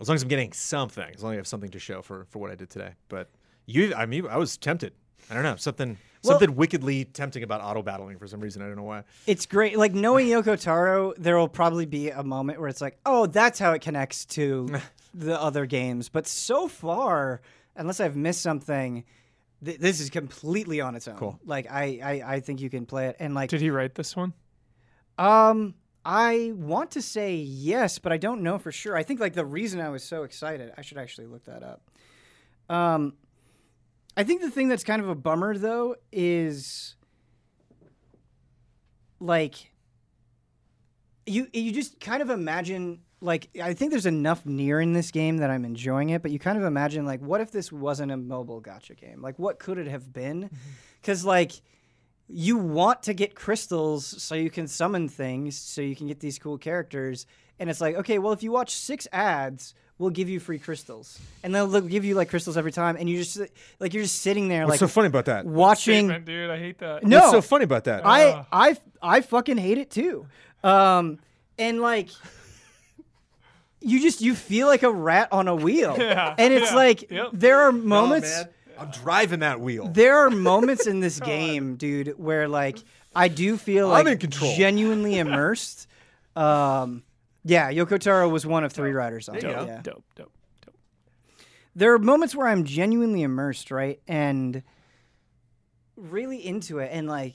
Speaker 3: as long as I'm getting something, as long as I have something to show for for what I did today. But you, I mean, I was tempted. I don't know something
Speaker 1: Well-
Speaker 3: something wickedly tempting about auto battling for some reason. I don't know why.
Speaker 1: It's great. Like knowing Yoko Taro, there will probably be a moment where it's like, oh, that's how it connects to (laughs) the other games. But so far, unless I've missed something, th- this is completely on its own.
Speaker 3: Cool.
Speaker 1: Like I, I, I think you can play it, and like,
Speaker 2: Did he write this one?
Speaker 1: um, I want to say yes, but I don't know for sure. I think like the reason I was so excited, I should actually look that up. Um, I think the thing that's kind of a bummer though is like you you just kind of imagine like I think there's enough NieR in this game that I'm enjoying it, but you kind of imagine like what if this wasn't a mobile gacha game? Like what could it have been? Cuz like you want to get crystals so you can summon things so you can get these cool characters and it's like okay well if you watch six ads we'll give you free crystals and they'll, they'll give you like crystals every time and you just like you're just sitting there
Speaker 3: What's
Speaker 1: like
Speaker 3: so funny about that?
Speaker 1: watching
Speaker 2: dude. I hate that.
Speaker 1: no
Speaker 3: What's so funny about that?
Speaker 1: I I I fucking hate it too. Um, and like, you just you feel like a rat on a wheel, (laughs)
Speaker 2: Yeah,
Speaker 1: and it's
Speaker 2: yeah,
Speaker 1: like
Speaker 2: yep.
Speaker 1: there are
Speaker 3: Oh,
Speaker 1: moments.
Speaker 3: man. I'm driving that wheel.
Speaker 1: There are (laughs) moments in this game, dude, where like I do feel
Speaker 3: I'm
Speaker 1: like
Speaker 3: in control.
Speaker 1: genuinely (laughs) immersed. Um, yeah, Yoko Taro was one of three riders on it.
Speaker 3: There.
Speaker 1: Yeah.
Speaker 2: Dope, dope, dope.
Speaker 1: there are moments where I'm genuinely immersed, right? And really into it and like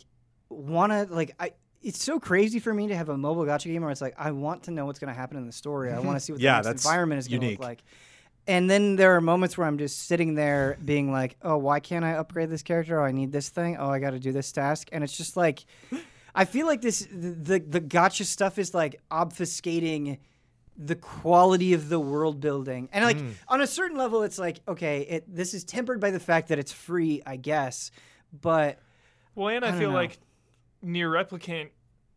Speaker 1: wanna like I it's so crazy for me to have a mobile gacha game where it's like I want to know what's gonna happen in the story. I want to (laughs) see what
Speaker 3: Yeah,
Speaker 1: the next environment is gonna look like. And then there are moments where I'm just sitting there being like, "Oh, why can't I upgrade this character? Oh, I need this thing. Oh, I got to do this task." And it's just like I feel like this the the gacha stuff is like obfuscating the quality of the world building. And like mm. on a certain level it's like, okay, it this is tempered by the fact that it's free, I guess. But
Speaker 2: Well, and I,
Speaker 1: don't
Speaker 2: feel
Speaker 1: know.
Speaker 2: like NieR Replicant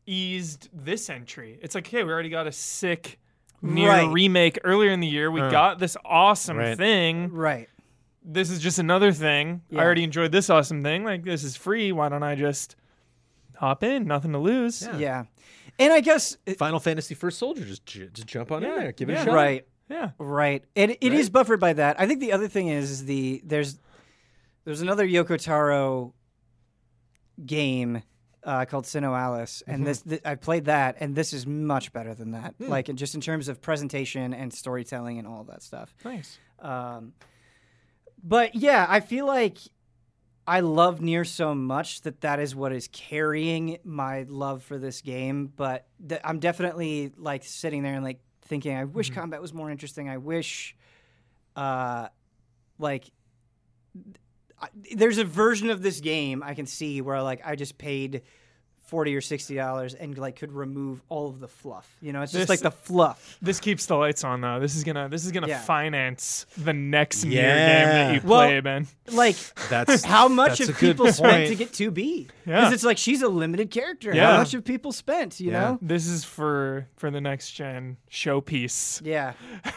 Speaker 2: eased this entry. It's like, hey, we already got a sick NieR
Speaker 1: Right.
Speaker 2: remake earlier in the year. We
Speaker 3: Huh.
Speaker 2: got this awesome
Speaker 3: Right.
Speaker 2: thing.
Speaker 1: right.
Speaker 2: This is just another thing.
Speaker 1: Yeah.
Speaker 2: I already enjoyed this awesome thing. Like this is free. Why don't I just hop in? Nothing to lose.
Speaker 3: Yeah.
Speaker 1: Yeah. And I guess it-
Speaker 3: Final Fantasy First Soldier, just j- just jump on in there, give it a shot.
Speaker 1: right.
Speaker 2: Yeah.
Speaker 1: Right. It it is
Speaker 3: Right?
Speaker 1: buffered by that. I think the other thing is, is the there's there's another Yoko Taro game uh, called SINoALICE, and this th- I played that, and this is much better than that. Like just in terms of presentation and storytelling and all that stuff.
Speaker 2: Nice.
Speaker 1: Um, but yeah, I feel like I love NieR so much that that is what is carrying my love for this game. But th- I'm definitely like sitting there and like thinking, I wish combat was more interesting. I wish, uh, like, I, there's a version of this game I can see where like I just paid. Forty or sixty dollars, and like could remove all of the fluff. You know, it's just like the fluff.
Speaker 2: This keeps the lights on though. This is gonna this is gonna
Speaker 1: Yeah.
Speaker 2: finance the next NieR game
Speaker 3: Yeah.
Speaker 2: that you
Speaker 1: Well,
Speaker 2: play, Ben.
Speaker 1: Like,
Speaker 3: That's (laughs)
Speaker 1: how much
Speaker 3: that's
Speaker 1: have people spent
Speaker 3: point.
Speaker 1: to get 2B? Because
Speaker 2: Yeah.
Speaker 1: it's like she's a limited character.
Speaker 2: Yeah.
Speaker 1: How much have people spent, you
Speaker 3: Yeah.
Speaker 1: know?
Speaker 2: This is for for the next gen showpiece.
Speaker 1: Yeah. (laughs)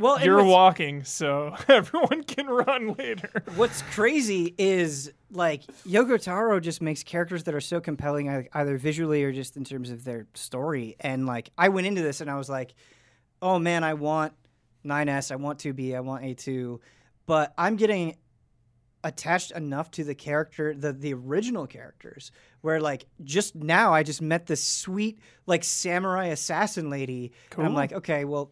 Speaker 1: Well,
Speaker 2: You're walking, so (laughs) everyone can run later.
Speaker 1: what's crazy is like Yoko Taro just makes characters that are so compelling either visually or just in terms of their story. And like I went into this and I was like, "Oh man, I want 9S, I want 2B, I want A2." But I'm getting attached enough to the character the the original characters where like just now I just met this sweet like samurai assassin lady and I'm like okay well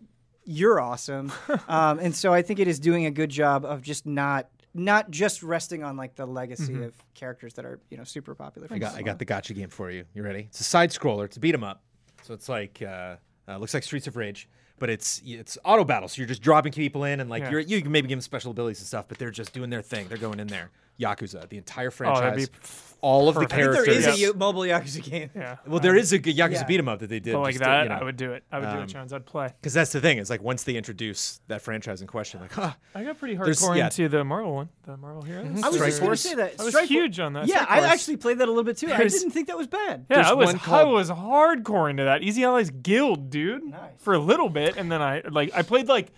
Speaker 1: you're awesome (laughs) um, and so I think it is doing a good job of just not not just resting on like the legacy of characters that are you know super popular
Speaker 3: Mm-hmm. I got I got the gacha game for you. You ready? It's a side scroller. It's a beat 'em up. So it's like uh, uh, looks like Streets of Rage, but it's it's auto battle. So you're just dropping people in, and like
Speaker 2: Yeah.
Speaker 3: you're, you can maybe give them special abilities and stuff, but they're just doing their thing. They're going in there. Yakuza, the entire franchise,
Speaker 2: Oh, that'd be
Speaker 3: all of the
Speaker 2: perfect.
Speaker 1: I think
Speaker 3: characters.
Speaker 1: there is
Speaker 2: Yes.
Speaker 1: a Yo- mobile Yakuza game
Speaker 2: yeah.
Speaker 3: well, there is a g- Yakuza
Speaker 1: Yeah.
Speaker 3: beat 'em up that they did.
Speaker 2: But like
Speaker 3: just to,
Speaker 2: that,
Speaker 3: you know,
Speaker 2: I would do it. I would do
Speaker 3: um,
Speaker 2: it, Jones. I'd play.
Speaker 3: Because that's the thing. Is like once they introduce that franchise in question, like, huh,
Speaker 2: I got pretty
Speaker 3: There's-
Speaker 2: hardcore
Speaker 3: yeah.
Speaker 2: into the Marvel one, the Marvel Heroes.
Speaker 1: I was
Speaker 3: Strike
Speaker 1: just going to
Speaker 3: Force?
Speaker 1: say that
Speaker 2: I was
Speaker 1: Strike
Speaker 2: huge on that.
Speaker 1: yeah
Speaker 2: Strike
Speaker 1: I
Speaker 2: Force.
Speaker 1: actually played that a little bit too I
Speaker 2: There's-
Speaker 1: didn't think that was bad
Speaker 2: Yeah,
Speaker 3: There's
Speaker 2: I was
Speaker 3: one
Speaker 2: I was hardcore into that. Easy Allies Guild, dude.
Speaker 1: Nice.
Speaker 2: For a little bit, and then I like I played like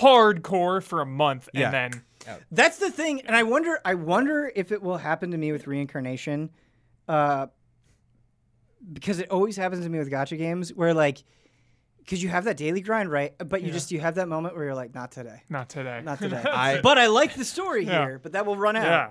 Speaker 2: hardcore for a month, and
Speaker 3: Yeah.
Speaker 2: Then
Speaker 1: That's the thing, and I wonder. I wonder if it will happen to me with reincarnation, uh, because it always happens to me with gacha games, where like, because you have that daily grind, right? But you
Speaker 2: Yeah.
Speaker 1: just you have that moment where you're like, not today,
Speaker 2: not today.
Speaker 1: not today. (laughs)
Speaker 3: I-
Speaker 1: but I like the story
Speaker 2: Yeah.
Speaker 1: here, but that will run out.
Speaker 2: yeah.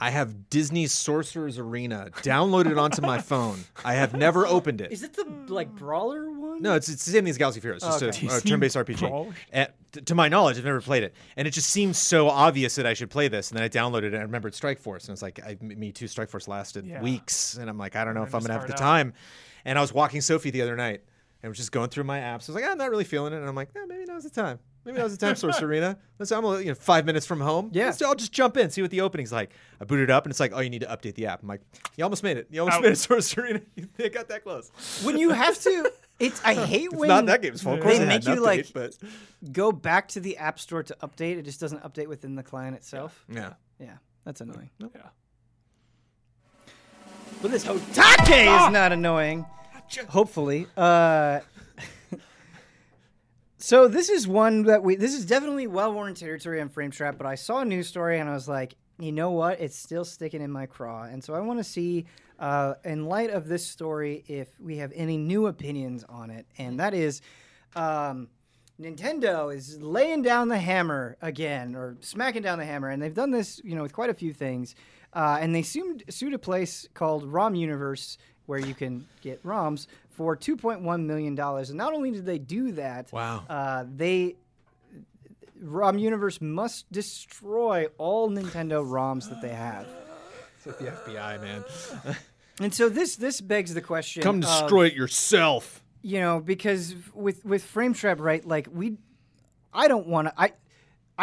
Speaker 3: I have Disney Sorcerer's Arena downloaded onto my phone. I have never opened it.
Speaker 1: Is it the like brawler one?
Speaker 3: No, it's it's the same thing as Galaxy of Heroes. It's just
Speaker 1: Okay.
Speaker 3: a, a turn-based RPG.
Speaker 2: Brawler.
Speaker 3: And t- to my knowledge, I've never played it, and it just seems so obvious that I should play this. And then I downloaded it and I remembered Strike Force, and I was like, I, me too. Strike Force lasted
Speaker 2: Yeah.
Speaker 3: weeks, and I'm like, I don't know if I'm gonna have the
Speaker 2: out.
Speaker 3: time. And I was walking Sophie the other night, and I was just going through my apps. I was like, I'm not really feeling it, and I'm like, eh, maybe now's the time. Maybe now's the time, Sorcerer's (laughs) Arena. Let's, I'm you know, five minutes from home.
Speaker 1: Yeah.
Speaker 3: Let's- I'll just jump in, see what the opening's like. I boot it up, and it's like, oh, you need to update the app. I'm like, you almost made it. You almost made it, (laughs) Sorcerer's Arena. You got that close.
Speaker 1: when you have to, (laughs) it's I hate
Speaker 3: It's
Speaker 1: when
Speaker 3: not that game's fault. Of course
Speaker 1: they make you
Speaker 3: update,
Speaker 1: like
Speaker 3: but
Speaker 1: go back to the app store to update. It just doesn't update within the client itself.
Speaker 3: yeah.
Speaker 1: Yeah, that's annoying.
Speaker 2: Yeah.
Speaker 1: But this Hotake is not annoying. Hopefully. Uh, (laughs) so this is one that we. This is definitely well-worn territory on Frame Trap. But I saw a news story and I was like, you know what? It's still sticking in my craw. And so I want to see, uh, in light of this story, if we have any new opinions on it. And that is. Um, Nintendo is laying down the hammer again, or smacking down the hammer, and they've done this, you know, with quite a few things. Uh, and they sued, sued a place called ROM Universe, where you can get ROMs for 2.1 million dollars. And not only did they do that,
Speaker 3: Wow.
Speaker 1: uh, they ROM Universe must destroy all Nintendo ROMs that they have.
Speaker 3: It's like the FBI, man. (laughs)
Speaker 1: And so this this begs the question:
Speaker 3: Come
Speaker 1: of-
Speaker 3: destroy it yourself.
Speaker 1: you know because with with frame trap right like we i don't want to i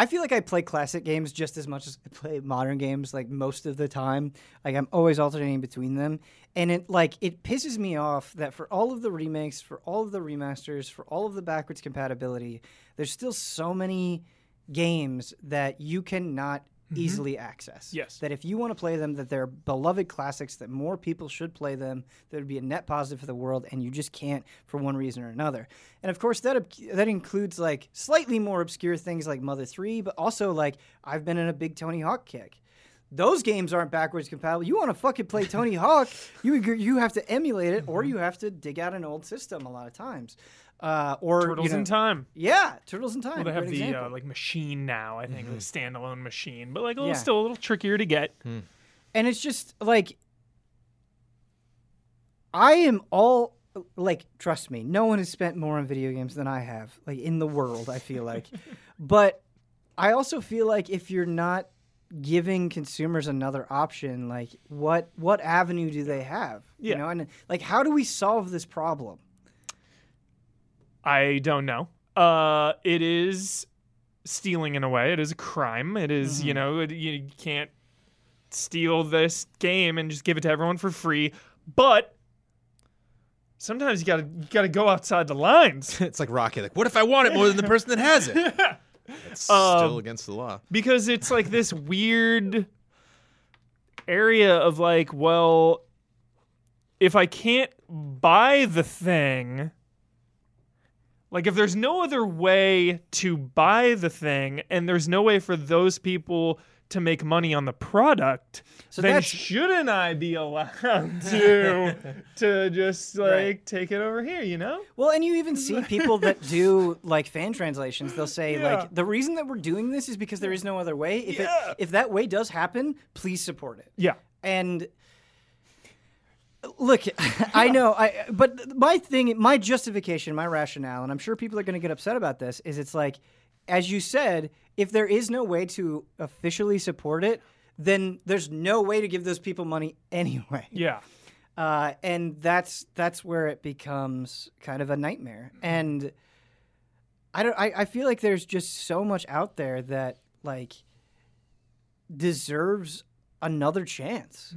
Speaker 1: i feel like i play classic games just as much as i play modern games like most of the time. Like i'm always alternating between them. And it like it pisses me off that for all of the remakes for all of the remasters for all of the backwards compatibility there's still so many games that you cannot Mm-hmm. easily access.
Speaker 2: Yes.
Speaker 1: that if you want to play them that they're beloved classics that more people should play them that would be a net positive for the world and you just can't for one reason or another. And of course that that includes like slightly more obscure things like mother 3 but also like i've been in a big tony hawk kick. Those games aren't backwards compatible. You want to fucking play Tony (laughs) Hawk, you you have to emulate it, or you have to dig out an old system a lot of times, uh, or
Speaker 2: Turtles
Speaker 1: you know,
Speaker 2: in Time.
Speaker 1: Yeah, Turtles in Time.
Speaker 2: Well, they have
Speaker 1: great
Speaker 2: the uh, like machine now. I think the standalone machine, but like a little,
Speaker 1: Yeah.
Speaker 2: still a little trickier to get.
Speaker 1: and it's just like I am all like trust me, no one has spent more on video games than I have, like in the world, I feel like. (laughs) but I also feel like if you're not giving consumers another option, like what what avenue do they have?
Speaker 2: Yeah.
Speaker 1: You know, and like how do we solve this problem?
Speaker 2: I don't know. Uh, it is stealing in a way. It is a crime. It is, you know, you can't steal this game and just give it to everyone for free. But sometimes you gotta you gotta go outside the lines (laughs)
Speaker 3: It's like Rocky. Like, what if I want it more than the person that has it? (laughs) That's still against the law.
Speaker 2: because it's like this weird area of like, well, if I can't buy the thing, like if there's no other way to buy the thing and there's no way for those people to make money on the product,
Speaker 1: So
Speaker 2: then
Speaker 1: that's-
Speaker 2: shouldn't I be allowed (laughs) to to just like
Speaker 1: Right.
Speaker 2: take it over here, you know?
Speaker 1: Well, and you even see (laughs) people that do like fan translations. They'll say
Speaker 2: Yeah.
Speaker 1: like the reason that we're doing this is because there is no other way. If
Speaker 2: Yeah.
Speaker 1: it if that way does happen, please support it.
Speaker 2: Yeah.
Speaker 1: And look, (laughs) I know, I but my thing, my justification, my rationale, and I'm sure people are going to get upset about this, is it's like, as you said, if there is no way to officially support it, then there's no way to give those people money (laughs) anyway.
Speaker 2: Yeah.
Speaker 1: Uh, and that's that's where it becomes kind of a nightmare. And I don't. I, I feel like there's just so much out there that like deserves another chance.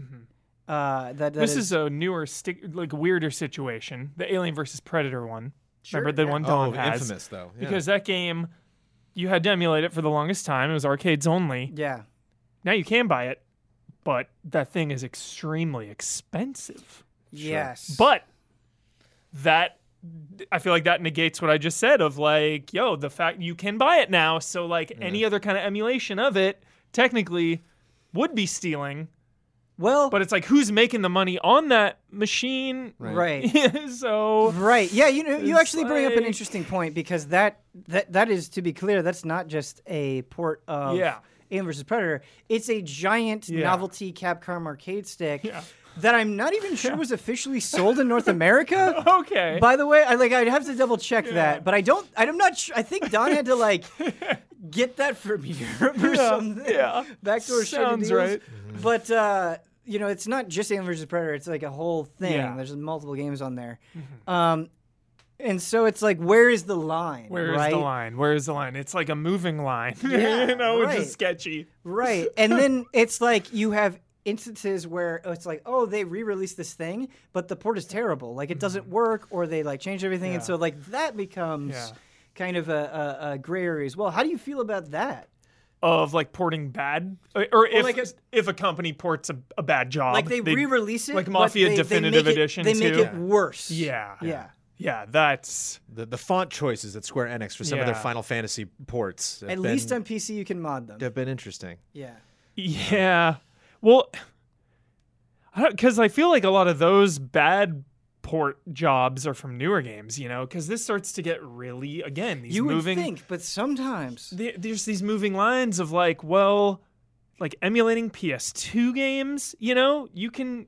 Speaker 1: Uh, that, that
Speaker 2: this is, a newer, stick, like weirder situation. The Alien versus Predator one. Remember the
Speaker 1: yeah.
Speaker 2: one
Speaker 3: Oh,
Speaker 2: Don has?
Speaker 3: infamous though. Yeah.
Speaker 2: Because that game, you had to emulate it for the longest time. It was arcades only.
Speaker 1: yeah.
Speaker 2: Now you can buy it, but that thing is extremely expensive.
Speaker 1: Yes.
Speaker 2: But that I feel like that negates what I just said of like, yo, the fact you can buy it now, so like any other kind of emulation of it technically would be stealing.
Speaker 1: Well,
Speaker 2: But it's like who's making the money on that machine?
Speaker 1: right. (laughs)
Speaker 2: so
Speaker 1: Right. Yeah, you know, you
Speaker 2: It's
Speaker 1: actually bring up an interesting point because that that that is to be clear, that's not just a port of
Speaker 2: Yeah.
Speaker 1: Alien vs Predator. It's a giant
Speaker 2: Yeah.
Speaker 1: novelty Capcom arcade stick
Speaker 2: Yeah.
Speaker 1: That I'm not even sure was officially sold in North America. (laughs)
Speaker 2: Okay.
Speaker 1: By the way, I like I'd have to double check that, but I don't. I'm not sure. I think Don had to like (laughs) get that from Europe or
Speaker 2: Yeah,
Speaker 1: something.
Speaker 2: yeah.
Speaker 1: backdoor shady
Speaker 2: Sounds
Speaker 1: deals.
Speaker 2: right.
Speaker 1: But uh, you know, it's not just Alien vs Predator. It's like a whole thing.
Speaker 2: Yeah.
Speaker 1: There's multiple games on there. Um, and so it's like, where is the line?
Speaker 2: Where is
Speaker 1: right?
Speaker 2: the line? Where is the line? It's like a moving line, (laughs)
Speaker 1: Yeah,
Speaker 2: you know, which is sketchy.
Speaker 1: Right. And then it's like you have instances where it's like, oh, they re-released this thing, but the port is terrible. Like it doesn't work, or they like change everything, and
Speaker 2: Mm-hmm.
Speaker 1: So like that becomes
Speaker 2: Yeah.
Speaker 1: kind of a, a, a gray area as well. How do you feel about that?
Speaker 2: Of like porting bad, or, or if
Speaker 1: like a-
Speaker 2: if a company ports a, a bad job,
Speaker 1: Like they, re-release it,
Speaker 2: like Mafia
Speaker 1: they,
Speaker 2: Definitive
Speaker 1: they make
Speaker 2: Edition
Speaker 1: It, they make
Speaker 2: too.
Speaker 1: it worse.
Speaker 2: Yeah,
Speaker 1: Yeah.
Speaker 2: yeah. That's
Speaker 3: The, the font choices at Square Enix for some of their Final Fantasy ports
Speaker 1: At
Speaker 3: been,
Speaker 1: least on PC, you can mod them.
Speaker 3: They've been interesting.
Speaker 1: Yeah.
Speaker 2: yeah. Well, I don't because I, feel like a lot of those bad port jobs are from newer games, you know, because this starts to get really again these
Speaker 1: You would think, but sometimes.
Speaker 2: the- there's these moving lines of like, well, like emulating PS2 games, you know, you can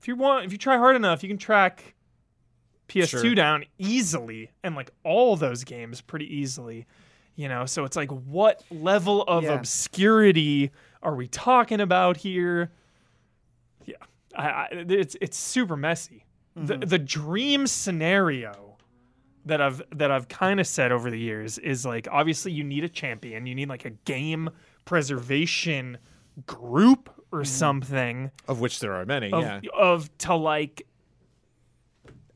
Speaker 2: if you want if you try hard enough, you can track PS2
Speaker 3: Sure.
Speaker 2: down easily and like all those games pretty easily. You know, so it's like what level of
Speaker 1: Yeah.
Speaker 2: obscurity are we talking about here? Yeah. I, I it's it's super messy. The mm-hmm. the dream scenario that I've that I've kind of said over the years is like obviously you need a champion, you need like a game preservation group or mm-hmm. something
Speaker 3: Of which there are many,
Speaker 2: of,
Speaker 3: yeah.
Speaker 2: of to like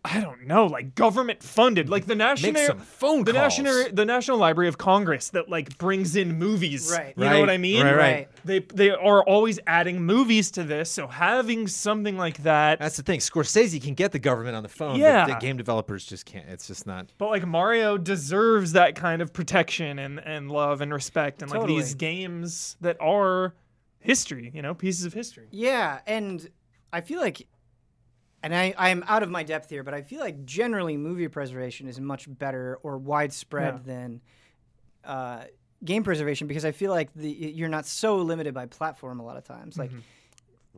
Speaker 2: I don't know, like government funded, like the national
Speaker 3: Make some phone
Speaker 2: the
Speaker 3: calls.
Speaker 2: national the National Library of Congress that like brings in movies.
Speaker 1: Right.
Speaker 2: You know
Speaker 3: Right,
Speaker 2: what I mean?
Speaker 3: right, right.
Speaker 1: Right.
Speaker 2: They they are always adding movies to this, so having something like that
Speaker 3: That's the thing. Scorsese can get the government on the phone,
Speaker 2: Yeah.
Speaker 3: but the game developers just can't. It's just not.
Speaker 2: But like Mario deserves that kind of protection and, and love and respect and like these games that are history, you know, pieces of history.
Speaker 1: Yeah, and I feel like, and I, I'm out of my depth here, but I feel like generally movie preservation is much better or widespread
Speaker 2: Yeah.
Speaker 1: than uh, game preservation because I feel like the you're not so limited by platform a lot of times. Like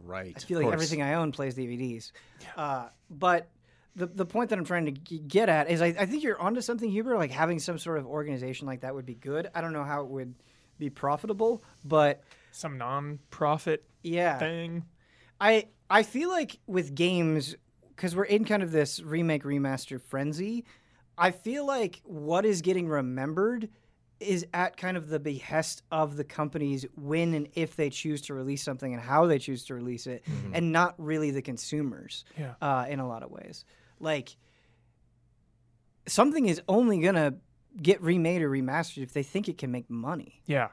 Speaker 3: Right.
Speaker 1: I feel like everything I own plays DVDs. Uh, but the the point that I'm trying to g- get at is I, I think you're onto something, Hubert. Like having some sort of organization like that would be good. I don't know how it would be profitable, but
Speaker 2: Some non-profit
Speaker 1: yeah,
Speaker 2: thing.
Speaker 1: I I feel like with games because we're in kind of this remake remaster frenzy. I feel like what is getting remembered is at kind of the behest of the companies when and if they choose to release something and how they choose to release it, and not really the consumers.
Speaker 2: Yeah.
Speaker 1: Uh, in a lot of ways, like something is only gonna get remade or remastered if they think it can make money.
Speaker 2: Yeah.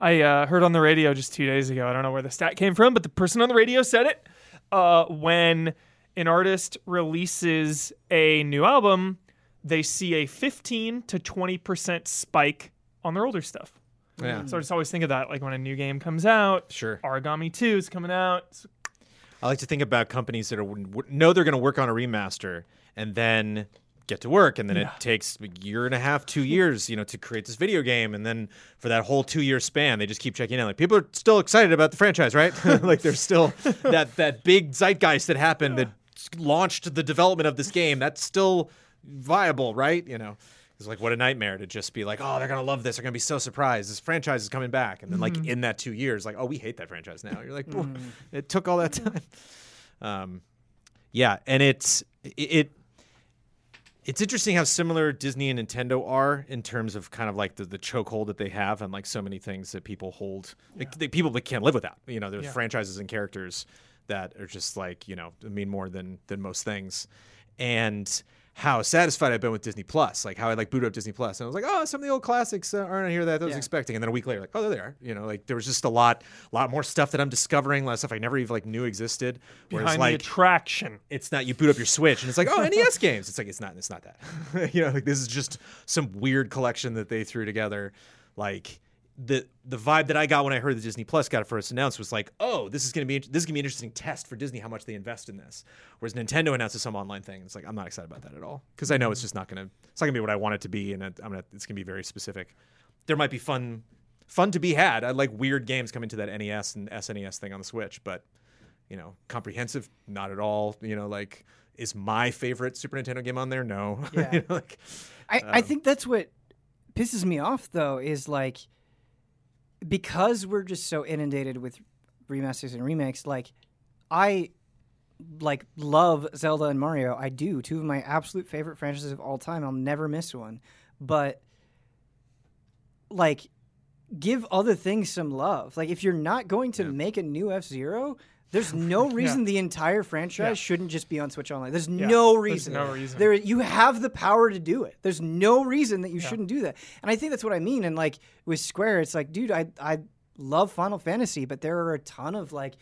Speaker 2: I uh, heard on the radio just two days ago. I don't know where the stat came from, but the person on the radio said it. Uh, when an artist releases a new album, they see a 15 to 20% spike on their older stuff.
Speaker 3: Yeah.
Speaker 2: So I just always think of that, like when a new game comes out.
Speaker 3: Sure.
Speaker 2: Aragami 2 is coming out. It's-
Speaker 3: I like to think about companies that are know they're going to work on a remaster and then get to work, and then it takes a year and a half, two years, you know, to create this video game, and then for that whole two-year span, they just keep checking in. Like people are still excited about the franchise, right? (laughs) like there's still (laughs) that that big zeitgeist that happened that launched the development of this game. That's still viable, right? You know. It's like what a nightmare to just be like, oh, they're gonna love this. They're gonna be so surprised. This franchise is coming back, and then like in that two years, like, oh, we hate that franchise now. You're like, "Bro, it took all that time. Um, yeah, and it's it, it it's interesting how similar Disney and Nintendo are in terms of kind of like the, the chokehold that they have and like so many things that people hold like, the people that can't live without. You know, there's
Speaker 2: Yeah.
Speaker 3: franchises and characters that are just like you know mean more than than most things, and how satisfied I've been with Disney Plus, like how I like boot up Disney Plus, and I was like, oh, some of the old classics uh, aren't here that I was
Speaker 1: Yeah.
Speaker 3: expecting, and then a week later, like, oh, there they are. You know, like there was just a lot, lot more stuff that I'm discovering, a lot of stuff I never even like knew existed. Whereas
Speaker 2: behind the
Speaker 3: like
Speaker 2: attraction.
Speaker 3: it's not you boot up your Switch and it's like oh (laughs) NES games. It's like it's not it's not that. (laughs) you know, like this is just some weird collection that they threw together. Like the the vibe that I got when I heard the Disney Plus got first announced was like, oh, this is gonna be this is gonna be an interesting test for Disney how much they invest in this. Whereas Nintendo announces some online thing, it's like I'm not excited about that at all because I know it's just not gonna it's not gonna be what I want it to be, and it, I'm gonna it's gonna be very specific. There might be fun fun to be had. I like weird games coming to that NES and SNES thing on the Switch, but you know, comprehensive. Not at all. You know, like is my favorite Super Nintendo game on there? No. (laughs)
Speaker 1: Yeah.
Speaker 3: You know, like,
Speaker 1: I, I
Speaker 3: Um,
Speaker 1: think that's what pisses me off though is like because we're just so inundated with remasters and remakes like I like love Zelda and Mario. I do. Two of my absolute favorite franchises of all time. I'll never miss one. But like give other things some love. Like if you're not going to make a new F-Zero, there's (laughs) no reason the entire franchise
Speaker 2: Yeah.
Speaker 1: shouldn't just be on Switch Online. There's
Speaker 2: Yeah.
Speaker 1: no
Speaker 2: There's
Speaker 1: reason.
Speaker 2: no reason.
Speaker 1: There you have the power to do it. There's no reason that you shouldn't do that. And I think that's what I mean. And like with Square, it's like, dude, I I love Final Fantasy, but there are a ton of like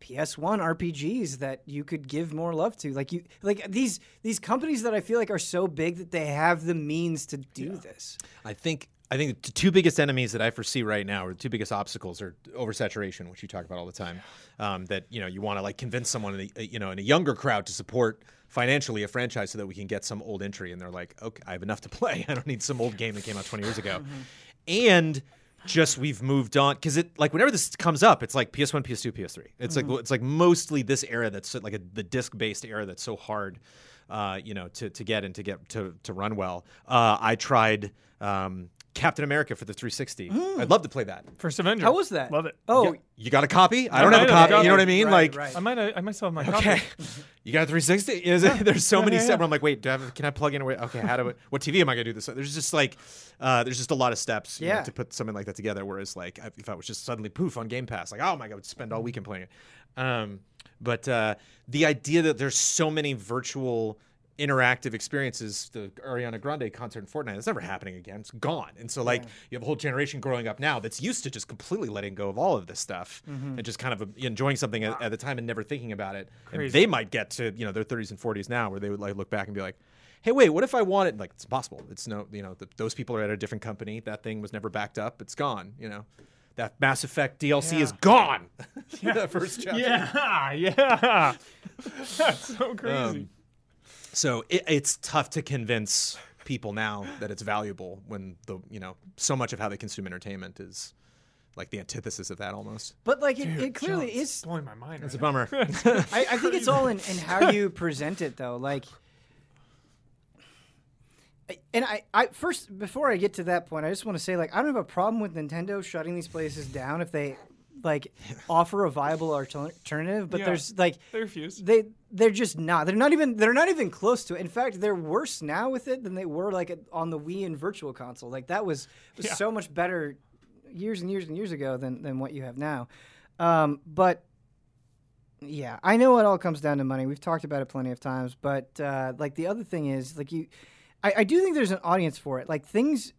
Speaker 1: PS1 RPGs that you could give more love to. Like you like these these companies that I feel like are so big that they have the means to do this.
Speaker 3: I think I think the two biggest enemies that I foresee right now, or the two biggest obstacles, are oversaturation, which you talk about all the time. Um, that you know you want to like convince someone, in a, you know, in a younger crowd to support financially a franchise so that we can get some old entry, and they're like, okay, I have enough to (laughs) play. I don't need some old game that came out 20 years ago, and just we've moved on because it like whenever this comes up, it's like PS1, PS2, PS3. It's like it's like mostly this era that's like a, the disc based era that's so hard, uh, you know, to to get and to get to to run well. Uh, I tried. Um, Captain America for the 360. I'd love to play that.
Speaker 2: First Avenger.
Speaker 1: How was that?
Speaker 2: Love it.
Speaker 1: Oh,
Speaker 3: Yeah, you got a copy? I
Speaker 2: I
Speaker 3: don't have a
Speaker 2: might have
Speaker 3: copy. You know what I mean?
Speaker 1: Right,
Speaker 3: like,
Speaker 1: right.
Speaker 2: I might I might still have my
Speaker 3: okay,
Speaker 2: copy.
Speaker 3: you got a 360? Is it? There's so many
Speaker 2: Yeah,
Speaker 3: steps.
Speaker 2: yeah.
Speaker 3: where I'm like, wait, do I have, can I plug in? Away? Okay, how do I, what TV am I gonna do this? There's just like, uh, there's just a lot of steps you know, to put something like that together. Whereas like, if I was just suddenly poof on Game Pass, like, oh my god, I would spend all weekend playing it. Um, but uh, the idea that there's so many virtual interactive experiences, the Ariana Grande concert in Fortnite, that's never happening again. It's gone. And so like you have a whole generation growing up now that's used to just completely letting go of all of this stuff and just kind of uh, enjoying something at, at the time and never thinking about it. And they might get to, you know, their 30s and 40s now where they would like look back and be like, Hey, wait! What if I wanted? Like, it's possible. It's no, you know, th those people are at a different company. That thing was never backed up. It's gone. You know, that Mass Effect DLC is
Speaker 2: Yeah.
Speaker 3: gone. (laughs) that first chapter. (laughs)
Speaker 2: Yeah, (laughs) yeah. That's so crazy.
Speaker 3: Um, So it, it's tough to convince people now that it's valuable when the you know so much of how they consume entertainment is like the antithesis of that almost.
Speaker 1: but like it,
Speaker 2: Dude,
Speaker 1: it clearly
Speaker 2: John's
Speaker 1: is
Speaker 2: blowing my mind.
Speaker 3: It's a
Speaker 2: right
Speaker 3: bummer. (laughs)
Speaker 1: I, I think it's all in, in how you (laughs) present it, though. Like, and I, I first before I get to that point, I just want to say, like, I don't have a problem with Nintendo shutting these places down if they like offer a viable alternative. But
Speaker 2: Yeah.
Speaker 1: there's like
Speaker 2: They refused.
Speaker 1: they they're just not. They're not even they're not even close to it. In fact, they're worse now with it than they were like on the Wii and Virtual Console. Like that was was
Speaker 2: Yeah.
Speaker 1: so much better years and years and years ago than than what you have now. Um, but yeah, I know it all comes down to money. We've talked about it plenty of times. But uh, like the other thing is like you, I, I do think there's an audience for it. Like things.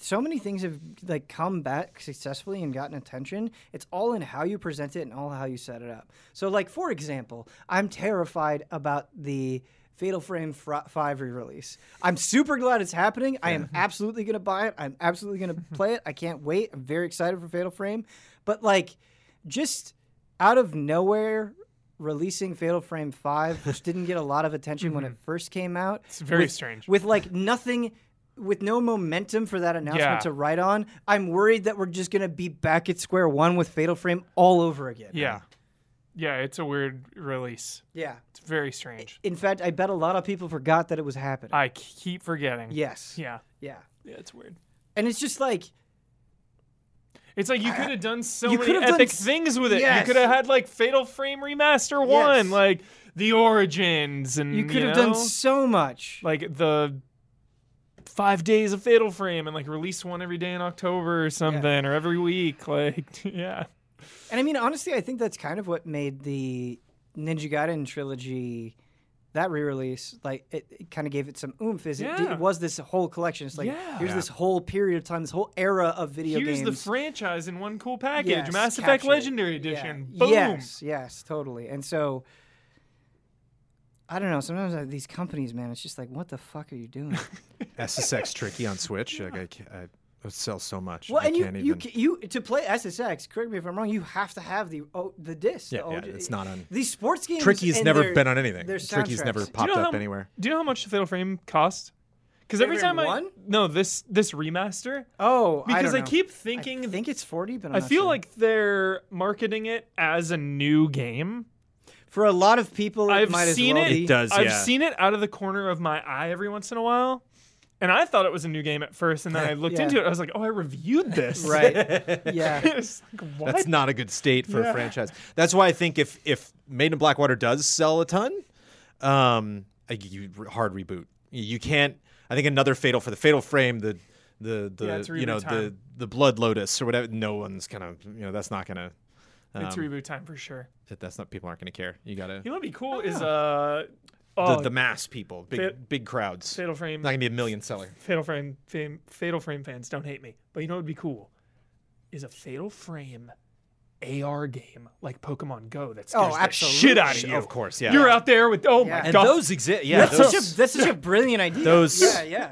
Speaker 1: So many things have like come back successfully and gotten attention. It's all in how you present it and all how you set it up. So, like for example, I'm terrified about the Fatal Frame fr- 5 re-release. I'm super glad it's happening. I am (laughs) absolutely going to buy it. I'm absolutely going (laughs) to play it. I can't wait. I'm very excited for Fatal Frame. But like just out of nowhere releasing Fatal Frame 5 which didn't get a lot of attention when it mm-hmm. first came out.
Speaker 2: It's very
Speaker 1: with-
Speaker 2: strange.
Speaker 1: With like nothing with no momentum for that announcement
Speaker 2: Yeah.
Speaker 1: to write on, I'm worried that we're just going to be back at square one with Fatal Frame all over again.
Speaker 2: Yeah. Yeah, it's a weird release.
Speaker 1: Yeah.
Speaker 2: It's very strange.
Speaker 1: In fact, I bet a lot of people forgot that it was happening.
Speaker 2: I keep forgetting.
Speaker 1: yes.
Speaker 2: Yeah.
Speaker 1: Yeah.
Speaker 2: Yeah, it's weird.
Speaker 1: And it's just like
Speaker 2: It's like you could have done so
Speaker 1: You
Speaker 2: many
Speaker 1: could have done
Speaker 2: epic
Speaker 1: s-
Speaker 2: things with it.
Speaker 1: Yes.
Speaker 2: You could have had like Fatal Frame Remaster One,
Speaker 1: Yes.
Speaker 2: like the origins, and
Speaker 1: you could have done
Speaker 2: know,
Speaker 1: so much.
Speaker 2: like the five days of Fatal Frame, and like release one every day in October or something, or every week. Like, (laughs) yeah,
Speaker 1: And I mean, honestly, I think that's kind of what made the Ninja Gaiden trilogy that re-release like it, it kind of gave it some oomph. Is it,
Speaker 2: Yeah.
Speaker 1: it was this whole collection? It's like
Speaker 2: Yeah.
Speaker 1: here's
Speaker 3: Yeah.
Speaker 1: this whole period of time, this whole era of video games.
Speaker 2: here's the franchise in one cool package:
Speaker 1: Yes,
Speaker 2: Mass Effect. Legendary
Speaker 1: Yeah.
Speaker 2: Edition. Boom.
Speaker 1: Yes, yes, totally. And so, I don't know. Sometimes uh, these companies, man, it's just like, what the fuck are you doing? (laughs)
Speaker 3: SSX tricky on Switch. Like I, ca- I, it sells so much.
Speaker 1: well,
Speaker 3: I
Speaker 1: and you,
Speaker 3: can't
Speaker 1: you,
Speaker 3: even.
Speaker 1: ca- you to play SSX. Correct me if I'm wrong. You have to have the oh, the disc.
Speaker 3: Yeah,
Speaker 1: the
Speaker 3: yeah,
Speaker 1: OG
Speaker 3: it's not on-
Speaker 1: these sports games.
Speaker 3: Tricky's
Speaker 1: and
Speaker 3: never
Speaker 1: their-
Speaker 3: been on anything.
Speaker 1: their
Speaker 3: Tricky's never popped
Speaker 2: you know
Speaker 3: up
Speaker 2: how,
Speaker 3: anywhere.
Speaker 2: Do you know how much the Fatal Frame cost? Because every time
Speaker 1: Frame
Speaker 2: I no this this remaster,
Speaker 1: Oh, I,
Speaker 2: because
Speaker 1: don't
Speaker 2: I,
Speaker 1: know.
Speaker 2: keep
Speaker 1: I
Speaker 2: thinking
Speaker 1: think it's forty, but I'm
Speaker 2: I
Speaker 1: not
Speaker 2: feel
Speaker 1: sure.
Speaker 2: like they're marketing it as a new game.
Speaker 1: For a lot of people,
Speaker 2: I've
Speaker 1: might
Speaker 2: seen
Speaker 1: as well
Speaker 2: it.
Speaker 1: be.
Speaker 3: It does,
Speaker 2: I've
Speaker 3: yeah.
Speaker 2: seen it out of the corner of my eye every once in a while. And I thought it was a new game at first, and then I (laughs) looked
Speaker 1: Yeah.
Speaker 2: into it. I was like, "Oh, I reviewed this." (laughs)
Speaker 1: Right. (laughs) yeah.
Speaker 2: Like.
Speaker 3: That's not a good state for
Speaker 2: Yeah.
Speaker 3: a franchise. That's why I think if if Maiden of Black Water does sell a ton, um, a you hard reboot. You- You can't. I think another Fatal for the Fatal Frame, the the the
Speaker 2: Yeah,
Speaker 3: you know
Speaker 2: reboot
Speaker 3: the the Blood Lotus or whatever. No one's gonna you know that's not gonna.
Speaker 2: It's
Speaker 3: um,
Speaker 2: reboot time for sure.
Speaker 3: that- that's not people aren't gonna care. You gotta
Speaker 2: You know what'd be cool is uh,
Speaker 3: the,
Speaker 2: oh,
Speaker 3: the mass people, big
Speaker 2: Fa-
Speaker 3: big crowds.
Speaker 2: Fatal Frame.
Speaker 3: Not gonna be a million seller.
Speaker 2: Fatal Frame, fame, Fatal Frame fans don't hate me, but you know what would be cool is a Fatal Frame AR game like Pokemon Go that scares
Speaker 1: Oh, absolutely.
Speaker 2: shit out of you.
Speaker 3: Of course, yeah.
Speaker 2: You're out there with oh
Speaker 1: Yeah.
Speaker 2: my
Speaker 3: and
Speaker 2: god.
Speaker 3: those exist. Yeah,
Speaker 1: That's
Speaker 3: those,
Speaker 1: such a that's such a brilliant idea.
Speaker 3: Those-
Speaker 1: yeah, yeah.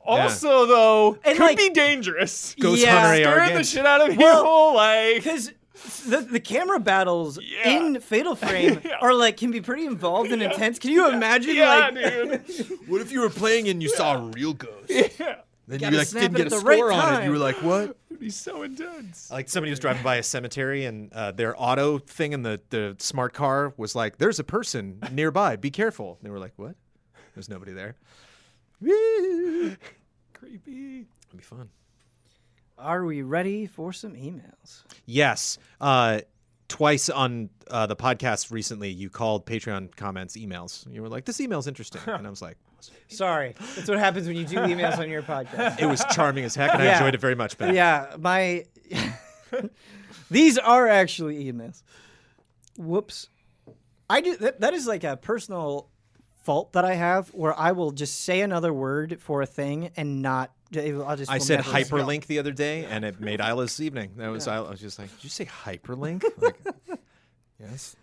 Speaker 2: also though,
Speaker 1: And,
Speaker 2: could
Speaker 1: like-
Speaker 2: be dangerous.
Speaker 3: Ghost
Speaker 1: Yeah.
Speaker 3: Hunter AR
Speaker 2: Scaring the shit out of
Speaker 1: Well,
Speaker 2: people. Like
Speaker 1: Because the, the camera battles
Speaker 2: Yeah.
Speaker 1: in Fatal Frame (laughs)
Speaker 2: Yeah.
Speaker 1: are like can be pretty involved and intense. Can you imagine
Speaker 2: yeah,
Speaker 1: like
Speaker 2: dude. (laughs)
Speaker 3: What if you were playing and you saw a real ghost?
Speaker 2: yeah,
Speaker 3: Then you like didn't get
Speaker 1: at
Speaker 3: a
Speaker 1: the right
Speaker 3: score on it. You were like, what? (laughs)
Speaker 2: it'd be so intense.
Speaker 3: Like somebody was driving by a cemetery and uh, their auto thing in the, the smart car was like, "There's a person nearby. Be careful." And they were like, "What?" There's nobody there.
Speaker 2: Creepy.
Speaker 3: It'd be fun.
Speaker 1: Are we ready for some emails?
Speaker 3: Yes. Uh, twice on uh, the podcast recently, you called Patreon comments emails. You were like, "This email's interesting," and I was like,
Speaker 1: Sorry, that's what happens when you do emails on your (laughs) podcast.
Speaker 3: "It was charming as heck, and I enjoyed it very much." Ben.
Speaker 1: yeah, my (laughs) these are actually emails. Whoops, I do that. That is like a personal fault that I have, where I will just say another word for a thing and not. I'll just.
Speaker 3: I said hyperlink the other day, and it made (laughs) Isla's evening. That was I was just like, "Did you say hyperlink?" Like, (laughs) yes.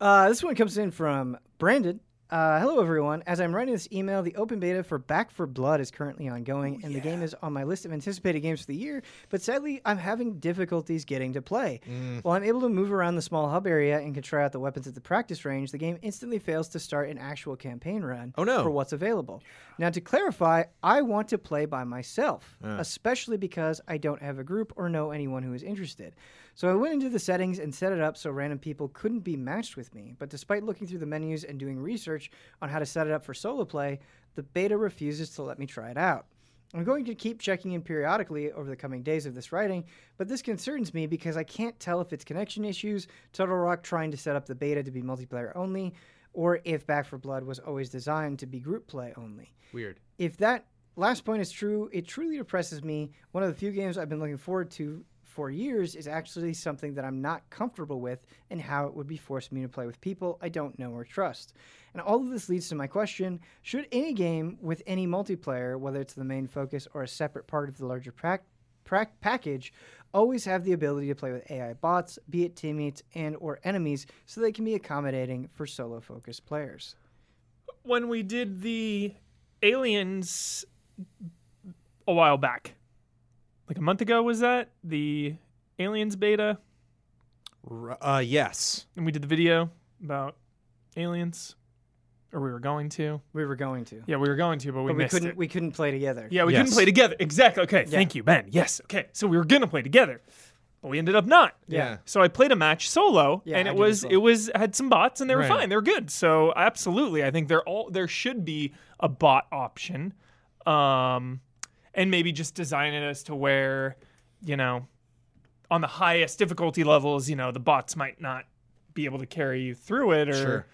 Speaker 1: Uh, this one comes in from Brandon. Uh, hello, everyone. As I'm writing this email, the open beta for Back 4 Blood is currently ongoing, and the game is on my list of anticipated games for the year. But sadly, I'm having difficulties getting to play. While I'm able to move around the small hub area and can try out the weapons at the practice range, the game instantly fails to start an actual campaign run
Speaker 3: Oh, no.
Speaker 1: for what's available. Now, to clarify, I want to play by myself, especially because I don't have a group or know anyone who is interested. So I went into the settings and set it up so random people couldn't be matched with me. But despite looking through the menus and doing research on how to set it up for solo play, the beta refuses to let me try it out. I'm going to keep checking in periodically over the coming days of this writing, but this concerns me because I can't tell if it's connection issues, Turtle Rock trying to set up the beta to be multiplayer only, or if Back 4 Blood was always designed to be group play only.
Speaker 3: Weird.
Speaker 1: If that last point is true, it truly depresses me. One of the few games I've been looking forward to for years is actually something that I'm not comfortable with and how it would be forcing me to play with people I don't know or trust. And all of this leads to my question should any game with any multiplayer, whether it's the main focus or a separate part of the larger prac- prac- package, always have the ability to play with AI bots, be it teammates and or enemies, so they can be accommodating for solo focused players?
Speaker 2: when we did the aliens a while back like a month ago was that the aliens beta
Speaker 3: R- Uh, yes.
Speaker 2: and we did the video about aliens or we were going to
Speaker 1: We were going to.
Speaker 2: yeah we were going to but we
Speaker 1: but we
Speaker 2: missed
Speaker 1: couldn't
Speaker 2: it
Speaker 1: we couldn't play together.
Speaker 2: yeah we
Speaker 3: Yes.
Speaker 2: couldn't play together exactly okay thank you ben yes okay so we were gonna play together but we ended up not
Speaker 3: Yeah.
Speaker 2: so I played a match solo,
Speaker 1: Yeah,
Speaker 2: and it was
Speaker 1: well.
Speaker 2: it was had some bots, and they were
Speaker 3: Right.
Speaker 2: fine. They were good. So absolutely, I think they're all there should be a bot option, um, and maybe just design it as to where you know on the highest difficulty levels, you know, the bots might not be able to carry you through it, or
Speaker 3: Sure.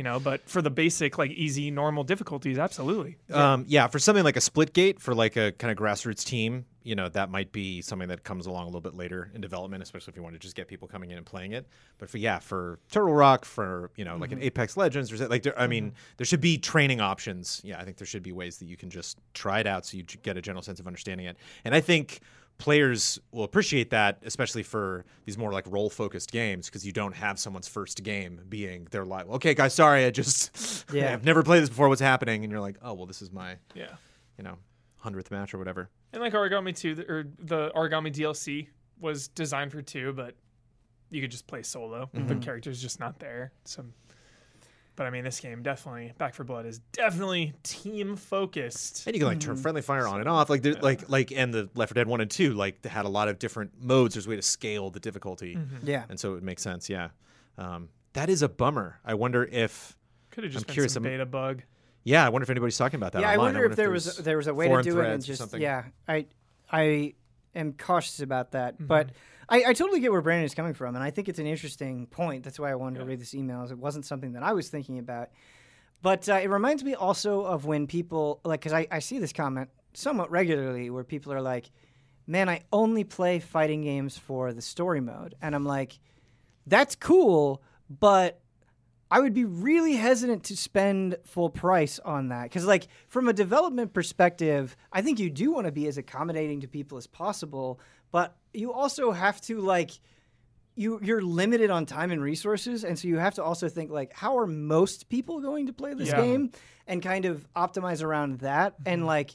Speaker 2: You know, but for the basic like easy normal difficulties, absolutely.
Speaker 3: Um, yeah, for something like a Splitgate for like a kind of grassroots team, you know, that might be something that comes along a little bit later in development, especially if you want to just get people coming in and playing it. But for yeah, for Turtle Rock, for you know, like an Apex Legends, or like there, I mean, there should be training options. Yeah, I think there should be ways that you can just try it out so you get a general sense of understanding it. And I think players will appreciate that, especially for these more like role focused games, because you don't have someone's first game being their live. Okay, guys, sorry, I just (laughs)
Speaker 1: Yeah.
Speaker 3: I've never played this before. What's happening? And you're like, oh well, this is my
Speaker 2: Yeah.
Speaker 3: you know hundredth match or whatever.
Speaker 2: And like Aragami 2, the, or the Aragami DLC was designed for two, but you could just play solo. The mm-hmm. character's just not there. So, but I mean, this game definitely, Back 4 Blood is definitely team focused.
Speaker 3: And you can like turn friendly fire on and off, like there, like like and the Left 4 Dead one and two, like they had a lot of different modes. There's a way to scale the difficulty,
Speaker 1: Yeah.
Speaker 3: and so it would make sense. Yeah. Um, that is a bummer. I wonder if.
Speaker 2: Could have just
Speaker 3: I'm
Speaker 2: been
Speaker 3: curious,
Speaker 2: some
Speaker 3: I'm-
Speaker 2: beta bug.
Speaker 3: Yeah, I wonder if anybody's talking about that.
Speaker 1: yeah, I
Speaker 3: online.
Speaker 1: wonder if there was there was a way to do it and just yeah. I I am cautious about that,
Speaker 2: Mm-hmm.
Speaker 1: but I, I totally get where Brandon is coming from, and I think it's an interesting point. That's why I wanted to read this email. It wasn't something that I was thinking about, but uh, it reminds me also of when people like because I, I see this comment somewhat regularly where people are like, "Man, I only play fighting games for the story mode," and I'm like, "That's cool, but." I would be really hesitant to spend full price on that because, like, from a development perspective, I think you do want to be as accommodating to people as possible, but you also have to like you you're limited on time and resources, and so you have to also think like, how are most people going to play this
Speaker 2: Yeah.
Speaker 1: game, and kind of optimize around that, and like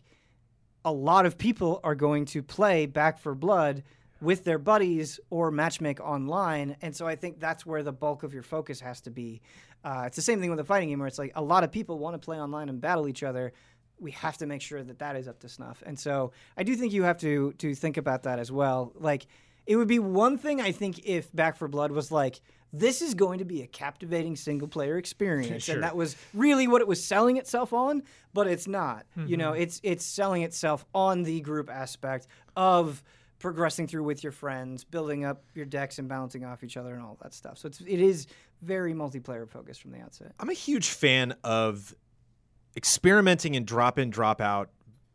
Speaker 1: a lot of people are going to play Back 4 Blood with their buddies or matchmake online, and so I think that's where the bulk of your focus has to be. Uh, it's the same thing with a fighting game where it's like a lot of people want to play online and battle each other. We have to make sure that that is up to snuff, and so I do think you have to to think about that as well. Like it would be one thing I think if Back 4 Blood was like. This is going to be a captivating single player experience.
Speaker 3: Sure.
Speaker 1: And that was really what it was selling itself on, but it's not. You
Speaker 3: Mm-hmm.
Speaker 1: know, it's it's selling itself on the group aspect of progressing through with your friends, building up your decks and bouncing off each other and all that stuff. So it's it is very multiplayer focused from the outset.
Speaker 3: I'm a huge fan of experimenting and drop in, drop out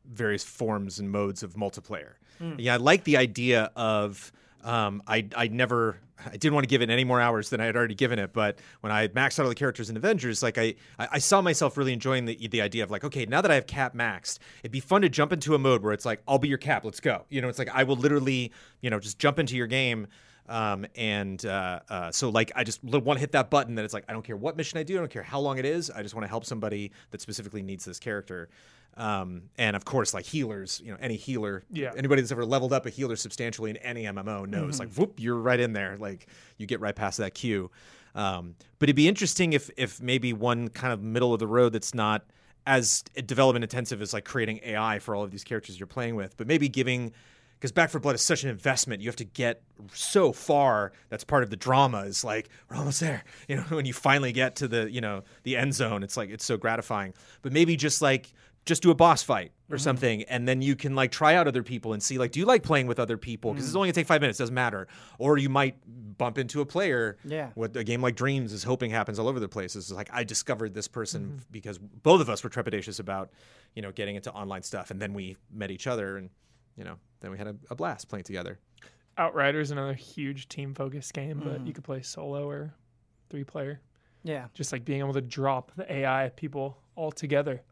Speaker 3: various forms and modes of multiplayer. Yeah, I like the idea of um, I I never I didn't want to give it any more hours than I had already given it, but when I maxed out all the characters in Avengers, like I I I saw myself really enjoying the the idea of like okay now that I have Cap maxed, it'd be fun to jump into a mode where it's like I'll be your Cap, let's go. You know, it's like I will literally you know just jump into your game. Um, and uh, uh, so like I just want to hit that button that it's like I don't care what mission I do, I don't care how long it is, I just want to help somebody that specifically needs this character. Um, and of course, like healers, you know, any healer,
Speaker 2: Yeah.
Speaker 3: anybody that's ever leveled up a healer substantially in any MMO knows, like, whoop, you're right in there. Like, you get right past that queue. Um, but it'd be interesting if if maybe one kind of middle of the road that's not as development intensive as like creating AI for all of these characters you're playing with, but maybe giving because Back 4 Blood is such an investment. You have to get so far. That's part of the drama. Is like we're almost there. (laughs) You know, when you finally get to the you know the end zone, it's like it's so gratifying. But maybe just like just do a boss fight or
Speaker 1: Mm-hmm.
Speaker 3: something, and then you can like try out other people and see like, do you like playing with other people?
Speaker 1: Mm.
Speaker 3: Because it's only gonna take five minutes. Doesn't matter. Or you might bump into a player.
Speaker 1: Yeah.
Speaker 3: What a game like Dreams is hoping happens all over the place. Is like I discovered this person
Speaker 1: Mm-hmm.
Speaker 3: because both of us were trepidatious about you know getting into online stuff, and then we met each other and you know, then we had a, a blast playing together.
Speaker 2: Outriders is another huge team focused game,
Speaker 1: Mm-hmm.
Speaker 2: but you could play solo or three player.
Speaker 1: Yeah.
Speaker 2: Just like being able to drop the AI people all together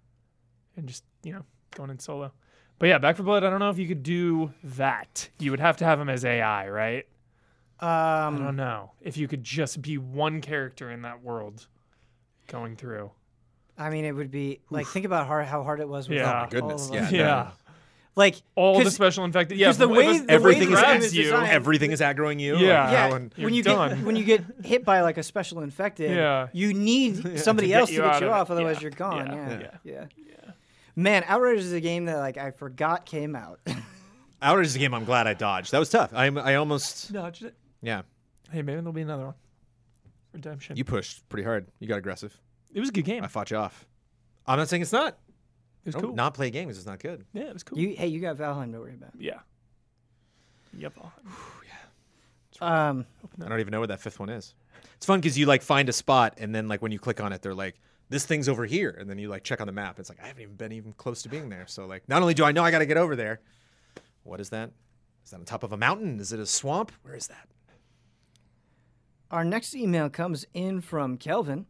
Speaker 2: and just, you know, going in solo. But yeah, Back 4 Blood, I don't know if you could do that. You would have to have them as AI, right? I
Speaker 1: Um,
Speaker 2: don't know. If you could just be one character in that world going through.
Speaker 1: I mean, it would be like think about how hard it was. With
Speaker 2: Yeah.
Speaker 1: all
Speaker 2: Oh my
Speaker 1: of
Speaker 3: goodness,
Speaker 1: us.
Speaker 3: yeah. (laughs)
Speaker 2: Yeah.
Speaker 1: Like
Speaker 2: All the special infected. Yeah,
Speaker 1: 'cause the way-
Speaker 2: was-
Speaker 1: the way
Speaker 3: Everything
Speaker 1: the
Speaker 3: is,
Speaker 1: game
Speaker 2: grabs
Speaker 1: is
Speaker 2: you.
Speaker 1: designed-
Speaker 3: everything is aggroing you.
Speaker 2: Yeah.
Speaker 3: Like,
Speaker 1: Yeah,
Speaker 3: how
Speaker 1: when you
Speaker 2: done.
Speaker 1: get when you get hit by like a special infected,
Speaker 2: Yeah.
Speaker 1: you need (laughs) somebody
Speaker 2: To get
Speaker 1: else to
Speaker 2: you
Speaker 1: get
Speaker 2: out
Speaker 1: you
Speaker 2: of
Speaker 1: off, otherwise
Speaker 2: Yeah.
Speaker 1: you're gone.
Speaker 2: Yeah.
Speaker 1: Yeah.
Speaker 2: Yeah.
Speaker 1: yeah, Man, Outriders is a game that like I forgot came out. (laughs)
Speaker 3: Outriders is a game I'm glad I dodged. That was tough. I I almost
Speaker 2: Dodged it.
Speaker 3: yeah.
Speaker 2: Hey, maybe there'll be another one. Redemption.
Speaker 3: You pushed pretty hard. You got aggressive.
Speaker 2: it was a good game.
Speaker 3: I fought you off. I'm not saying it's not.
Speaker 2: Was
Speaker 3: Don't
Speaker 2: cool.
Speaker 3: Not play games is not good.
Speaker 2: yeah, it was cool.
Speaker 1: you hey, you got Valheim to worry about.
Speaker 2: yeah. Yep. I'll
Speaker 1: Um,
Speaker 3: I don't even know where that fifth one is. It's fun because you like find a spot and then like when you click on it, they're like, "This thing's over here," and then you like check on the map. It's like I haven't even been even close to being there. So like, not only do I know I got to get over there, what is that? Is that on top of a mountain? Is it a swamp? Where is that?
Speaker 1: our next email comes in from Kelvin.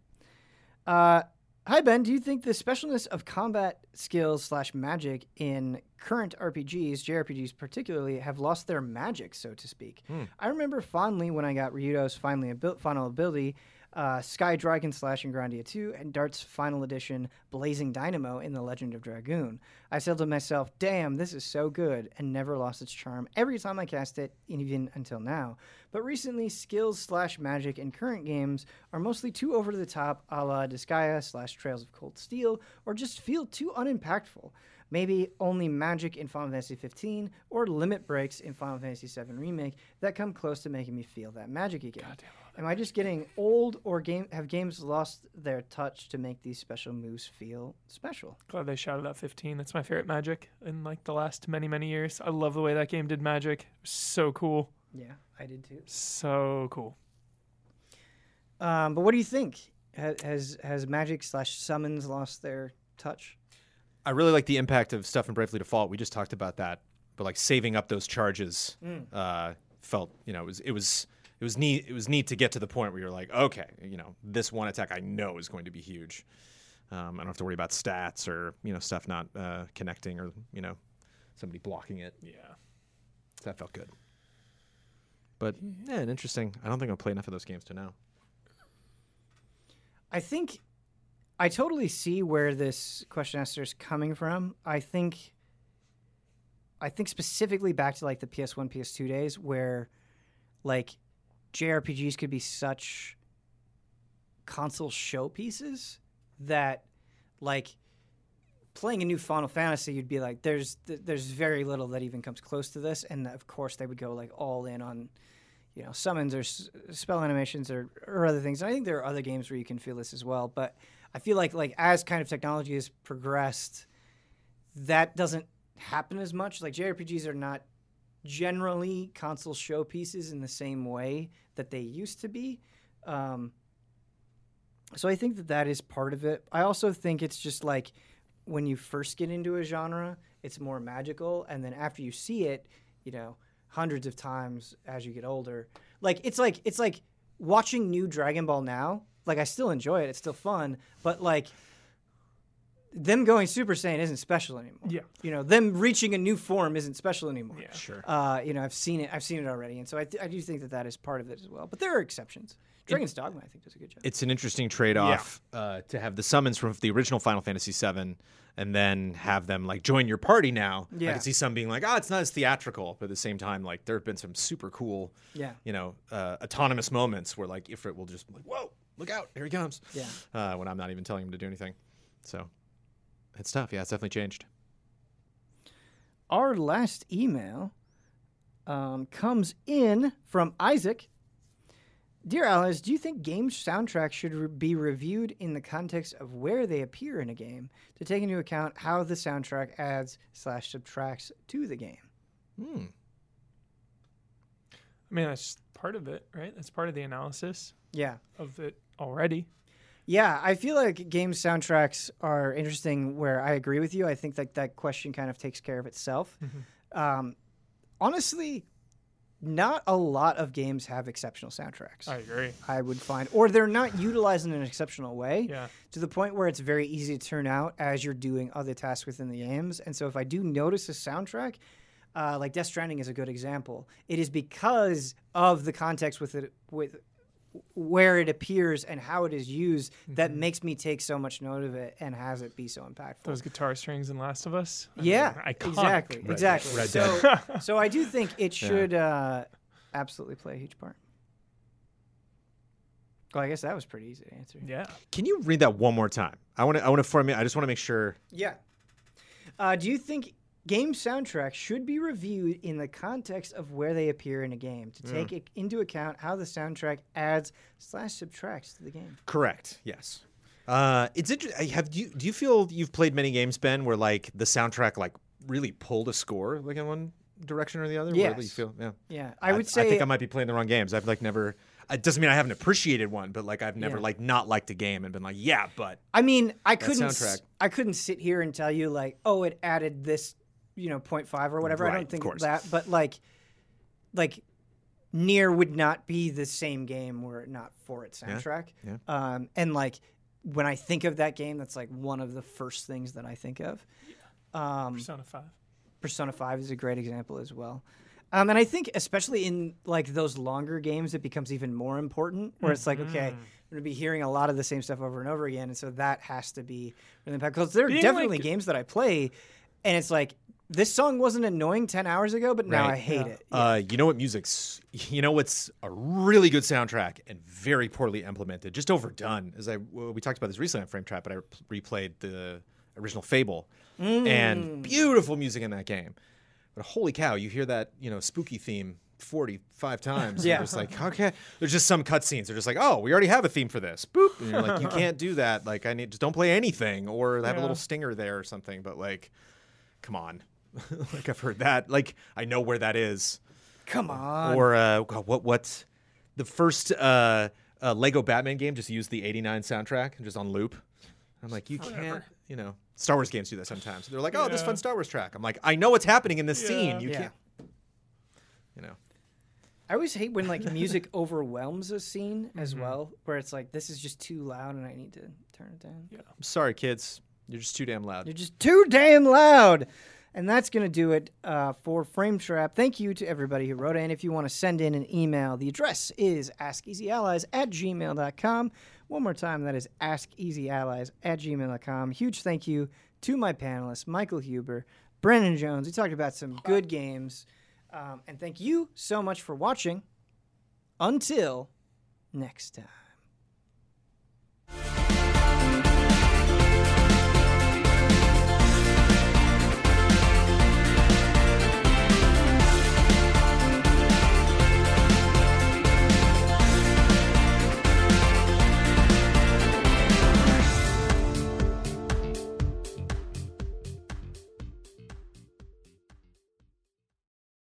Speaker 1: Uh, Hi Ben, do you think the specialness of combat skills slash magic in current RPGs, JRPGs particularly, have lost their magic, so to speak? I remember fondly when I got Ryudo's finally abil- final ability, uh, Sky Dragon Slash in Grandia 2, and Dart's final edition, Blazing Dynamo in The Legend of Dragoon. I said to myself, damn, this is so good, and never lost its charm every time I cast it, even until now. But recently, skills slash magic in current games are mostly too over the top, a la Disgaea slash Trails of Cold Steel, or just feel too unimpactful. maybe only magic in Final Fantasy 15 or limit breaks in Final Fantasy 7 Remake that come close to making me feel that magic again. Am I just getting old or game have games lost their touch to make these special moves feel special?
Speaker 2: Glad they shouted out 15. That's my favorite Magic in like the last many many years. I love the way that game did Magic. So cool.
Speaker 1: Yeah, I did too.
Speaker 2: So cool.
Speaker 1: Um, but what do you think? Has has magic slash summons lost their touch?
Speaker 3: I really like the impact of stuff in Bravely Default. We just talked about that, but like saving up those charges uh, felt, you know, it was it was it was neat. It was neat to get to the point where you're like, okay, you know, this one attack I know is going to be huge. Um, I don't have to worry about stats or you know stuff not uh, connecting or you know somebody blocking it.
Speaker 2: Yeah.
Speaker 3: That felt good. But yeah, and interesting. I don't think I'll play enough of those games to know.
Speaker 1: I think I totally see where this question asker is coming from. I think I think specifically back to like the PS1, PS2 days where like JRPGs could be such console showpieces that like playing a new Final Fantasy, you'd be like, there's th- there's very little that even comes close to this, and of course they would go like all in on, you know, summons or s- spell animations or, or other things. And I think there are other games where you can feel this as well, but I feel like like as kind of technology has progressed, that doesn't happen as much. Like JRPGs are not generally console showpieces in the same way that they used to be. Um, so I think that that is part of it. I also think it's just like when you first get into a genre, it's more magical, and then after you see it, you know, hundreds of times as you get older, like it's like it's like watching new Dragon Ball now. Like I still enjoy it; it's still fun, but like them going Super Saiyan isn't special anymore.
Speaker 2: Yeah.
Speaker 1: you know, them reaching a new form isn't special anymore.
Speaker 2: Yeah.
Speaker 3: Sure.
Speaker 1: Uh, you know, I've seen it. I've seen it already, and so I, th- I do think that that is part of it as well. But there are exceptions. Dragon's Dogma, I think, does a good job.
Speaker 3: it's an interesting trade-off uh, to have the summons from the original Final Fantasy VII, and then have them like join your party now.
Speaker 1: Yeah.
Speaker 3: I can see some being like, "Oh, it's not as theatrical," but at the same time, like there have been some super cool,
Speaker 1: Yeah.
Speaker 3: you know, uh, autonomous moments where like Ifrit will just be like, "Whoa, look out, here he comes!"
Speaker 1: Yeah.
Speaker 3: uh, when I'm not even telling him to do anything. So it's tough. Yeah, it's definitely changed.
Speaker 1: Our last email um, comes in from Isaac. Dear Allies, do you think game soundtracks should re- be reviewed in the context of where they appear in a game to take into account how the soundtrack adds slash subtracts to the game?
Speaker 3: Hmm.
Speaker 2: I mean, that's part of it, right? That's part of the analysis
Speaker 1: Yeah.
Speaker 2: of it already.
Speaker 1: Yeah, I feel like game soundtracks are interesting where I agree with you. I think that that question kind of takes care of itself. Um, honestly, not a lot of games have exceptional soundtracks.
Speaker 2: I agree.
Speaker 1: I would find, or they're not utilized in an exceptional way
Speaker 2: Yeah.
Speaker 1: to the point where it's very easy to turn out as you're doing other tasks within the games. And so, if I do notice a soundtrack, uh, like Death Stranding is a good example, it is because of the context with it, with where it appears and how it is used that makes me take so much note of it and has it be so impactful.
Speaker 2: Those guitar strings in Last of Us. I
Speaker 1: Yeah,
Speaker 2: mean,
Speaker 1: exactly,
Speaker 3: Red
Speaker 1: exactly.
Speaker 3: Red
Speaker 1: so, (laughs) so I do think it should uh, absolutely play a huge part. Well, I guess that was pretty easy to answer.
Speaker 2: Yeah.
Speaker 3: Can you read that one more time? I want to. I want to form it. I just want to make sure.
Speaker 1: Yeah. Uh, do you think game soundtracks should be reviewed in the context of where they appear in a game to take into account how the soundtrack adds slash subtracts to the game?
Speaker 3: Correct. Yes. Uh, it's interesting. Have you? Do you feel you've played many games, Ben, where like the soundtrack like really pulled a score like in one direction or the other? Where you feel. Yeah.
Speaker 1: Yeah, I would say
Speaker 3: I think I might be playing the wrong games. I've like never. It doesn't mean I haven't appreciated one, but like I've never
Speaker 1: Yeah.
Speaker 3: like not liked a game and been like, yeah, but
Speaker 1: I mean, I couldn't.
Speaker 3: soundtrack.
Speaker 1: I couldn't sit here and tell you like, oh, it added this, you know, 0.5 or whatever. I don't
Speaker 3: of
Speaker 1: think
Speaker 3: course.
Speaker 1: that, but like, like, NieR would not be the same game were it not for its soundtrack.
Speaker 3: yeah.
Speaker 1: Um, and like, when I think of that game, that's like one of the first things that I think of. Um,
Speaker 2: Persona 5.
Speaker 1: Persona 5 is a great example as well. Um, and I think especially in like those longer games, it becomes even more important. Where it's like, okay, I'm going to be hearing a lot of the same stuff over and over again, and so that has to be really impactful. Because there are
Speaker 2: Being
Speaker 1: definitely
Speaker 2: like-
Speaker 1: games that I play, and it's like this song wasn't annoying ten hours ago, but now
Speaker 3: Right.
Speaker 1: I hate
Speaker 2: Yeah.
Speaker 1: it.
Speaker 3: Uh, you know what music's you know what's a really good soundtrack and very poorly implemented, just overdone. As I we talked about this recently on Frame Trap, but I replayed the original Fable,
Speaker 1: Mm.
Speaker 3: and beautiful music in that game. But holy cow, you hear that you know spooky theme. 45 times.
Speaker 1: Yeah.
Speaker 3: Yeah. Just like, okay. There's just some cutscenes. They're just like, oh, we already have a theme for this. Boop. And you're like, you can't do that. Like, I need, just don't play anything or have a little stinger there or something. But like, come on. (laughs) like, I've heard that. Like, I know where that is
Speaker 1: Come on.
Speaker 3: or uh, what what the first uh, uh, Lego Batman game just used the '89 soundtrack and just on loop. I'm like, you can't, you know. Star Wars games do that sometimes. They're like, oh, this fun Star Wars track. I'm like, I know what's happening in this scene. You
Speaker 1: Yeah.
Speaker 3: can't, you know.
Speaker 1: I always hate when like music (laughs) overwhelms a scene as
Speaker 3: Mm-hmm.
Speaker 1: well, where it's like this is just too loud and I need to turn it down. Yeah.
Speaker 3: I'm sorry, kids. You're just too damn loud.
Speaker 1: You're just too damn loud. And that's going to do it uh, for Frame Trap. Thank you to everybody who wrote in. If you want to send in an email, the address is askeasyallies at gmail.com. One more time, that is askeasyallies at gmail.com. Huge thank you to my panelists, Michael Huber, Brandon Jones. We talked about some good games. Um, and thank you so much for watching. Until next time.